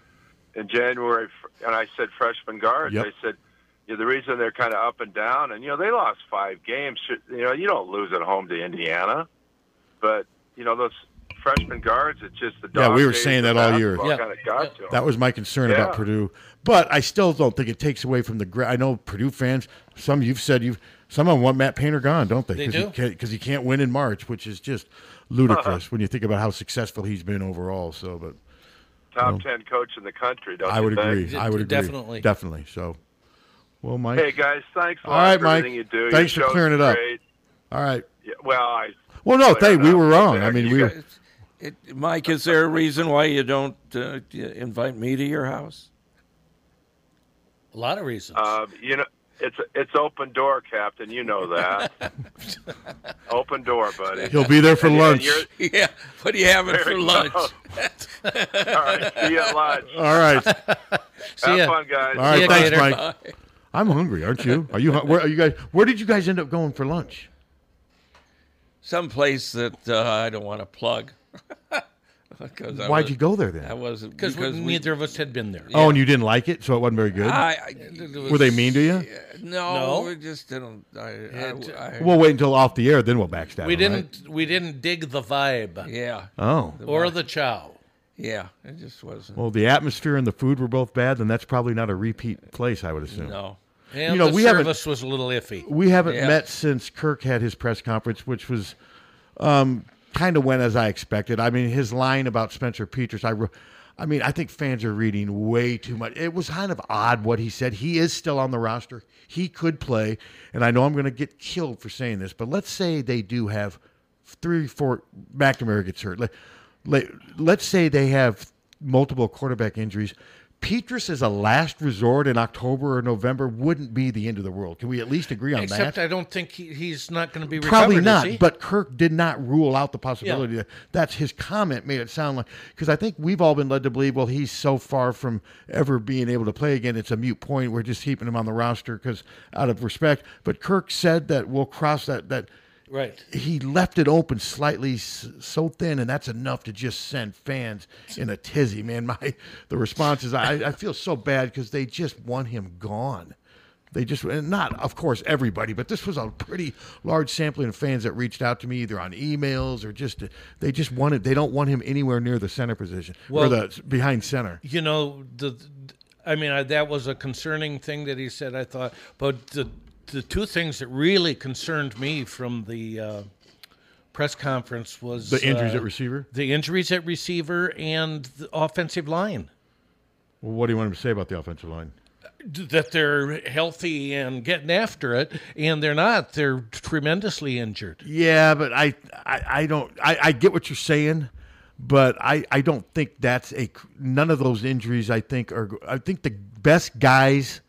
here in January, and I said freshman guards. Yep. They said, you know, the reason they're kind of up and down, and you know, they lost five games. You know, you don't lose at home to Indiana, but you know those freshman guards. It's just the Yeah, we were saying that all year. basketball Kind of got to 'em. That was my concern about Purdue, but I still don't think it takes away from the. gra- I know Purdue fans. Some you've said you've. Some of them want Matt Painter gone, don't they? They Cause do. He can't, Because he can't win in March, which is just ludicrous when you think about how successful he's been overall. So, but top well, ten coach in the country. Don't I you would think? agree. I would agree. Definitely. Definitely. So, well, Mike. Hey guys, thanks a All lot right, for Mike. everything you do. Your Thanks for clearing it up. great. All right. Yeah, well, I. Well, no, clear thank. it We were wrong. I mean, you we. guys- Were, It, Mike, is there a reason why you don't uh, invite me to your house? A lot of reasons. Um, you know, it's it's open door, Captain. You know that. (laughs) open door, buddy. He'll be there for And- and lunch. you're- Yeah. What are you having There for you lunch? (laughs) All right. See you at lunch. All right. (laughs) Have ya. fun, guys. All right. ya, Thanks, Gator. Mike. I'm hungry, aren't you? Are you? Where are you guys? Where did you guys end up going for lunch? Some place that uh, I don't want to plug. (laughs) 'cause Why'd was- you go there then? I wasn't because because we- neither of us had been there. Oh, and you didn't like it, so it wasn't very good. I, I, it Were they mean to you? No, No. we just didn't. I, It- I, I, We'll wait until off the air, then we'll backstab. we them, didn't we didn't dig the vibe. Yeah. Oh. Or the chow. Yeah, it just wasn't. Well, the atmosphere and the food were both bad, then that's probably not a repeat place, I would assume. No. And you know, the we haven't service was a little iffy. we haven't Yeah. met since Kirk had his press conference, which was um, kind of went as I expected. I mean, his line about Spencer Petras, I, I mean, I think fans are reading way too much. It was kind of odd what he said. He is still on the roster. He could play, and I know I'm going to get killed for saying this, but let's say they do have three, four. McNamara gets hurt. Let, let, let's say they have multiple quarterback injuries. Petras as a last resort in October or November wouldn't be the end of the world. Can we at least agree on Except that? Except I don't think he, he's not going to be recovered. Probably not, but Kirk did not rule out the possibility. That, that's his comment made it sound like because I think we've all been led to believe, well, he's so far from ever being able to play again, it's a mute point. We're just keeping him on the roster because out of respect. But Kirk said that we'll cross that that. Right. He left it open slightly so thin, and that's enough to just send fans in a tizzy. Man, (laughs) my the response is I, I feel so bad because they just want him gone. They just and not, of course, everybody, but this was a pretty large sampling of fans that reached out to me either on emails or just they just wanted they don't want him anywhere near the center position or the behind center. you know the i mean I, that was a concerning thing that he said i thought but the the two things that really concerned me from the uh, press conference was The injuries uh, at receiver? the injuries at receiver and the offensive line Well, what do you want him to say about the offensive line? that they're healthy and getting after it and they're not they're tremendously injured Yeah, but I, I, I don't. I, I get what you're saying, but I, I don't think that's a. None of those injuries, I think, are. I think the best guys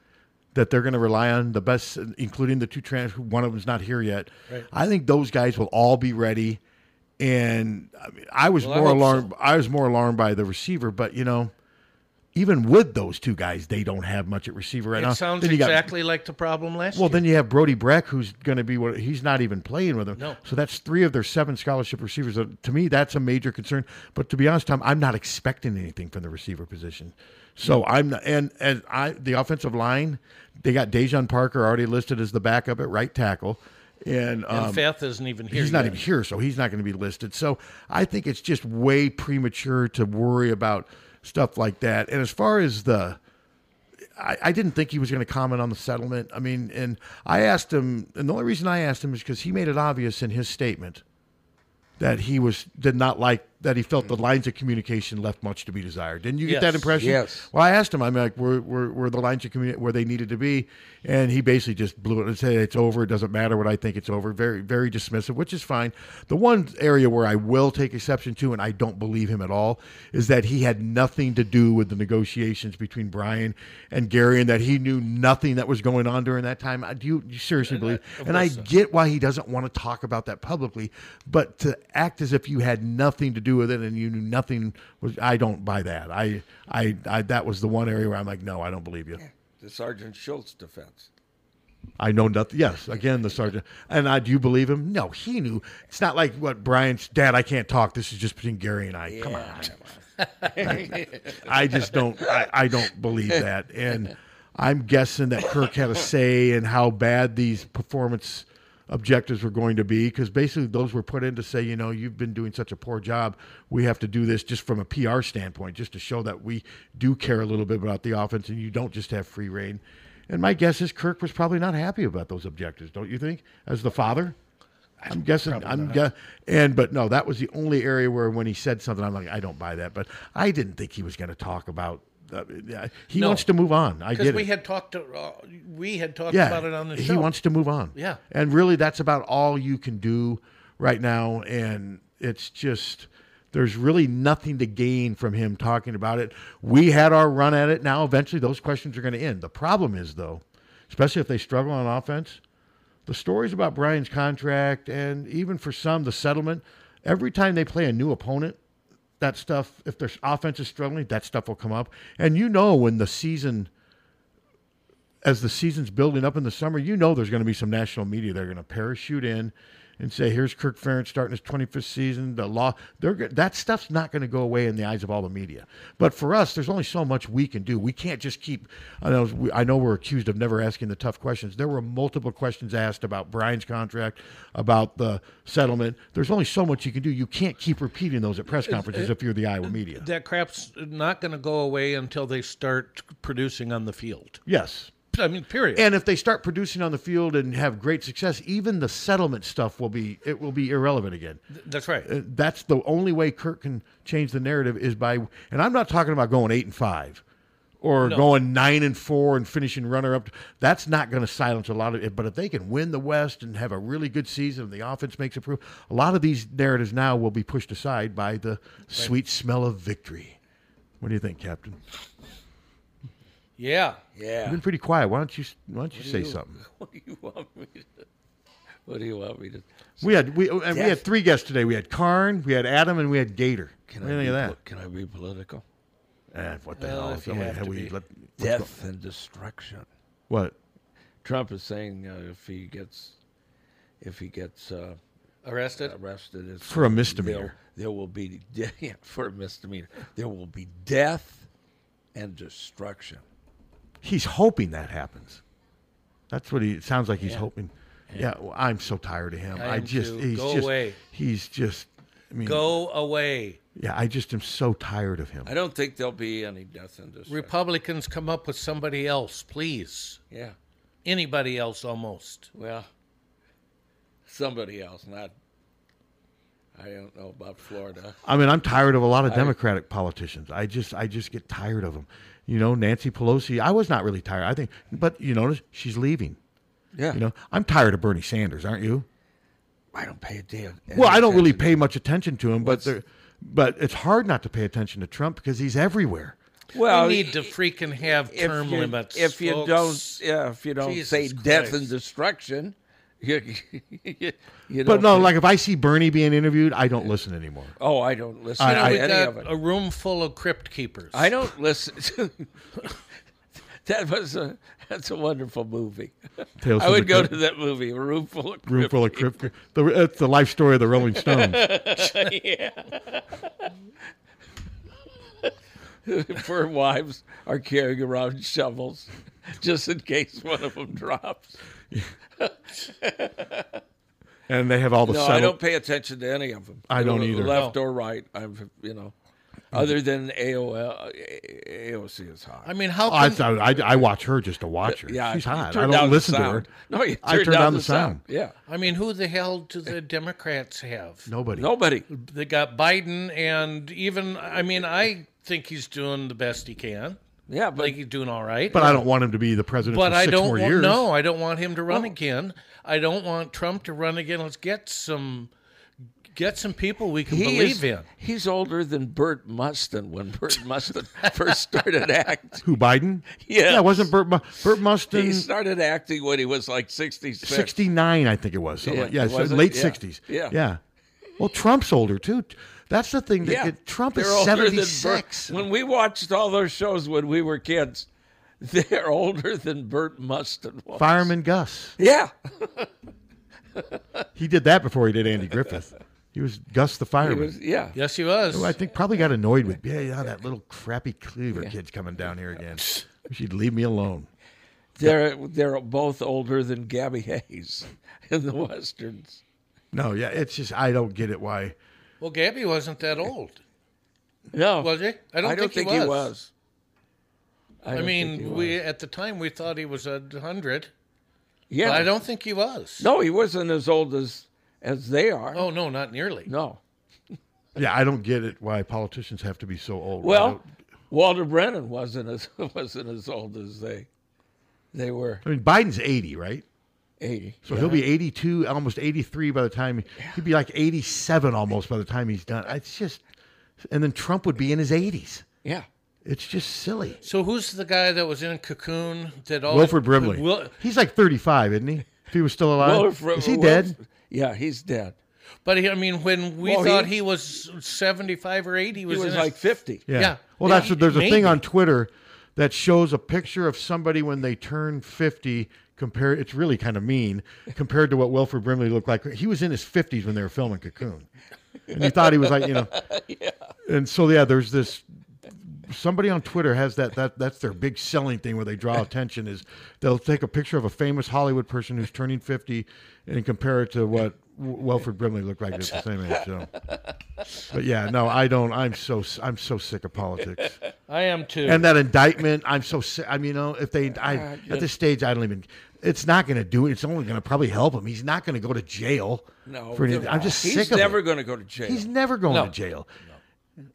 that they're going to rely on, the best, including the two trans. One of them's not here yet. Right. I think those guys will all be ready. And I mean, I was Well, I more so. alarmed. I was more alarmed by the receiver, but you know, even with those two guys, they don't have much at receiver right it now. sounds you got- exactly like the problem last well, year then you have Brody Brecht, who's going to be what he's not even playing with them. No. So that's three of their seven scholarship receivers. To me, that's a major concern. But to be honest, Tom, I'm not expecting anything from the receiver position. So I'm not, and and I the offensive line, they got Daijon Parker already listed as the backup at right tackle. And, um, And isn't even here He's not even here, so he's not going to be listed. So I think it's just way premature to worry about stuff like that. And as far as the, I, I didn't think he was going to comment on the settlement. I mean, and I asked him, and the only reason I asked him is because he made it obvious in his statement that he was did not like that he felt the mm. lines of communication left much to be desired. Didn't you get that impression? Yes. Well, I asked him. I'm like, were, were, were the lines of communication where they needed to be? And he basically just blew it and said it's over. It doesn't matter what I think it's over. Very, very dismissive, which is fine. The one area where I will take exception to, and I don't believe him at all, is that he had nothing to do with the negotiations between Brian and Gary, and that he knew nothing that was going on during that time. Do you, you seriously believe? of And I not. get why he doesn't want to talk about that publicly, but to act as if you had nothing to do with it and you knew nothing was, I don't buy that. I, I, I that was the one area where I'm like, no, I don't believe you. The Sergeant Schultz defense. I know nothing. Yes, again, the sergeant. And I do you believe him? No, he knew. It's not like what Brian's dad. I can't talk. This is just between Gary and I. Come on. (laughs) I just don't. I, I don't believe that. And I'm guessing that Kirk had a say in how bad these performance objectives were going to be because basically those were put in to say, you know, you've been doing such a poor job. We have to do this just from a PR standpoint, just to show that we do care a little bit about the offense and you don't just have free reign. And my guess is Kirk was probably not happy about those objectives, don't you think? As the father, I'm guessing. I'm gu- and but no, that was the only area where when he said something, I'm like, I don't buy that. But I didn't think he was going to talk about. Uh, yeah, he No. wants to move on. I because get we it. had talked to, uh, we had talked yeah, about it on the show. he wants to move on. yeah and really, that's about all you can do right now. And it's just there's really nothing to gain from him talking about it. We had our run at it. Now, eventually, those questions are going to end. The problem is, though, especially if they struggle on offense, the stories about Brian's contract and even for some the settlement. Every time they play a new opponent, that stuff. If their offense is struggling, that stuff will come up. And you know when the season as the season's building up in the summer, you know there's going to be some national media They're going to parachute in and say, "Here's Kirk Ferentz starting his 25th season." The law, they're that stuff's not going to go away in the eyes of all the media. But for us, there's only so much we can do. We can't just keep. I know, we- I know we're accused of never asking the tough questions. There were multiple questions asked about Brian's contract, about the settlement. There's only so much you can do. You can't keep repeating those at press conferences if you're the Iowa media. That crap's not going to go away until they start producing on the field. Yes. I mean, period. And if they start producing on the field and have great success, even the settlement stuff will be it will be irrelevant again. That's right. Uh, That's the only way Kirk can change the narrative is by and I'm not talking about going 8 and 5 or No. going 9 and 4 and finishing runner up. That's not going to silence a lot of it, but if they can win the West and have a really good season and the offense makes a prove, a lot of these narratives now will be pushed aside by the sweet smell of victory. What do you think, Captain? Yeah. Yeah. You've been pretty quiet. Why don't you why don't you What do say you- something? (laughs) What do you want me to? What do you want me to? We had we and we had three guests today. We had Karn, we had Adam, and we had Gator. Can what I do you be think of pol- that? Can I be political? Eh, what the Well, hell? if you have have to we be. let- Death and destruction. What? Trump is saying uh, if he gets, if he gets uh, Arrested? arrested it's, For a misdemeanor. There, there will be de- (laughs) yeah, for a misdemeanor. There will be death and destruction. He's hoping that happens. That's what he it sounds like. He's Yeah. hoping. Yeah, well, I'm so tired of him. I I, just too. he's Go just away. he's just. I mean, Go away. Yeah, I just am so tired of him. I don't think there'll be any death and destruction. Uh, Republicans come up with somebody else, please. Yeah. Anybody else almost. Well, somebody else, not. I don't know about Florida. I mean, I'm tired of a lot of I- Democratic politicians. I just, I just get tired of them. You know, Nancy Pelosi. I was not really tired. I think, but you notice she's leaving. Yeah. You know, I'm tired of Bernie Sanders, aren't you? I don't pay a damn. Well, I don't really pay much attention to him, but but it's hard not to pay attention to Trump because he's everywhere. Well, we need to freaking have if term you, limits. If you folks. don't, yeah, if you don't Jesus say death and destruction, (laughs) you, you, you but no, pay- like if I see Bernie being interviewed, I don't listen anymore. Oh, I don't listen I- to I- we any of it. a room full of crypt keepers. I don't listen. (laughs) That was a that's a wonderful movie. Tales I would go Crypt. to that movie, a room full of Room full of crypt crypt. The, it's the life story of the Rolling Stones. (laughs) yeah. Poor wives are carrying around shovels just in case one of them drops. (laughs) and they have all the no, I don't pay attention to any of them. I don't either. Left or right, I'm you know, mm-hmm. other than AOL, AOC is hot. I mean, how I, come? I, I watch her just to watch her. Yeah, she's hot. I don't listen to her. No, you I turn turn down down the the sound. Yeah. I mean, who the hell do the Democrats have? Nobody. Nobody. They got Biden, and even I mean, I think he's doing the best he can. Yeah, but like he's doing all right. But I don't want him to be the president But for I six don't more want, years. no, I don't want him to run again. I don't want Trump to run again. Let's get some get some people we can believe is- in. He's older than Burt Mustin when Burt (laughs) Mustin first started acting. Who Biden? Yeah. Yeah, wasn't Burt, Mu- Burt He started acting when he was like 66. 69, I think it was. something Yeah, like- yeah, so it? late Yeah. 60s. Yeah. Yeah. Well, Trump's older, too. That's the thing. That Yeah, Trump is they're older than Burt- 76. When we watched all those shows when we were kids, (laughs) they're older than Burt Mustin was. Fireman Gus. Yeah. He did that before he did Andy Griffith. He was Gus the fireman. was- yeah. Yes, he was. Who I think probably got annoyed with, yeah, yeah, that little crappy Cleaver kid's coming down here again. (laughs) She'd leave me alone. They're they're both older than Gabby Hayes (laughs) in the westerns. No, yeah, it's just I don't get it why. Well, Gabby wasn't that old. No, Was he? I don't, think, he he was. was. I, don't mean, he we was. at the time we thought he was a hundred. Yeah. but I don't think he was. No, he wasn't as old as as they are. Oh no, not nearly. No. Yeah, I don't get it why politicians have to be so old. Well, Walter Brennan wasn't as (laughs) wasn't as old as they they were. I mean, Biden's 80, right? 80. So he'll be 82, almost 83 by the time he'd be like 87 almost by the time he's done. It's just, and then Trump would be in his 80s. Yeah. It's just silly. So who's the guy that was in Cocoon that all Wilford Brimley. Wil- he's like 35, isn't he? If he was still alive, Wilford- is he Wilf- dead? Yeah, he's dead. But he, I mean, when we Well, thought he- he, was seventy-five or eighty, he was, was in his- like 50. Yeah. Yeah. Well, that's Maybe- there's a thing on Twitter that shows a picture of somebody when they turn 50 compare. It's really kind of mean compared to what Wilford Brimley looked like. He was in his fifties when they were filming Cocoon, and you thought he was like you know. (laughs) And so yeah, there's this. Somebody on Twitter has that that that's their big selling thing where they draw attention is they'll take a picture of a famous Hollywood person who's turning fifty and compare it to what W- Wilford Brimley looked like at the same age. So, but yeah, no, I don't. I'm so I'm so sick of politics. I am too. And that indictment, I'm so sick. I mean, you know, if they, I Uh, at this stage, I don't even. It's not going to do it. It's only going to probably help him. He's not going to go to jail. No, for anything. I'm just he's sick of never going to go to jail. He's never going No. to jail.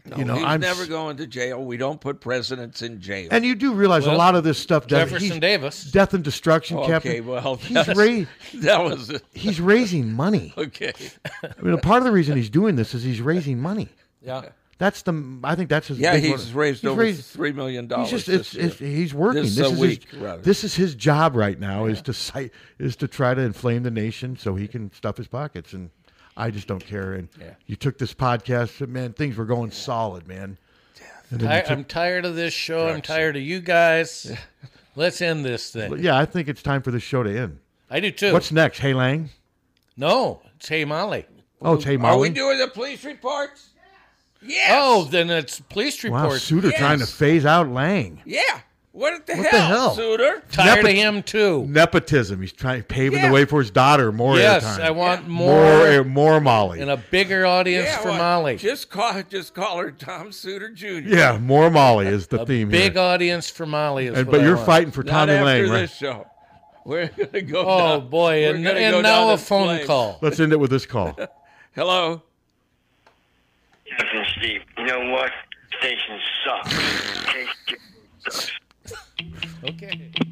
No, you know, he's I'm never s- going to jail. We don't put presidents in jail. And you do realize a lot of this stuff. does- Jefferson he's- Davis. death and destruction. Okay, Captain. well, he's that's- ra- (laughs) that was it. (laughs) he's raising money. (laughs) Okay. I mean, part of the reason he's doing this is he's raising money. Yeah. That's the. I think that's his. Yeah, big he's one. raised He's over raised- three million He's dollars. just. this It's, it's, year. he's working. This, This, is week, his. rather. This is his job right now. Is to cite. Is to try to inflame the nation so he can stuff his pockets. And I just don't care. And Yeah. you took this podcast, man. Things were going solid, man. And then I, took- I'm tired of this show. I'm tired of you guys. Let's end this thing. yeah, I think it's time for the show to end. I do too. What's next? Hey Lang. No, it's Hey Molly. Oh, it's Hey Molly. Are we doing the police reports? Yes. Oh, then it's police Wow, reports. Suter trying to phase out Lang. Yeah. What the What hell, the hell? Suter? Tired Nepot- of him too. Nepotism. He's trying paving Yeah. the way for his daughter. More yes, airtime. I want more more, more Molly. and a bigger audience Yeah, for well, Molly. Just call just call her Tom Suter Jr. Yeah, more Molly is the a theme big here. audience for Molly. Is And- what but I you're want. fighting for Not Tommy after Lang, right? this show. (laughs) We're gonna go. Oh down- boy, we're and, and now a phone flames. call. Let's end it with this call. (laughs) Hello. Listen, Steve, you know what? Station sucks. (laughs) Okay? Okay.